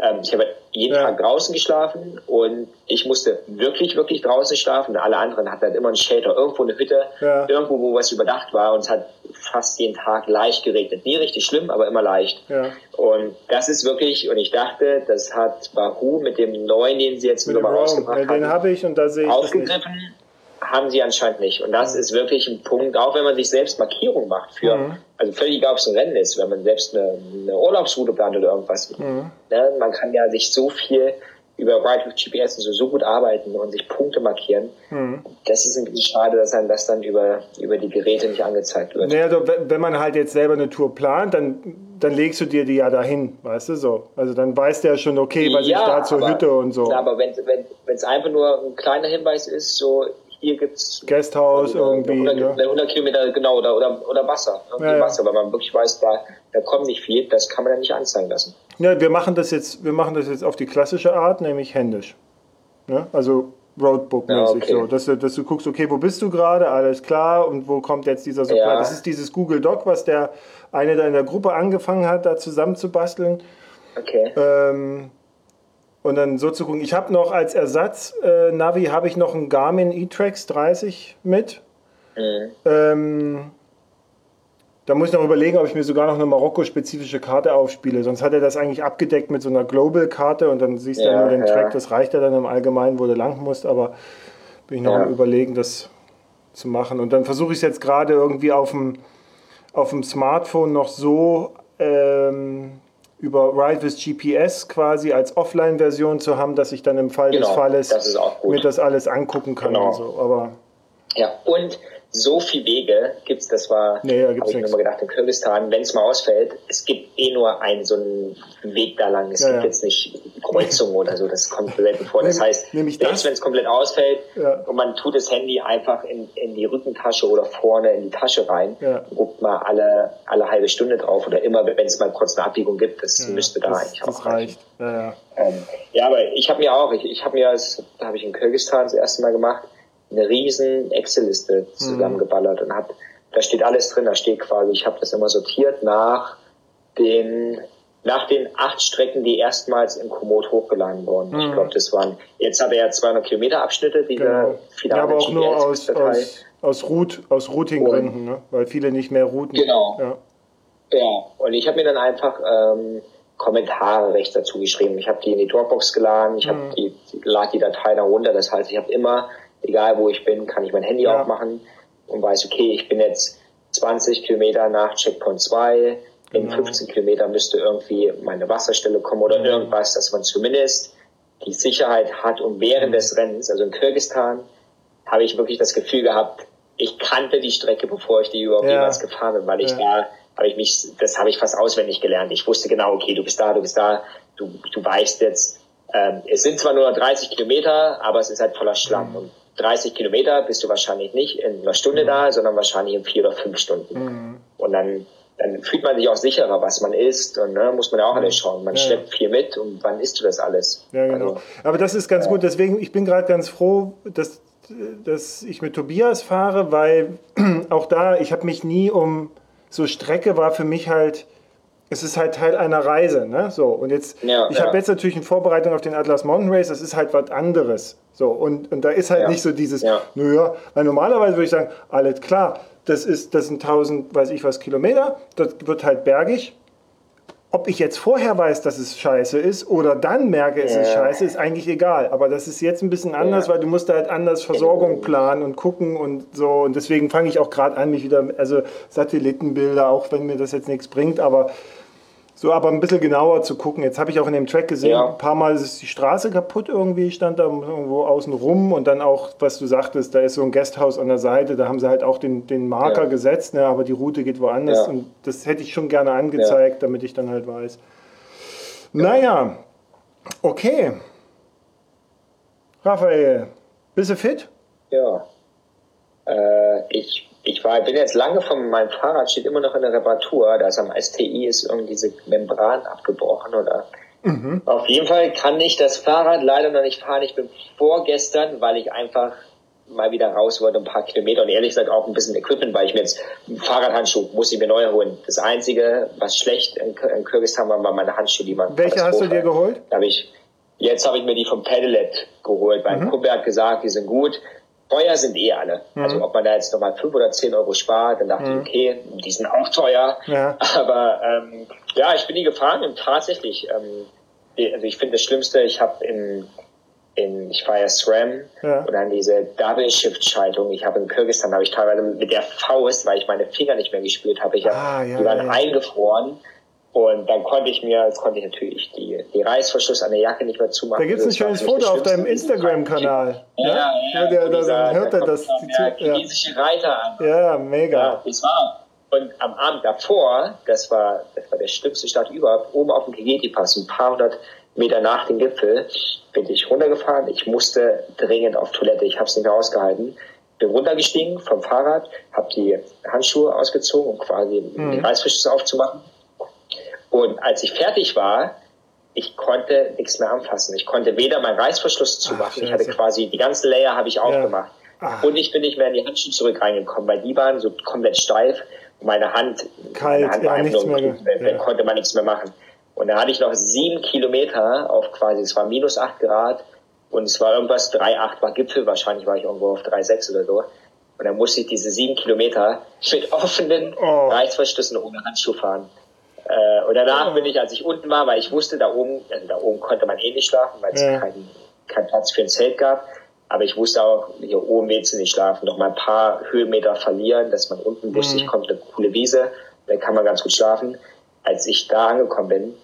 ähm, ich habe jeden ja. Tag draußen geschlafen und ich musste wirklich, wirklich draußen schlafen. Alle anderen hatten halt immer einen Shelter, irgendwo eine Hütte, ja. irgendwo, wo was überdacht war und es hat fast jeden Tag leicht geregnet. Nie richtig schlimm, aber immer leicht. Ja. Und das ist wirklich, und ich dachte, das hat Wahoo mit dem neuen, den sie jetzt mit wieder mal rausgebracht haben, den habe ich und da sehe ich aufgegriffen haben sie anscheinend nicht. Und das ist wirklich ein Punkt, auch wenn man sich selbst Markierung macht für, mhm. also völlig egal, ob es ein Rennen ist, wenn man selbst eine, eine Urlaubsroute plant oder irgendwas. Mhm. Ne, man kann ja sich so viel über Ride with GPS und so, so gut arbeiten und sich Punkte markieren. Mhm. Das ist ein bisschen schade, dass einem das dann über, über die Geräte nicht angezeigt wird. Naja, also, wenn man halt jetzt selber eine Tour plant, dann, dann legst du dir die ja dahin, weißt du so. Also dann weißt du ja schon, okay, was ja, ich da zur aber, Hütte und so. Klar, aber wenn es wenn, einfach nur ein kleiner Hinweis ist, so hier gibt es Guesthouse irgendwie. 100, ne? 100 Kilometer, genau, oder, oder, oder Wasser. Ja, Wasser, weil man wirklich weiß, da, da kommt nicht viel, das kann man dann nicht anzeigen lassen. Ja, wir machen das jetzt, wir machen das jetzt auf die klassische Art, nämlich händisch. Ne? Also Roadbook-mäßig ja, okay. so, dass du, dass du guckst, okay, wo bist du gerade, alles klar, und wo kommt jetzt dieser Supply? Ja. Das ist dieses Google Doc, was der eine da in der Gruppe angefangen hat, da zusammenzubasteln. Okay. Ähm, und dann so zu gucken. Ich habe noch als Ersatz äh, Navi habe ich noch einen Garmin e-Trax 30 mit. Mhm. Ähm, da muss ich noch überlegen, ob ich mir sogar noch eine Marokko-spezifische Karte aufspiele. Sonst hat er das eigentlich abgedeckt mit so einer Global-Karte und dann siehst du ja, nur den ja. Track. Das reicht ja dann im Allgemeinen, wo du lang musst. Aber bin ich noch ja. am Überlegen, das zu machen. Und dann versuche ich es jetzt gerade irgendwie auf dem, auf dem Smartphone noch so ähm, über Ride with GPS quasi als Offline-Version zu haben, dass ich dann im Fall genau, des Falles das mir das alles angucken kann. Genau. So. Aber ja, und so viel Wege gibt's, das war, nee, ja, habe ich mir mal gedacht, in Kyrgyzstan, wenn es mal ausfällt, es gibt eh nur einen so einen Weg da lang. Es ja, gibt ja. jetzt nicht Kreuzungen oder so, das kommt selten vor. Das heißt, selbst wenn es komplett ausfällt und man tut das Handy einfach in, in die Rückentasche oder vorne in die Tasche rein, guckt mal alle, alle halbe Stunde drauf oder immer, wenn es mal kurz eine Abbiegung gibt, das müsste da das, eigentlich das auch reichen. Ja, ähm, ja, aber ich habe mir auch, ich, ich habe mir, das habe ich in Kyrgyzstan das erste Mal gemacht, eine riesen Excel-Liste mhm. zusammengeballert und habe, da steht alles drin, da steht quasi, ich habe das immer sortiert nach den nach den acht Strecken, die erstmals in Komoot hochgeladen wurden. Mhm. Ich glaube, das waren, jetzt hat er ja 200 Kilometer Abschnitte, die genau. finale ja, aber auch nur aus, aus, aus, Route, aus Routing-Gründen, ne? weil viele nicht mehr routen. Genau. Ja, ja. und ich habe mir dann einfach ähm, Kommentare rechts dazu geschrieben. Ich habe die in die Dropbox geladen, ich mhm. habe die, lade die Datei da runter, das heißt, ich habe immer egal wo ich bin, kann ich mein Handy ja. aufmachen und weiß, okay, ich bin jetzt 20 Kilometer nach Checkpoint 2, in genau. 15 Kilometern müsste irgendwie meine Wasserstelle kommen oder mhm. irgendwas, dass man zumindest die Sicherheit hat und während mhm. des Rennens, also in Kirgistan, habe ich wirklich das Gefühl gehabt, ich kannte die Strecke, bevor ich die überhaupt ja. jemals gefahren bin, weil ich ja. da habe ich mich, das habe ich fast auswendig gelernt. Ich wusste genau, okay, du bist da, du bist da, du, du weißt jetzt, ähm, es sind zwar nur 30 Kilometer, aber es ist halt voller Schlamm. Mhm. Und 30 Kilometer bist du wahrscheinlich nicht in einer Stunde mhm. da, sondern wahrscheinlich in vier oder fünf Stunden. Mhm. Und dann, dann fühlt man sich auch sicherer, was man isst. Und ne, muss man ja auch alles schauen. Man Ja. schleppt viel mit und wann isst du das alles? Ja, genau. Also, Aber das ist ganz gut. Deswegen, ich bin gerade ganz froh, dass, dass ich mit Tobias fahre, weil auch da, ich habe mich nie um so Strecke war für mich halt, es ist halt Teil einer Reise. Ne? So, und jetzt, Ja, ich ja. habe jetzt natürlich in Vorbereitung auf den Atlas Mountain Race, das ist halt was anderes. So, und, und da ist halt Ja. nicht so dieses, Ja. naja, weil normalerweise würde ich sagen, alles klar, das, ist, das sind 1000, weiß ich was, Kilometer, das wird halt bergig. Ob ich jetzt vorher weiß, dass es scheiße ist oder dann merke, es ist scheiße, ist eigentlich egal. Aber das ist jetzt ein bisschen anders, weil du musst da halt anders Versorgung planen und gucken und so. Und deswegen fange ich auch gerade an, mich wieder, also Satellitenbilder, auch wenn mir das jetzt nichts bringt, aber so aber ein bisschen genauer zu gucken. Jetzt habe ich auch in dem Track gesehen, Ja. ein paar Mal ist die Straße kaputt irgendwie, stand da irgendwo außen rum und dann auch, was du sagtest, da ist so ein Gasthaus an der Seite, da haben sie halt auch den, den Marker Ja. gesetzt, ne, aber die Route geht woanders Ja. und das hätte ich schon gerne angezeigt, damit ich dann halt weiß. Naja, okay. Raphael, bist du fit? Ja. Äh, ich, ich war, bin jetzt lange von meinem Fahrrad, steht immer noch in der Reparatur. Da ist am STI ist irgendwie diese Membran abgebrochen oder. Auf jeden Fall kann ich das Fahrrad leider noch nicht fahren. Ich bin vorgestern, weil ich einfach mal wieder raus wollte, ein paar Kilometer und ehrlich gesagt auch ein bisschen Equipment, weil ich mir jetzt Fahrradhandschuh muss ich mir neu holen. Das einzige, was schlecht in, in Kirgisistan war, war meine Handschuhe, die man Welche hast du dir geholt? da hab ich, jetzt habe ich mir die vom Pedalet geholt. Mein Mhm. Kumpel hat gesagt, die sind gut. Teuer sind eh alle. Also ob man da jetzt nochmal fünf oder zehn Euro spart, dann dachte ich, okay, die sind auch teuer. Mhm. Ja. Aber ähm, ja, ich bin die gefahren und tatsächlich, ähm, also ich finde das Schlimmste, ich habe in, in, ich fahre ja SRAM Ja. und dann diese Double-Shift-Schaltung. Ich habe in Kirgisistan, habe ich teilweise mit der Faust, weil ich meine Finger nicht mehr gespürt habe, ich hab, Ah, ja, die waren eingefroren. Und dann konnte ich mir, jetzt konnte ich natürlich die, die Reißverschluss an der Jacke nicht mehr zumachen. Da gibt es ein schönes Foto auf deinem. Instagram-Kanal. Ja, ja, ja. Der, und da, dieser- dann hört da er das. die der ja. chinesische Reiter an. ja, ja, mega. Ja, das war. Und am Abend davor, das war, das war der schlimmste Start überhaupt, oben auf dem Kigeti-Pass, ein paar hundert Meter nach dem Gipfel, bin ich runtergefahren. Ich musste dringend auf Toilette. Ich habe es nicht mehr ausgehalten. Bin runtergestiegen vom Fahrrad, habe die Handschuhe ausgezogen, um quasi die Reißverschlüsse aufzumachen. Und als ich fertig war, ich konnte nichts mehr anfassen. Ich konnte weder meinen Reißverschluss zumachen, ich hatte quasi die ganzen Layer habe ich aufgemacht. Ah. Und ich bin nicht mehr in die Handschuhe zurück reingekommen, weil die waren so komplett steif. Und meine Hand, Kalt, meine Hand ja, war einfach nichts mehr im ge- Blut. Da ja. konnte man nichts mehr machen. Und da hatte ich noch sieben Kilometer auf quasi, es war minus acht Grad und es war irgendwas, 3,8 war Gipfel, wahrscheinlich war ich irgendwo auf 3,6 oder so. Und dann musste ich diese sieben Kilometer mit offenen Oh. Reißverschlüssen ohne Handschuh fahren. Äh, und danach Oh. bin ich, als ich unten war, weil ich wusste, da oben, also da oben konnte man eh nicht schlafen, weil es Ja. keinen kein Platz für ein Zelt gab. Aber ich wusste auch, hier oben willst du nicht schlafen, noch mal ein paar Höhenmeter verlieren, dass man unten wusste, Mhm. ich kommt eine coole Wiese, dann kann man ganz gut schlafen. Als ich da angekommen bin,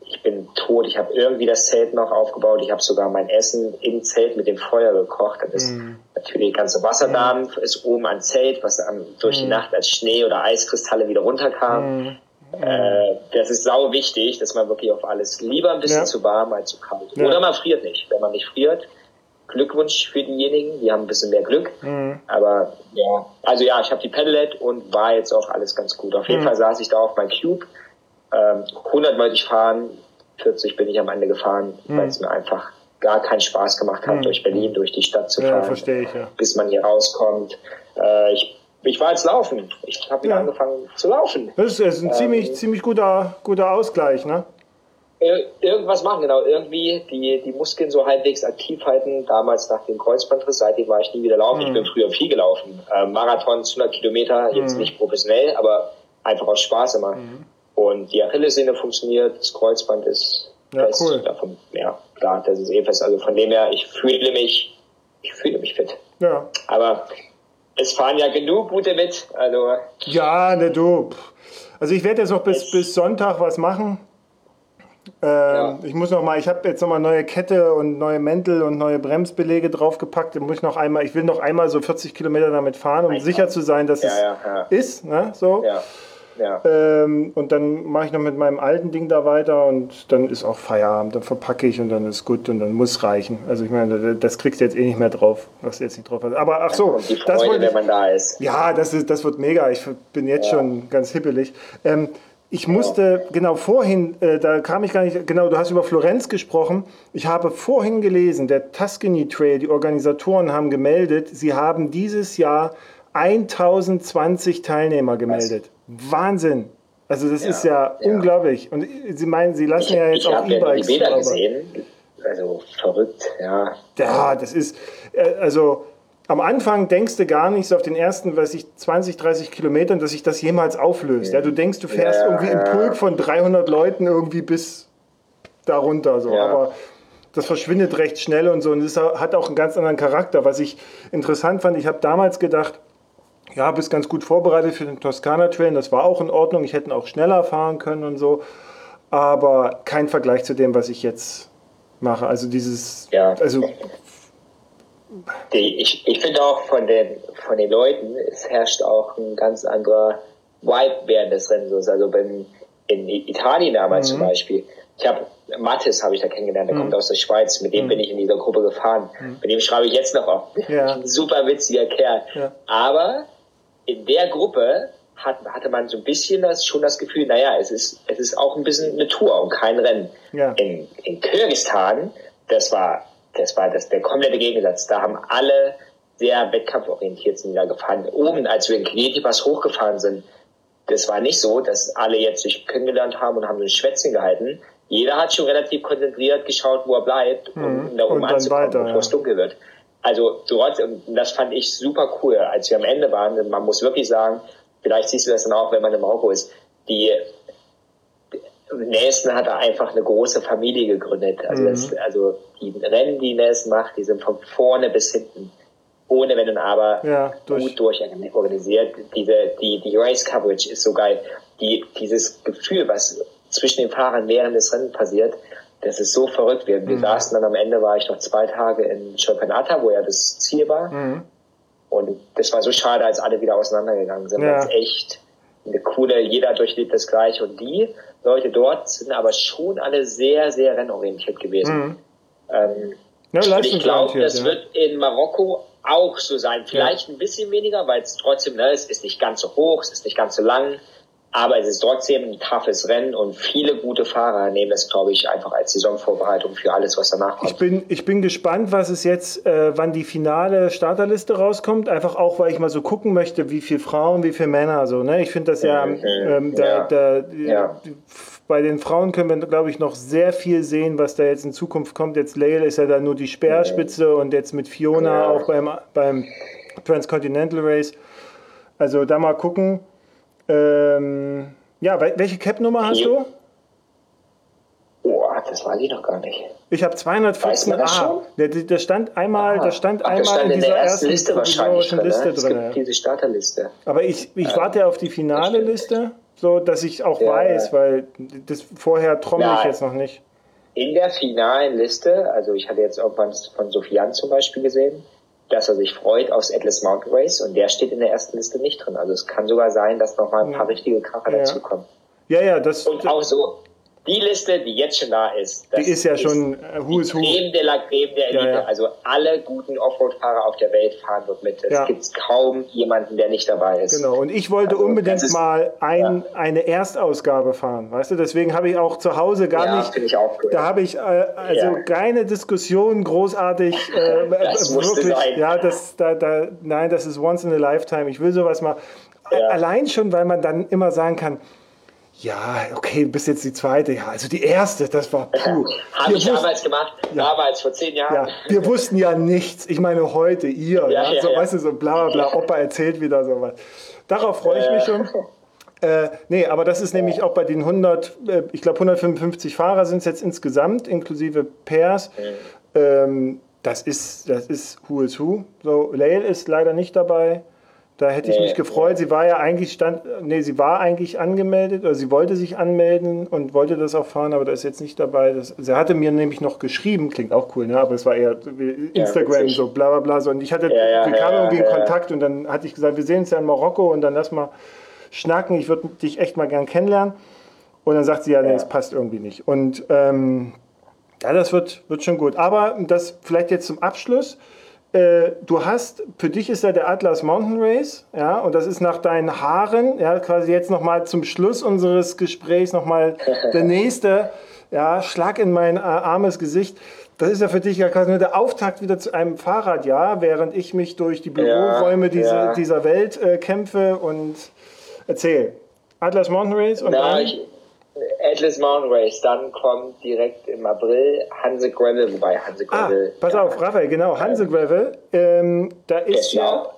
ich bin tot. Ich habe irgendwie das Zelt noch aufgebaut. Ich habe sogar mein Essen im Zelt mit dem Feuer gekocht. Das ist Mhm. natürlich der ganze Wasserdampf ist oben am Zelt, was durch die Mhm. Nacht als Schnee oder Eiskristalle wieder runterkam. Äh, das ist sau wichtig, dass man wirklich auf alles lieber ein bisschen Ja. zu warm als zu kalt. Ja. Oder man friert nicht. Wenn man nicht friert, Glückwunsch für diejenigen, die haben ein bisschen mehr Glück. Mhm. Aber ja, also ja, ich habe die Pedalet und war jetzt auch alles ganz gut. Auf jeden Mhm. Fall saß ich da auf meinem Cube. Ähm, 100 wollte ich fahren, 40 bin ich am Ende gefahren, Mhm. weil es mir einfach gar keinen Spaß gemacht hat, Mhm. durch Berlin, durch die Stadt zu Ja, fahren, verstehe ich, ja. bis man hier rauskommt. Äh, ich, ich war jetzt laufen. Ich habe wieder Ja. angefangen zu laufen. Das ist, ein ziemlich, ziemlich guter, guter Ausgleich, ne? Ir irgendwas machen, genau. Irgendwie die, die Muskeln so halbwegs aktiv halten. Damals nach dem Kreuzbandriss, seitdem war ich nie wieder laufen. Ich bin früher viel gelaufen. Äh, Marathon, 100 Kilometer, jetzt nicht professionell, aber einfach aus Spaß immer. Und die Achillessehne funktioniert, das Kreuzband ist Ja, fest. cool. Davon, ja, klar, das ist eh fest. Also von dem her, ich fühle mich, ich fühle mich fit. Ja. Aber es fahren ja genug gute mit. Also Ja, ne, du. Also ich werde jetzt noch bis, bis Sonntag was machen. Ähm, Ich muss noch mal, ich habe jetzt noch mal neue Kette und neue Mäntel und neue Bremsbelege draufgepackt. Muss ich noch einmal, ich will noch einmal so 40 Kilometer damit fahren, um Einfach. sicher zu sein, dass Ja, es ja, ja. ist. Ne? So. Ja. Ja. Ähm, und dann mache ich noch mit meinem alten Ding da weiter und dann ist auch Feierabend. Dann verpacke ich und dann ist gut und dann muss reichen. Also ich meine, das kriegst du jetzt eh nicht mehr drauf, was du jetzt nicht drauf hast. Aber ach so, die das Freude, wollte ich, wenn man da ist. ja, das, ist, das wird mega. Ich bin jetzt schon ganz hippelig. Ähm, ich musste, genau vorhin, äh, da kam ich gar nicht, genau, du hast über Florenz gesprochen. Ich habe vorhin gelesen, der Tuscany Trail, die Organisatoren haben gemeldet, sie haben dieses Jahr 1020 Teilnehmer gemeldet. Wahnsinn. Also das Ja, ist ja, ja. unglaublich. Und sie meinen, sie lassen ja jetzt ich auch habe ja die E-Bikes. Bilder gesehen. Also verrückt, ja. ja, das ist, äh, also am Anfang denkst du gar nicht so auf den ersten, weiß ich, 20, 30 Kilometern, dass sich das jemals auflöst. Ja, du denkst, du fährst Ja, irgendwie im. Pulk von 300 Leuten irgendwie bis darunter so. Aber das verschwindet recht schnell und so und es hat auch einen ganz anderen Charakter. Was ich interessant fand, ich habe damals gedacht, ja, bist ganz gut vorbereitet für den Toskana Trail. Das war auch in Ordnung. Ich hätte auch schneller fahren können und so. Aber kein Vergleich zu dem, was ich jetzt mache. Also dieses, Ja. also Die, ich ich finde auch von den, von den Leuten, es herrscht auch ein ganz anderer Vibe während des Rennens. Also beim, in Italien damals Mhm. zum Beispiel. Ich habe Mathis habe ich da kennengelernt, der kommt aus der Schweiz, mit dem bin ich in dieser Gruppe gefahren. Mit dem schreibe ich jetzt noch auf. Mhm. Ja. Super witziger Kerl. Ja. Aber in der Gruppe hat, hatte man so ein bisschen das, schon das Gefühl, naja, es ist, es ist auch ein bisschen eine Tour und kein Rennen. Ja. In, in Kirgistan, das war, das war das, der komplette Gegensatz. Da haben alle sehr wettkampforientiert sind da gefahren. Oben, als wir in Knietivas hochgefahren sind, das war nicht so, dass alle jetzt sich kennengelernt haben und haben so ein Schwätzchen gehalten. Jeder hat schon relativ konzentriert geschaut, wo er bleibt, um da oben Mhm. Und dann anzukommen, weiter, bevor ja. es dunkel wird. Also und das fand ich super cool, als wir am Ende waren. Man muss wirklich sagen, vielleicht siehst du das dann auch, wenn man in Marokko ist, die Nelson hat da einfach eine große Familie gegründet. Also, Mhm. das, also die Rennen, die Nelson macht, die sind von vorne bis hinten, ohne Wenn und Aber, Ja, durch- gut durchorganisiert. Diese, die, die Race Coverage ist so geil. Die, dieses Gefühl, was zwischen den Fahrern während des Rennens passiert, das ist so verrückt. Wir, Mhm. wir saßen dann am Ende, war ich noch zwei Tage in Chopinata, wo ja das Ziel war. Mhm. Und das war so schade, als alle wieder auseinandergegangen sind. Ja. Das ist echt eine coole, jeder durchlebt das gleiche. Und die Leute dort sind aber schon alle sehr, sehr rennorientiert gewesen. Ähm, ja, und ich glaube, das ja. wird in Marokko auch so sein. Vielleicht ein bisschen weniger, weil es trotzdem, ne, es ist nicht ganz so hoch, es ist nicht ganz so lang, aber es ist trotzdem ein toughes Rennen und viele gute Fahrer nehmen das, glaube ich, einfach als Saisonvorbereitung für alles, was danach Ich kommt. bin, ich bin gespannt, was es jetzt, äh, wann die finale Starterliste rauskommt. Einfach auch, weil ich mal so gucken möchte, wie viele Frauen, wie viele Männer. So, ne? Ich finde das ja, Mhm. ähm, da, Ja. da, Ja. bei den Frauen können wir, glaube ich, noch sehr viel sehen, was da jetzt in Zukunft kommt. Jetzt Lael ist ja da nur die Speerspitze und jetzt mit Fiona Ja. auch beim, beim Transcontinental Race. Also da mal gucken. Ähm, ja, wel- welche Cap-Nummer hast du? Oh, das weiß ich noch gar nicht. Ich habe Weiß man das 214a. schon? Der, der stand einmal, Ah, der stand einmal das stand in in dieser der ersten Liste wahrscheinlich provisorischen drin. Liste Ne? Es drin. gibt ja. diese Starterliste. Aber ich, ich warte auf die finale. Liste, so dass ich auch Ja, weiß, weil das vorher trommel ich jetzt noch nicht. In der finalen Liste, also ich hatte jetzt irgendwann von Sofian zum Beispiel gesehen, dass er sich freut aufs Atlas Mountain Race und der steht in der ersten Liste nicht drin. Also es kann sogar sein, dass noch mal ein paar richtige Kracher Ja. dazukommen. Ja, ja, das, Und auch so, die Liste, die jetzt schon da ist, die ist ja schon äh, Who is Who. Creme de la Creme der Elite. Ja, ja. Also alle guten Offroad-Fahrer auf der Welt fahren dort mit. Es Ja. gibt kaum jemanden, der nicht dabei ist. Genau, und ich wollte Also, unbedingt ist- mal ein, eine Erstausgabe fahren, weißt du? Deswegen habe ich auch zu Hause gar nicht. ich auch cool. Da habe ich äh, also keine Diskussion großartig. Äh, Das musste wirklich, sein. ja, das, da, da, nein, das ist once in a lifetime. Ich will sowas mal. Allein schon, weil man dann immer sagen kann. Ja, okay, du bist jetzt die zweite. Ja, also die erste, das war puh. Habe ich wussten- damals gemacht, damals vor zehn Jahren. ja, wir wussten ja nichts. Ich meine, heute, ihr, ja, Ja, ja, so, ja. weißt du, so bla bla Opa erzählt wieder sowas. Darauf freue ich mich schon. Äh, nee, aber das ist nämlich auch bei den 100, äh, ich glaube 155 Fahrer sind es jetzt insgesamt, inklusive Pairs. Ähm, das ist, das ist Who is Who. So, Lael ist leider nicht dabei. Da hätte ich mich gefreut. Sie war ja eigentlich stand, nee, sie war eigentlich angemeldet, oder sie wollte sich anmelden und wollte das auch fahren, aber da ist jetzt nicht dabei. Das, sie hatte mir nämlich noch geschrieben, klingt auch cool, ne? aber es war eher Instagram, witzig. so bla bla bla. So. Und ich hatte, Ja, ja, wir kamen ja, irgendwie in ja, ja. Kontakt und dann hatte ich gesagt, wir sehen uns ja in Marokko und dann lass mal schnacken, ich würde dich echt mal gern kennenlernen. Und dann sagt sie, ja, nee, Ja. das passt irgendwie nicht. Und ähm, ja, das wird, wird schon gut. Aber das vielleicht jetzt zum Abschluss. Äh, du hast, für dich ist ja der Atlas Mountain Race, ja, und das ist nach deinen Haaren, ja, quasi jetzt nochmal zum Schluss unseres Gesprächs nochmal der nächste, ja, Schlag in mein äh, armes Gesicht. Das ist ja für dich ja quasi nur der Auftakt wieder zu einem Fahrradjahr, während ich mich durch die Büroräume dieser, ja. dieser Welt äh, kämpfe und erzähl. Atlas Mountain Race und Na, dann? ich, Atlas Mountain Race, dann kommt direkt im April Hanse Gravel, wobei Hanse Ah, Gravel. pass ja, auf, Raphael, genau, Hanse Gravel. Ähm, da ist Genau. ja.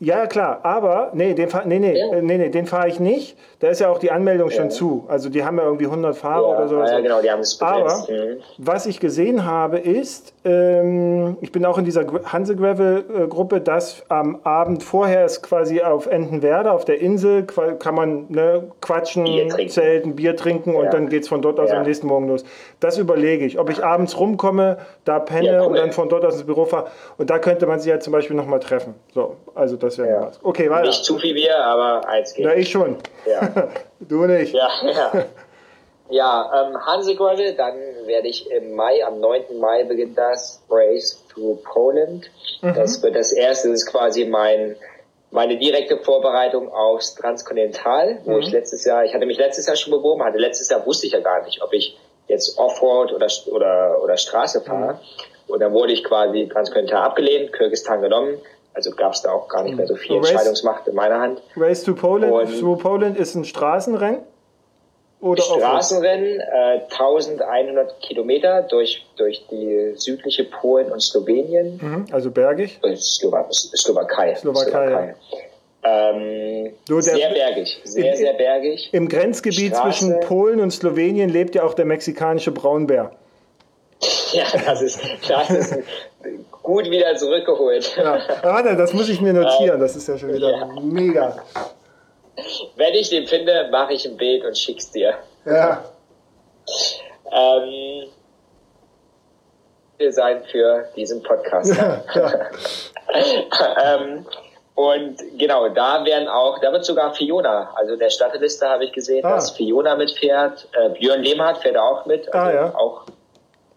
Ja, klar, aber nee, den fahr, nee, nee, Ja. äh, nee, nee, den fahre ich nicht. Da ist ja auch die Anmeldung schon Ja. zu. Also die haben ja irgendwie 100 Fahrer Ja, oder sowas. ja, genau, die haben es Aber. Mhm. was ich gesehen habe ist, ähm, ich bin auch in dieser Hanse Gravel Gruppe, dass am Abend vorher ist quasi auf Entenwerder, auf der Insel, kann man ne, quatschen, Bier zelten, Bier trinken und dann geht es von dort aus am nächsten Morgen los. Das überlege ich, ob ich abends rumkomme, da penne Ja, cool. und dann von dort aus ins Büro fahre. Und da könnte man sich ja zum Beispiel nochmal treffen. So, also das wäre Ja. was. Okay, weiter. Nicht zu viel Bier, aber eins geht. Ja, ich schon. Ja. du nicht. Ja, ja. Ja, ähm, Hanse Gravel, dann werde ich im Mai, am 9. Mai beginnt das Race through Poland. Mhm. Das wird das erste, das ist quasi mein, meine direkte Vorbereitung aufs Transkontinental, wo Mhm. ich letztes Jahr, ich hatte mich letztes Jahr schon beworben, hatte letztes Jahr wusste ich ja gar nicht, ob ich jetzt Offroad oder, oder, oder Straße fahre. Und dann wurde ich quasi transkontinental abgelehnt, Kirgistan genommen. Also gab es da auch gar nicht mehr so viel Race- Entscheidungsmacht in meiner Hand. Race to Poland, Und- through Poland ist ein Straßenrennen? Oder? Straßenrennen, äh, 1100 Kilometer durch, durch die südliche Polen und Slowenien, Mhm, Also bergig. äh, Slowa Slowakei. Slowakei, Ähm, Du, der- sehr bergig, sehr, In- sehr bergig. Im Grenzgebiet Straße. zwischen Polen und Slowenien lebt ja auch der mexikanische Braunbär. Ja, das ist, das ist gut wieder zurückgeholt. Ja. Warte, das muss ich mir notieren. Das ist ja schon wieder Ja. mega. Wenn ich den finde, mache ich ein Bild und schick's dir. Ja. Ähm, sein für diesen Podcast. ähm, und genau, da werden auch, da wird sogar Fiona, also der Starterliste habe ich gesehen, Ah. dass Fiona mitfährt. Äh, Björn Lehmhardt fährt auch mit. Also Ah, ja. Auch,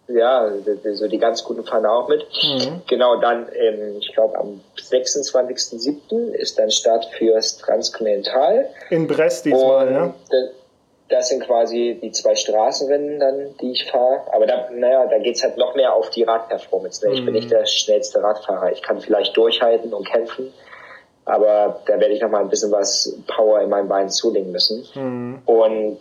ja, so die ganz guten fahren auch mit. Mhm. Genau, dann, ähm, ich glaube, am 26.07. ist dann Start fürs Transkontinental. In Brest diesmal, ja. das- das sind quasi die zwei Straßenrennen dann, die ich fahre. Aber da, naja, da geht's halt noch mehr auf die Radperformance. Ne? Ich bin nicht der schnellste Radfahrer. Ich kann vielleicht durchhalten und kämpfen. Aber da werde ich noch mal ein bisschen was Power in meinen Beinen zulegen müssen. Und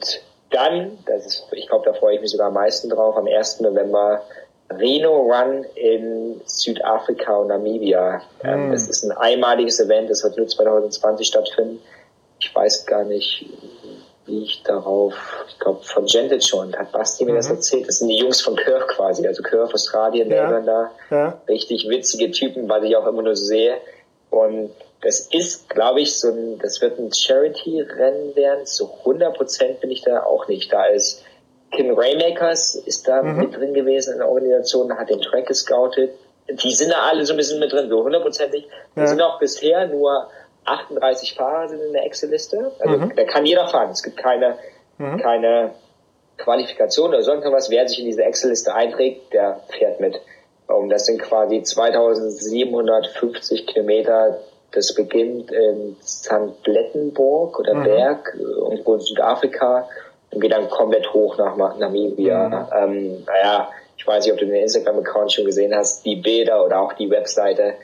dann, das ist, ich glaube, da freue ich mich sogar am meisten drauf, am 1. November Reno Run in Südafrika und Namibia. Ähm, das ist ein einmaliges Event, das wird nur 2020 stattfinden. Ich weiß gar nicht, wie ich darauf, ich glaube von Gentle schon, hat Basti mir das erzählt. Das sind die Jungs von Curve quasi, also Curve Australien, Ja. Melbourne da Ja. richtig witzige Typen, was ich auch immer nur so sehe. Und das ist, glaube ich, so ein, das wird ein Charity-Rennen werden. So 100% bin ich da auch nicht. Da ist Kim Raymakers ist da mit drin gewesen in der Organisation, hat den Track gescoutet. Die sind da alle so ein bisschen mit drin, so hundertprozentig. Ja. Es sind auch bisher nur 38 Fahrer sind in der Excel-Liste. Also da kann jeder fahren. Es gibt keine, keine Qualifikation oder sonst was. Wer sich in diese Excel-Liste einträgt, der fährt mit. Um, das sind quasi 2750 Kilometer. Das beginnt in St. Blettenburg oder Berg, äh, irgendwo in Südafrika und geht dann komplett hoch nach Namibia. Ähm, naja, ich weiß nicht, ob du den Instagram-Account schon gesehen hast, die Bilder oder auch die Webseite.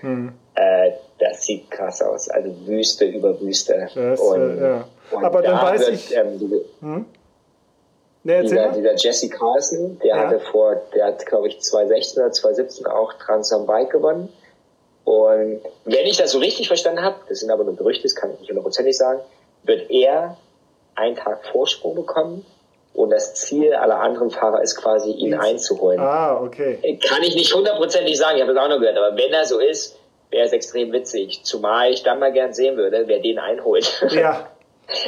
Äh, das sieht krass aus. Also Wüste über Wüste. Das, äh, ja. und Aber dann da weiß wird, ich- Ähm, die, Ne, erzähl dieser, dieser Jesse Carlson, der Ja. hatte vor, der hat, glaube ich, 2016 oder 2017 auch Trans am Bike gewonnen. Und wenn ich das so richtig verstanden habe, das sind aber nur Gerüchte, das kann ich nicht hundertprozentig sagen, wird er einen Tag Vorsprung bekommen und das Ziel aller anderen Fahrer ist quasi, ihn einzuholen. Ah, okay. Kann ich nicht hundertprozentig sagen, ich habe das auch noch gehört, aber wenn er so ist, wäre es extrem witzig. Zumal ich dann mal gern sehen würde, wer den einholt. Ja.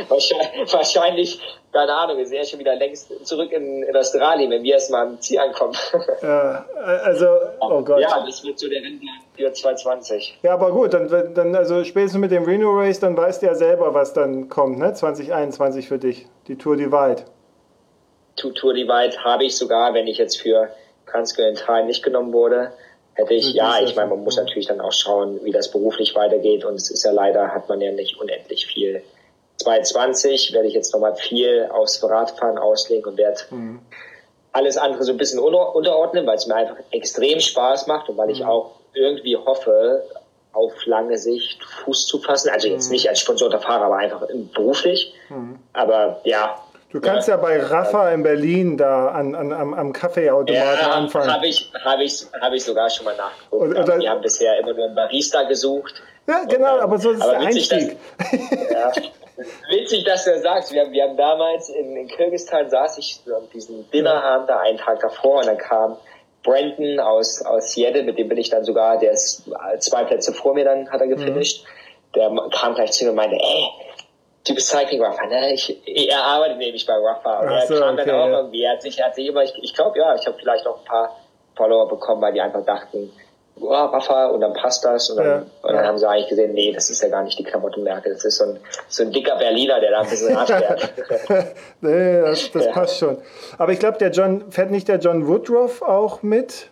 Wahrscheinlich, wahrscheinlich, keine Ahnung, ist er schon wieder längst zurück in, in Australien, wenn wir erstmal am Ziel ankommen. Ja, also, oh Gott. Ja, das wird so der Rennplan für 2020. Ja, aber gut, dann, dann also spätestens mit dem Reno Race, dann weißt du ja selber, was dann kommt, ne? 2021 für dich, die Tour Divide. Tour Divide habe ich sogar, wenn ich jetzt für Transkontinental nicht genommen wurde, hätte ich, ja, ich meine, man muss natürlich dann auch schauen, wie das beruflich weitergeht und es ist ja leider, hat man ja nicht unendlich viel 2020 werde ich jetzt nochmal viel aufs Radfahren auslegen und werde mhm. alles andere so ein bisschen unter unterordnen, weil es mir einfach extrem Spaß macht und weil ich mhm. auch irgendwie hoffe, auf lange Sicht Fuß zu fassen. Also jetzt mhm. nicht als sponsorter Fahrer, aber einfach beruflich. Mhm. Aber ja. Du kannst ja, ja bei Rafa in Berlin da an, an, am, am Kaffeeautomaten ja, anfangen. Habe ich, hab ich, hab ich sogar schon mal nachgeguckt. Und, und, die haben bisher immer nur einen Barista gesucht. Ja, genau, und, aber so ist aber der Einstieg. Das, ja, Witzig, dass du das sagst. Wir haben, wir haben damals in, in Kirgisistan saß ich an diesem Dinnerabend da einen Tag davor und dann kam Brandon aus, aus Seattle, mit dem bin ich dann sogar, der ist zwei Plätze vor mir dann, hat er gefinisht. Mhm. Der kam gleich zu mir und meinte, ey, bist Cycling Rafa, ne? Ich, er arbeitet nämlich bei Rafa. Und er kam okay, dann auch ja. irgendwie, er hat sich, er hat sich immer, ich, ich glaube, ja, ich habe vielleicht auch ein paar Follower bekommen, weil die einfach dachten, oh, Rafa und dann passt das und dann, ja, und dann haben sie eigentlich gesehen, nee, das ist ja gar nicht die Klamottenmerke, das ist so ein, so ein dicker Berliner, der da ein bisschen Rad fährt. nee, das, das ja. passt schon. Aber ich glaube, der John, fährt nicht der John Woodruff auch mit?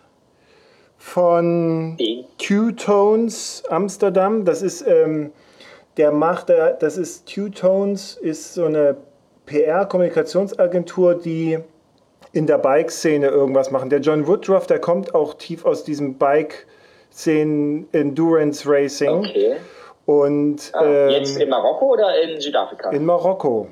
Von Q-Tones Amsterdam. Das ist, ähm, der macht, das ist Q-Tones, ist so eine PR-Kommunikationsagentur, die in der Bike-Szene irgendwas machen. Der John Woodruff, der kommt auch tief aus diesem Bike-Szenen Endurance Racing. Okay. Und, ah, ähm, jetzt in Marokko oder in Südafrika? In Marokko,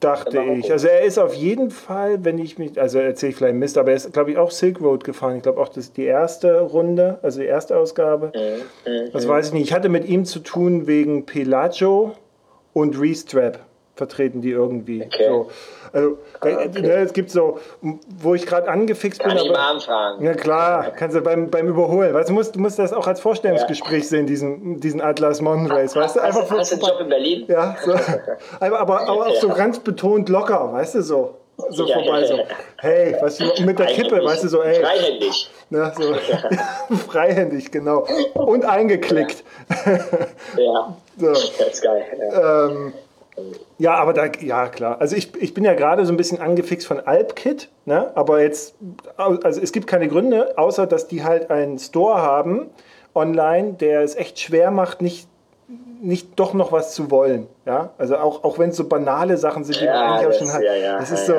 dachte ich. Also er ist auf jeden Fall, wenn ich mich, also erzähle ich vielleicht Mist, aber er ist, glaube ich, auch Silk Road gefahren. Ich glaube auch, das ist die erste Runde, also die erste Ausgabe. Mhm. Das weiß ich nicht. Ich hatte mit ihm zu tun wegen Pelagio und Restrap vertreten die irgendwie. Okay. So. Also, ah, okay. ne, es gibt so, wo ich gerade angefixt Kann bin. Kann ich mal anfragen. Ja klar, kannst du beim, beim Überholen. Weißt, du, musst, du musst das auch als Vorstellungsgespräch ja. sehen, diesen, diesen Atlas Mountain Race. Weißt du, einfach hast, hast einen Job in Berlin? Ja, so. aber, aber auch ja. so ganz betont locker, weißt du, so. So ja, vorbei, so. Hey, weißt du, mit der Kippe, weißt du, so, ey. Freihändig. Ne, so. Freihändig, genau. Und eingeklickt. Ja. so. Das ist geil. Ähm, ja, aber da, ja klar. Also ich, ich bin ja gerade so ein bisschen angefixt von AlpKit, ne? aber jetzt, also es gibt keine Gründe, außer dass die halt einen Store haben online, der es echt schwer macht, nicht nicht doch noch was zu wollen. Ja? Also auch, auch wenn es so banale Sachen sind, die ja, man eigentlich auch schon hat. Ja, ja, das ist so,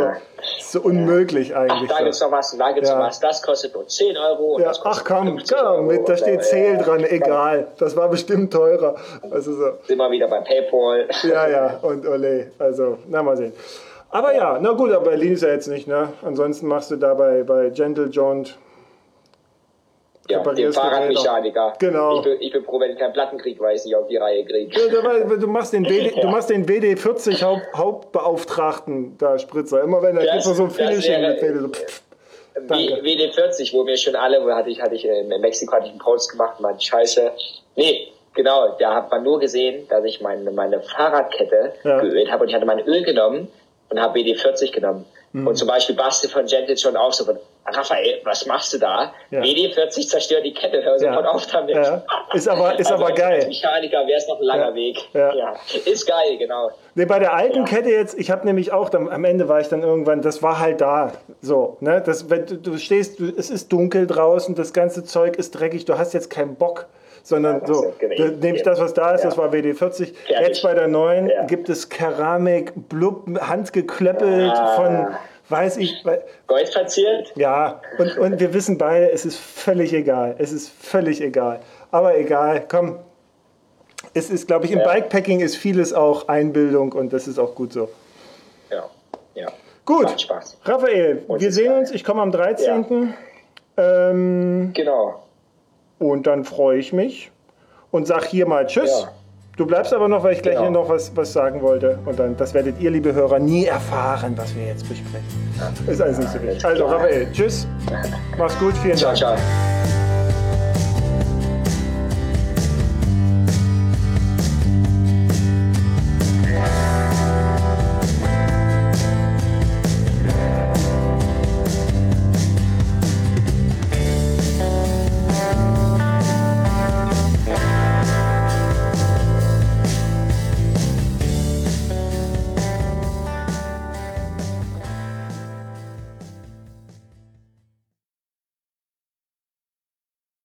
so unmöglich eigentlich. Ach, da gibt es noch was, da gibt es noch was. Das kostet nur 10 Euro. Ja, ach komm, komm mit, da steht Zähl dran, egal. Das war bestimmt teurer. Also so. Sind wir wieder bei Paypal. Ja, ja, und ole. Also, na mal sehen. Aber ja, na gut, aber Berlin ist ja jetzt nicht, ne? Ansonsten machst du da bei, bei Gentle Jaunt ja, den Fahrradmechaniker. Genau. Ich bin, ich bin froh, wenn ich keinen Platten kriege, weil ich nicht auf die Reihe kriege. Ja, du, machst den WD, ja. du machst den WD40 Haupt, Hauptbeauftragten, da Spritzer. Immer wenn, da gibt es so ein Finishing mit WD. So, pff, WD40, wo wir schon alle, wo hatte ich, hatte ich in Mexiko hatte ich einen Post gemacht meinte, scheiße. Nee, genau, da hat man nur gesehen, dass ich meine, meine Fahrradkette ja. geölt habe und ich hatte mein Öl genommen und habe WD40 genommen. Mhm. Und zum Beispiel Basti von Gentle schon auch so von, Raphael, was machst du da? Ja. WD40 zerstört die Kette, hör sofort ja. auf damit. Ja. Ist aber, ist also aber geil. Als Mechaniker wäre es noch ein langer. Weg. Ja. Ist geil, genau. Nee, bei der alten Kette jetzt, ich habe nämlich auch, dann, am Ende war ich dann irgendwann, das war halt da. So, ne? Das, wenn du, du stehst, du, es ist dunkel draußen, das ganze Zeug ist dreckig, du hast jetzt keinen Bock sondern ja, so, nehme ich das, was da ist, ja. das war WD-40. Fertig. Jetzt bei der neuen ja. gibt es Keramik, blub, handgeklöppelt von weiß ich. Gold verziert? Ja, und, und wir wissen beide, es ist völlig egal. Es ist völlig egal. Aber egal, komm. Es ist, glaube ich, im Bikepacking ist vieles auch Einbildung und das ist auch gut so. Ja, ja. Gut, Macht Spaß. Raphael, und wir sehen geil. uns. Ich komme am 13. Ja. Ähm, genau. Und dann freue ich mich und sag hier mal Tschüss. Ja. Du bleibst aber noch, weil ich gleich genau. hier noch was, was sagen wollte. Und dann, das werdet ihr, liebe Hörer, nie erfahren, was wir jetzt besprechen. Ist alles nicht so wichtig. Also, Raphael, tschüss. Mach's gut, vielen ciao, Dank. Ciao.